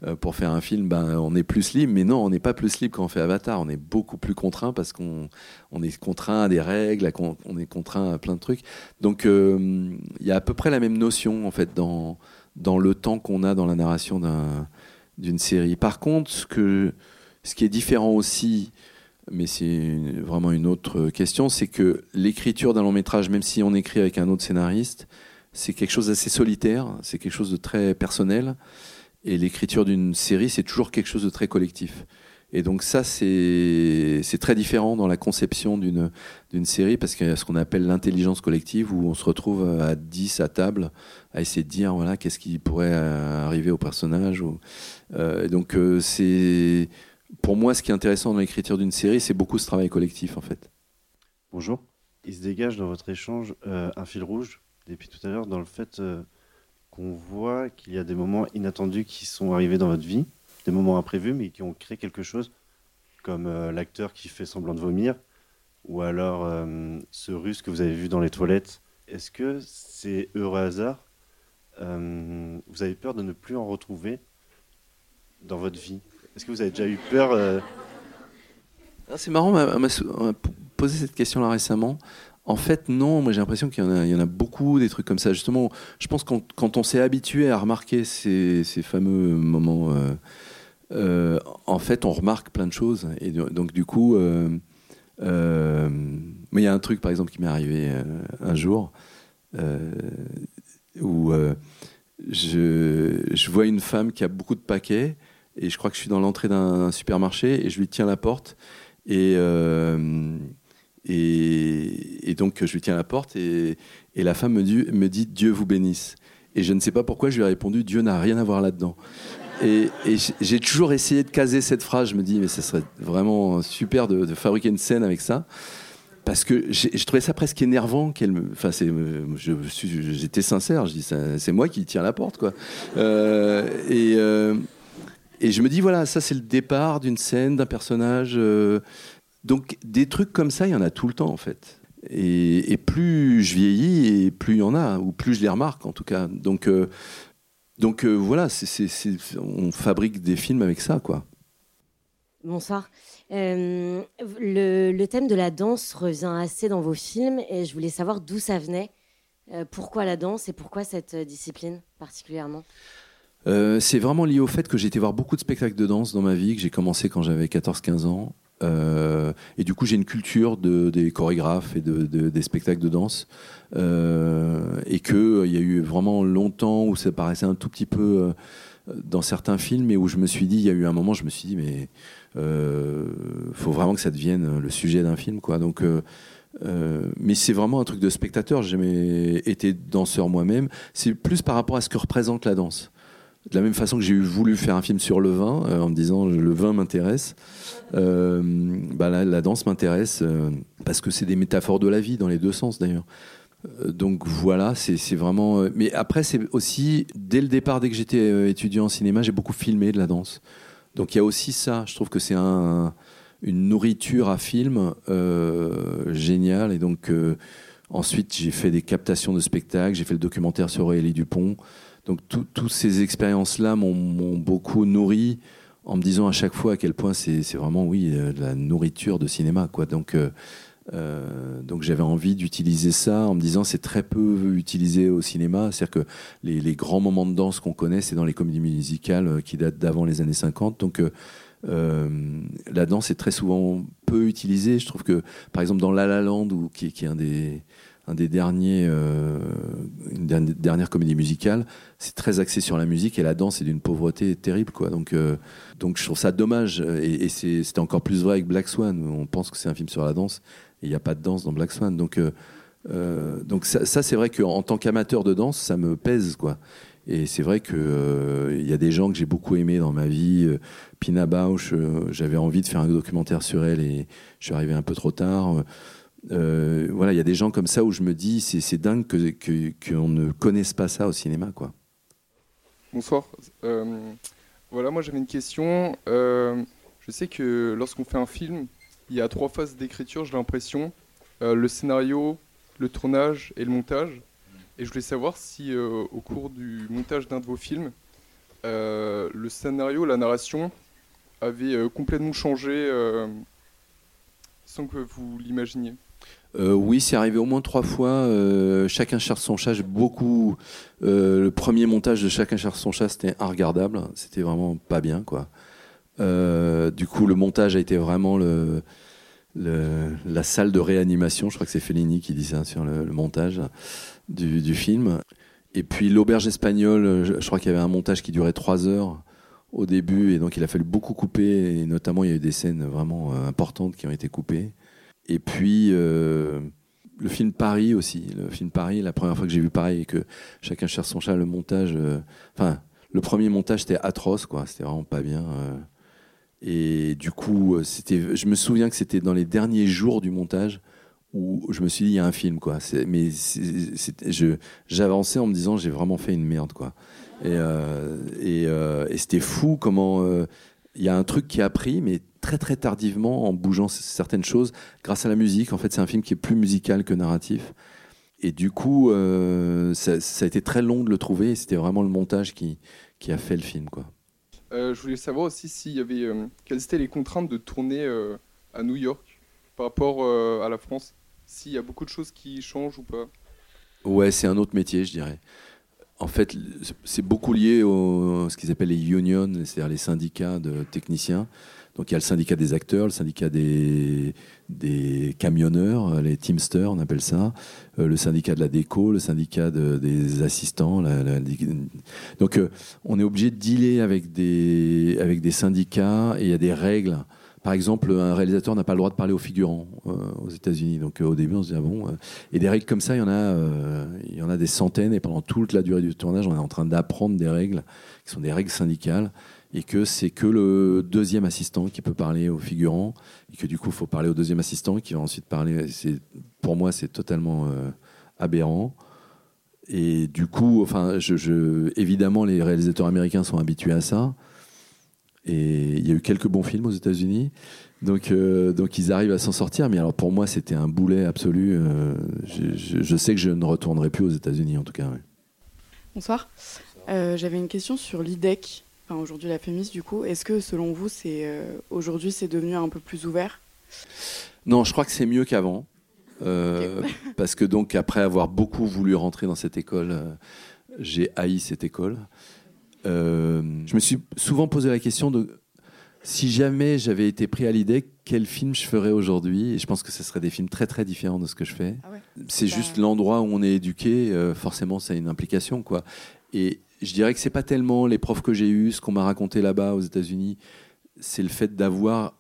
euh, pour faire un film, ben, on est plus libre. Mais non, on n'est pas plus libre quand on fait Avatar, on est beaucoup plus contraint parce qu'on on est contraint à des règles, on est contraint à plein de trucs. Donc il y a à peu près la même notion en fait dans, le temps qu'on a dans la narration d'un- d'une série. Par contre, ce qui est différent aussi, mais c'est vraiment une autre question, c'est que l'écriture d'un long métrage, même si on écrit avec un autre scénariste, c'est quelque chose d'assez solitaire, c'est quelque chose de très personnel. Et l'écriture d'une série, c'est toujours quelque chose de très collectif. Et donc ça, c'est très différent dans la conception d'une série parce qu'il y a ce qu'on appelle l'intelligence collective où on se retrouve à 10 à table à essayer de dire voilà qu'est-ce qui pourrait arriver au personnage. Euh, donc euh, c'est pour moi ce qui est intéressant dans l'écriture d'une série, c'est beaucoup ce travail collectif en fait. Bonjour. Il se dégage dans votre échange euh, un fil rouge depuis tout à l'heure dans le fait euh, qu'on voit qu'il y a des moments inattendus qui sont arrivés dans votre vie, des moments imprévus mais qui ont créé quelque chose, comme euh, l'acteur qui fait semblant de vomir, ou alors ce russe que vous avez vu dans les toilettes. Est-ce que c'est heureux hasard Vous avez peur de ne plus en retrouver dans votre vie? Est-ce que vous avez déjà eu peur euh, Ah, C'est marrant, on m'a- posé cette question-là récemment. En fait, non, moi j'ai l'impression qu'il y, en a- beaucoup des trucs comme ça. Justement, je pense que quand, on s'est habitué à remarquer ces, ces fameux moments, euh, euh, en fait, on remarque plein de choses. Et do- donc, du coup, moi, il y a un truc, par exemple, qui m'est arrivé un jour où je, je vois une femme qui a beaucoup de paquets et je crois que je suis dans l'entrée d'un supermarché et je lui tiens la porte et, euh, et, donc je lui tiens la porte et, et la femme me dit, Dieu vous bénisse. Et je ne sais pas pourquoi je lui ai répondu Dieu n'a rien à voir là-dedans. Et, j'ai- toujours essayé de caser cette phrase. Je me dis mais ce serait vraiment super de, fabriquer une scène avec ça. Parce que je trouvais ça presque énervant qu'elle me. Enfin, j'étais sincère. Je dis, ça- c'est moi qui tiens la porte, quoi. Euh, et, euh, et je me dis, voilà, ça c'est le départ d'une scène, d'un personnage. euh, donc des trucs comme ça, il y en a tout le temps, en fait. Et, plus je vieillis, et plus il y en a, ou plus je les remarque, en tout cas. Donc, euh, donc euh, voilà, on fabrique des films avec ça, quoi. Bonsoir. Le, thème de la danse revient assez dans vos films et je voulais savoir d'où ça venait. Pourquoi la danse et pourquoi cette discipline particulièrement? Euh, c'est vraiment lié au fait que j'ai été voir beaucoup de spectacles de danse dans ma vie, que j'ai commencé quand j'avais 14-15 ans. Euh, et du coup, j'ai une culture de, des chorégraphes et de, de- des spectacles de danse. Euh, et qu'il il y a eu vraiment longtemps où ça paraissait un tout petit peu dans certains films et où je me suis dit, il y a eu un moment, je me suis dit, mais faut vraiment que ça devienne le sujet d'un film. Quoi. Donc, mais c'est vraiment un truc de spectateur. J'ai été danseur moi-même. C'est plus par rapport à ce que représente la danse. De la même façon que j'ai voulu faire un film sur le vin, euh, en me disant le vin m'intéresse, euh, bah, la, danse m'intéresse euh, parce que c'est des métaphores de la vie dans les deux sens d'ailleurs. Donc voilà, c'est vraiment. mais après, c'est aussi dès le départ, dès que j'étais étudiant en cinéma, j'ai beaucoup filmé de la danse. Donc il y a aussi ça. Je trouve que c'est un une nourriture à film géniale. Et donc, ensuite, j'ai fait des captations de spectacles, j'ai fait le documentaire sur Aurélie Dupont. Donc, toutes ces expériences-là m'ont- beaucoup nourri en me disant à chaque fois à quel point c'est vraiment, oui, euh, la nourriture de cinéma. Quoi. Donc, euh, euh, donc j'avais envie d'utiliser ça en me disant c'est très peu utilisé au cinéma. C'est-à-dire que les, grands moments de danse qu'on connaît, c'est dans les comédies musicales qui datent d'avant les années 50. Donc la danse est très souvent peu utilisée. Je trouve que, par exemple, dans La La Land, ou, qui, qui est un des, un des derniers, euh, une dernière, comédie musicale, c'est très axé sur la musique et la danse est d'une pauvreté terrible. Quoi. Donc, euh, donc je trouve ça dommage. Et, et c'était encore plus vrai avec Black Swan. On pense que c'est un film sur la danse et il n'y a pas de danse dans Black Swan. Donc, euh, euh, donc ça, ça, c'est vrai qu'en tant qu'amateur de danse, ça me pèse. quoi. Et c'est vrai qu'il il y a des gens que j'ai beaucoup aimés dans ma vie. Euh, Pina Bausch, euh, j'avais envie de faire un documentaire sur elle et je suis arrivé un peu trop tard. Euh, voilà, il y a des gens comme ça où je me dis, c'est dingue que- que- qu'on ne connaisse pas ça au cinéma. quoi. Bonsoir. Euh, voilà, moi j'avais une question. Euh, je sais que lorsqu'on fait un film, il y a trois phases d'écriture, j'ai l'impression. Le scénario, le tournage et le montage. Et je voulais savoir si au cours du montage d'un de vos films, le scénario, la narration avait complètement changé sans que vous l'imaginiez. Euh, oui, c'est arrivé au moins trois fois. Euh, chacun cherche son chat. Beaucoup. euh, le premier montage de Chacun cherche son chat, c'était regardable. C'était vraiment pas bien, quoi. Du coup, le montage a été vraiment la salle de réanimation. Je crois que c'est Fellini qui dit ça sur le, montage du, film. Et puis l'auberge espagnole, je, je crois qu'il y avait un montage qui durait trois heures au début, et donc il a fallu beaucoup couper. Et notamment, il y a eu des scènes vraiment importantes qui ont été coupées. Et puis euh, le film Paris aussi. Le film Paris, la première fois que j'ai vu Paris et que chacun cherche son chat, le montage. euh, Enfin, le premier montage c'était atroce, quoi. C'était vraiment pas bien. euh. et du coup, euh, c'était. Je me souviens que c'était dans les derniers jours du montage où je me suis dit il y a un film, quoi. Mais j'avançais en me disant j'ai vraiment fait une merde, quoi. Et, euh, et, c'était fou comment il y a un truc qui a pris, mais très très tardivement en bougeant certaines choses grâce à la musique. En fait, c'est un film qui est plus musical que narratif. Et du coup, euh, ça, ça a été très long de le trouver. C'était vraiment le montage qui, qui a fait le film, quoi. Euh, je voulais savoir aussi s'il y avait euh, quelles étaient les contraintes de tourner à New York par rapport à la France? S'il y a beaucoup de choses qui changent ou pas? Ouais, c'est un autre métier, je dirais. En fait, c'est beaucoup lié au ce qu'ils appellent les unions, c'est-à-dire les syndicats de techniciens. Donc il y a le syndicat des acteurs, le syndicat des, des camionneurs, les Teamsters, on appelle ça, euh, le syndicat de la déco, le syndicat de- des assistants. la- la- donc euh, on est obligé de dealer avec des, avec des syndicats et il y a des règles. Par exemple, un réalisateur n'a pas le droit de parler aux figurants euh, aux États-Unis. Donc euh, au début, on se dit ah bon. euh, et des règles comme ça, il y en a, euh, il y en a des centaines. Et pendant toute la durée du tournage, on est en train d'apprendre des règles qui sont des règles syndicales et que c'est que le deuxième assistant qui peut parler aux figurants et que du coup, il faut parler au deuxième assistant qui va ensuite parler. Pour moi, c'est totalement euh, aberrant. Et du coup, enfin, évidemment, les réalisateurs américains sont habitués à ça. Et il y a eu quelques bons films aux États-Unis. Donc, euh, donc ils arrivent à s'en sortir. Mais alors pour moi, c'était un boulet absolu. Euh, je, sais que je ne retournerai plus aux États-Unis, en tout cas. Bonsoir. J'avais une question sur l'IDEC, enfin aujourd'hui la FEMIS du coup. Est-ce que selon vous, c'est euh, aujourd'hui c'est devenu un peu plus ouvert? Non, je crois que c'est mieux qu'avant. Euh, parce que donc après avoir beaucoup voulu rentrer dans cette école, euh, j'ai haï cette école. Euh, je me suis souvent posé la question de si jamais j'avais été pris à l'idée, quel film je ferais aujourd'hui? Et je pense que ce serait des films très très différents de ce que je fais. C'est juste l'endroit où on est éduqué, forcément ça a une implication quoi. Et je dirais que c'est pas tellement les profs que j'ai eus, ce qu'on m'a raconté là-bas aux États-Unis, c'est le fait d'avoir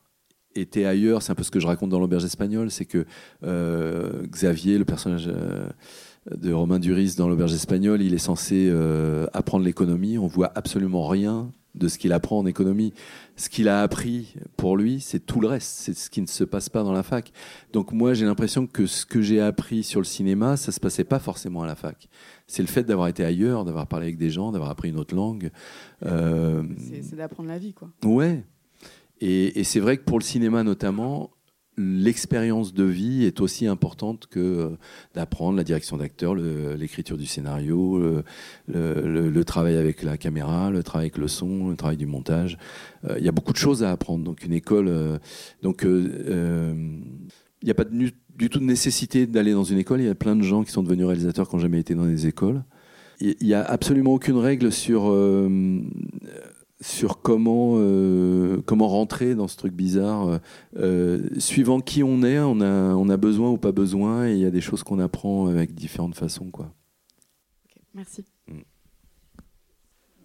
été ailleurs. C'est un peu ce que je raconte dans l'auberge espagnole, c'est que euh, Xavier, le personnage euh, de Romain Duris dans l'auberge espagnole, il est censé euh, apprendre l'économie. On voit absolument rien de ce qu'il apprend en économie. Ce qu'il a appris pour lui, c'est tout le reste. C'est ce qui ne se passe pas dans la fac. Donc moi, j'ai l'impression que ce que j'ai appris sur le cinéma, ça se passait pas forcément à la fac. C'est le fait d'avoir été ailleurs, d'avoir parlé avec des gens, d'avoir appris une autre langue. Euh, C'est c'est d'apprendre la vie quoi. Ouais. Et, et c'est vrai que pour le cinéma notamment, l'expérience de vie est aussi importante que euh, d'apprendre la direction d'acteur, l'écriture du scénario, le, travail avec la caméra, le travail avec le son, le travail du montage. Euh, Il y a beaucoup de choses à apprendre. Donc une école, euh, donc il n'y a pas du, tout de nécessité d'aller dans une école. Il y a plein de gens qui sont devenus réalisateurs qui n'ont jamais été dans des écoles. Il n'y a absolument aucune règle sur sur comment, euh, comment rentrer dans ce truc bizarre. Euh, euh, suivant qui on est, on a, on a besoin ou pas besoin, et il y a des choses qu'on apprend avec différentes façons. Quoi. Merci. Mm.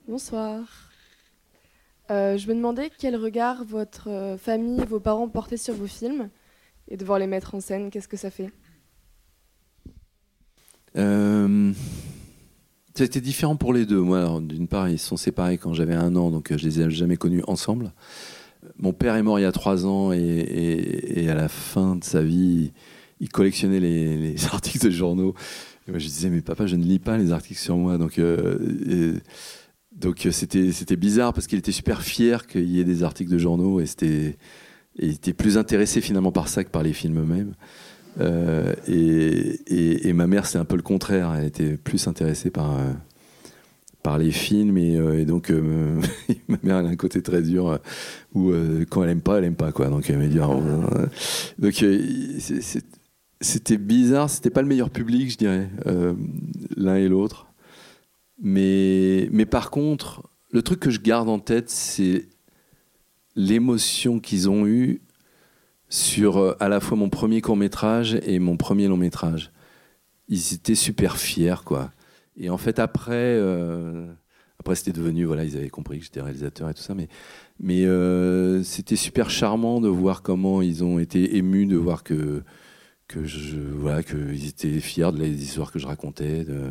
Bonsoir. Euh, je me demandais quel regard votre famille, vos parents portaient sur vos films et devoir les mettre en scène, qu'est-ce que ça fait? Euh, C'était différent pour les deux. Moi, d'une part, ils sont séparés quand j'avais un an, donc euh, je les ai jamais connus ensemble. Mon père est mort il y a trois ans et, à la fin de sa vie, il collectionnait les, les articles de journaux. Moi, je disais, mais papa, je ne lis pas les articles sur moi. Donc, euh, donc euh, c'était c'était bizarre parce qu'il était super fier qu'il y ait des articles de journaux et c'était il était plus intéressé finalement par ça que par les films eux-mêmes. Euh, et, ma mère, c'est un peu le contraire. Elle était plus intéressée par, euh, par les films. Et, euh, donc, ma mère, a un côté très dur où quand elle aime pas, elle aime pas. Quoi. Donc, elle dit. euh, donc, c'était bizarre. C'était pas le meilleur public, je dirais, l'un et l'autre. Mais, mais par contre, le truc que je garde en tête, c'est l'émotion qu'ils ont eue sur euh, à la fois mon premier court métrage et mon premier long métrage. Ils étaient super fiers, quoi. Et en fait, après, euh, après c'était devenu, voilà, ils avaient compris que j'étais réalisateur et tout ça, mais, mais euh, c'était super charmant de voir comment ils ont été émus de voir que, que je, voilà, qu'ils étaient fiers de les histoires que je racontais. De...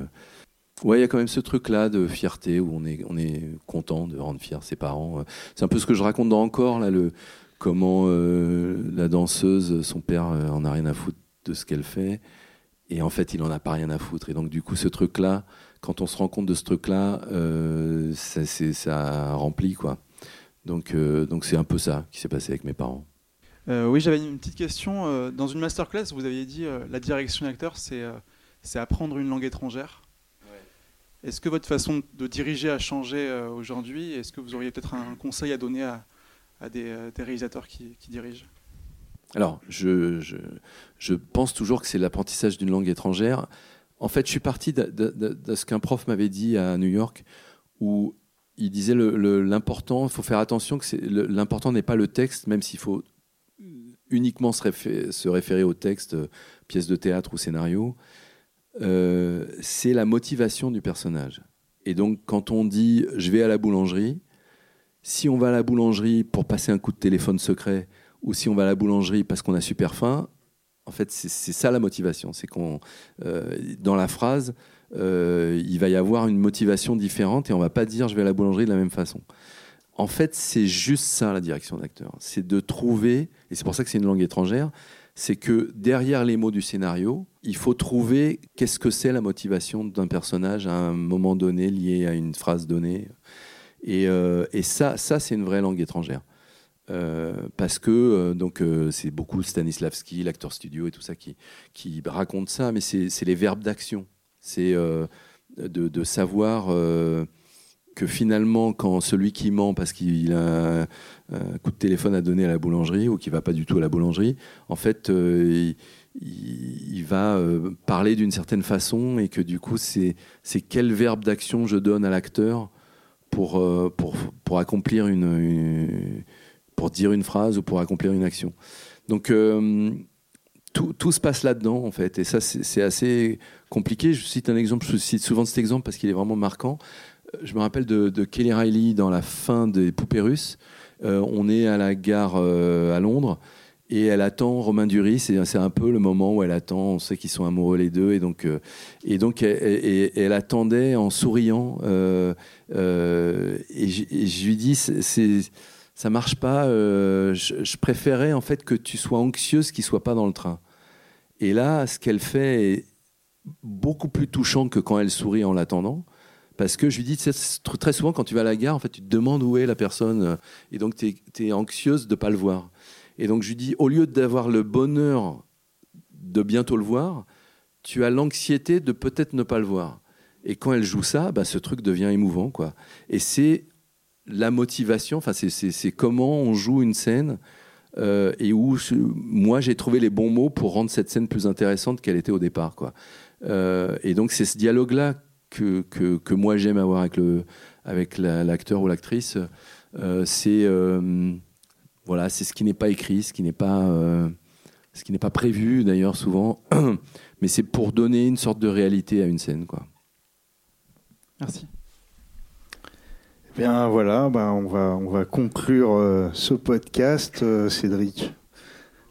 Ouais, il y a quand même ce truc-là de fierté où on est, on est content de rendre fiers ses parents. C'est un peu ce que je raconte dans Encore, là, le, comment euh, la danseuse, son père euh, en a rien à foutre de ce qu'elle fait. Et en fait, il en a pas rien à foutre. Et donc, du coup, ce truc-là, quand on se rend compte de ce truc-là, euh, ça, c'est- ça remplit, quoi. Donc, euh, donc c'est un peu ça qui s'est passé avec mes parents. Euh, oui, j'avais une petite question. Dans une masterclass, vous aviez dit euh, la direction d'acteur, c'est euh, c'est apprendre une langue étrangère. Est-ce que votre façon de diriger a changé euh, aujourd'hui? Est-ce que vous auriez peut-être un conseil à donner à, à des, euh, réalisateurs qui, dirigent Alors, je, je, je pense toujours que c'est l'apprentissage d'une langue étrangère. En fait, je suis parti de, ce qu'un prof m'avait dit à New York, où il disait l'important, il faut faire attention que l'important n'est pas le texte, même s'il faut uniquement se référer au texte, euh, pièce de théâtre ou scénario, euh, c'est la motivation du personnage. Et donc, quand on dit je vais à la boulangerie, si on va à la boulangerie pour passer un coup de téléphone secret, ou si on va à la boulangerie parce qu'on a super faim, en fait, c'est ça la motivation. C'est qu'on, euh, dans la phrase, euh, il va y avoir une motivation différente et on va pas dire je vais à la boulangerie de la même façon. En fait, c'est juste ça la direction d'acteur. C'est de trouver, et c'est pour ça que c'est une langue étrangère, c'est que derrière les mots du scénario, il faut trouver qu'est-ce que c'est la motivation d'un personnage à un moment donné lié à une phrase donnée. Et, euh, et ça, ça c'est une vraie langue étrangère. Euh, parce que euh, donc c'est beaucoup Stanislavski, l'acteur studio et tout ça qui, raconte ça, mais c'est les verbes d'action. C'est de, savoir que finalement, quand celui qui ment parce qu'il a un, coup de téléphone à donner à la boulangerie ou qui va pas du tout à la boulangerie, en fait, il, il- va parler d'une certaine façon et que du coup, c'est quel verbe d'action je donne à l'acteur pour, euh, pour, pour accomplir une, pour dire une phrase ou pour accomplir une action. Donc euh, tout, tout se passe là-dedans en fait, et ça c'est assez compliqué. Je cite un exemple, je cite souvent cet exemple parce qu'il est vraiment marquant. Euh, Je me rappelle de, Kelly Riley dans la fin des Poupées russes. On est à la gare à Londres. Et elle attend Romain Duris, c'est un peu le moment où elle attend, on sait qu'ils sont amoureux les deux, et donc, euh, et elle, attendait en souriant, euh, euh, et, je, lui dis, c'est- ça marche pas, je, je préférais en fait que tu sois anxieuse qu'il soit pas dans le train. Et là, ce qu'elle fait est beaucoup plus touchant que quand elle sourit en l'attendant, Parce que je lui dis, très souvent quand tu vas à la gare, en fait, tu te demandes où est la personne. Et donc, tu es, anxieuse de ne pas le voir. Et donc, je lui dis, au lieu d'avoir le bonheur de bientôt le voir, tu as l'anxiété de peut-être ne pas le voir. Et quand elle joue ça, bah, ce truc devient émouvant. Quoi. Et c'est la motivation, c'est- comment on joue une scène euh, et où moi j'ai trouvé les bons mots pour rendre cette scène plus intéressante qu'elle était au départ. Quoi. Euh, et donc c'est ce dialogue-là que, que, que moi j'aime avoir avec, le, avec la- l'acteur ou l'actrice. Euh, c'est voilà, c'est ce qui n'est pas écrit, ce qui n'est pas, euh, ce qui n'est pas prévu d'ailleurs souvent, mais c'est pour donner une sorte de réalité à une scène. Quoi. Merci. Bien voilà, ben, on, va, on va conclure euh, ce podcast. Euh, Cédric,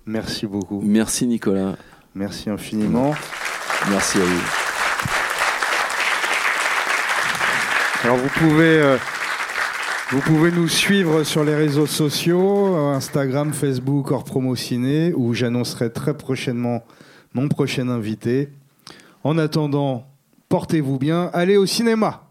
merci beaucoup. Merci Nicolas. Merci infiniment. Merci à vous. Alors vous pouvez, euh, vous pouvez nous suivre sur les réseaux sociaux, euh, Instagram, Facebook, hors promo ciné, où j'annoncerai très prochainement mon prochain invité. En attendant, portez-vous bien, allez au cinéma.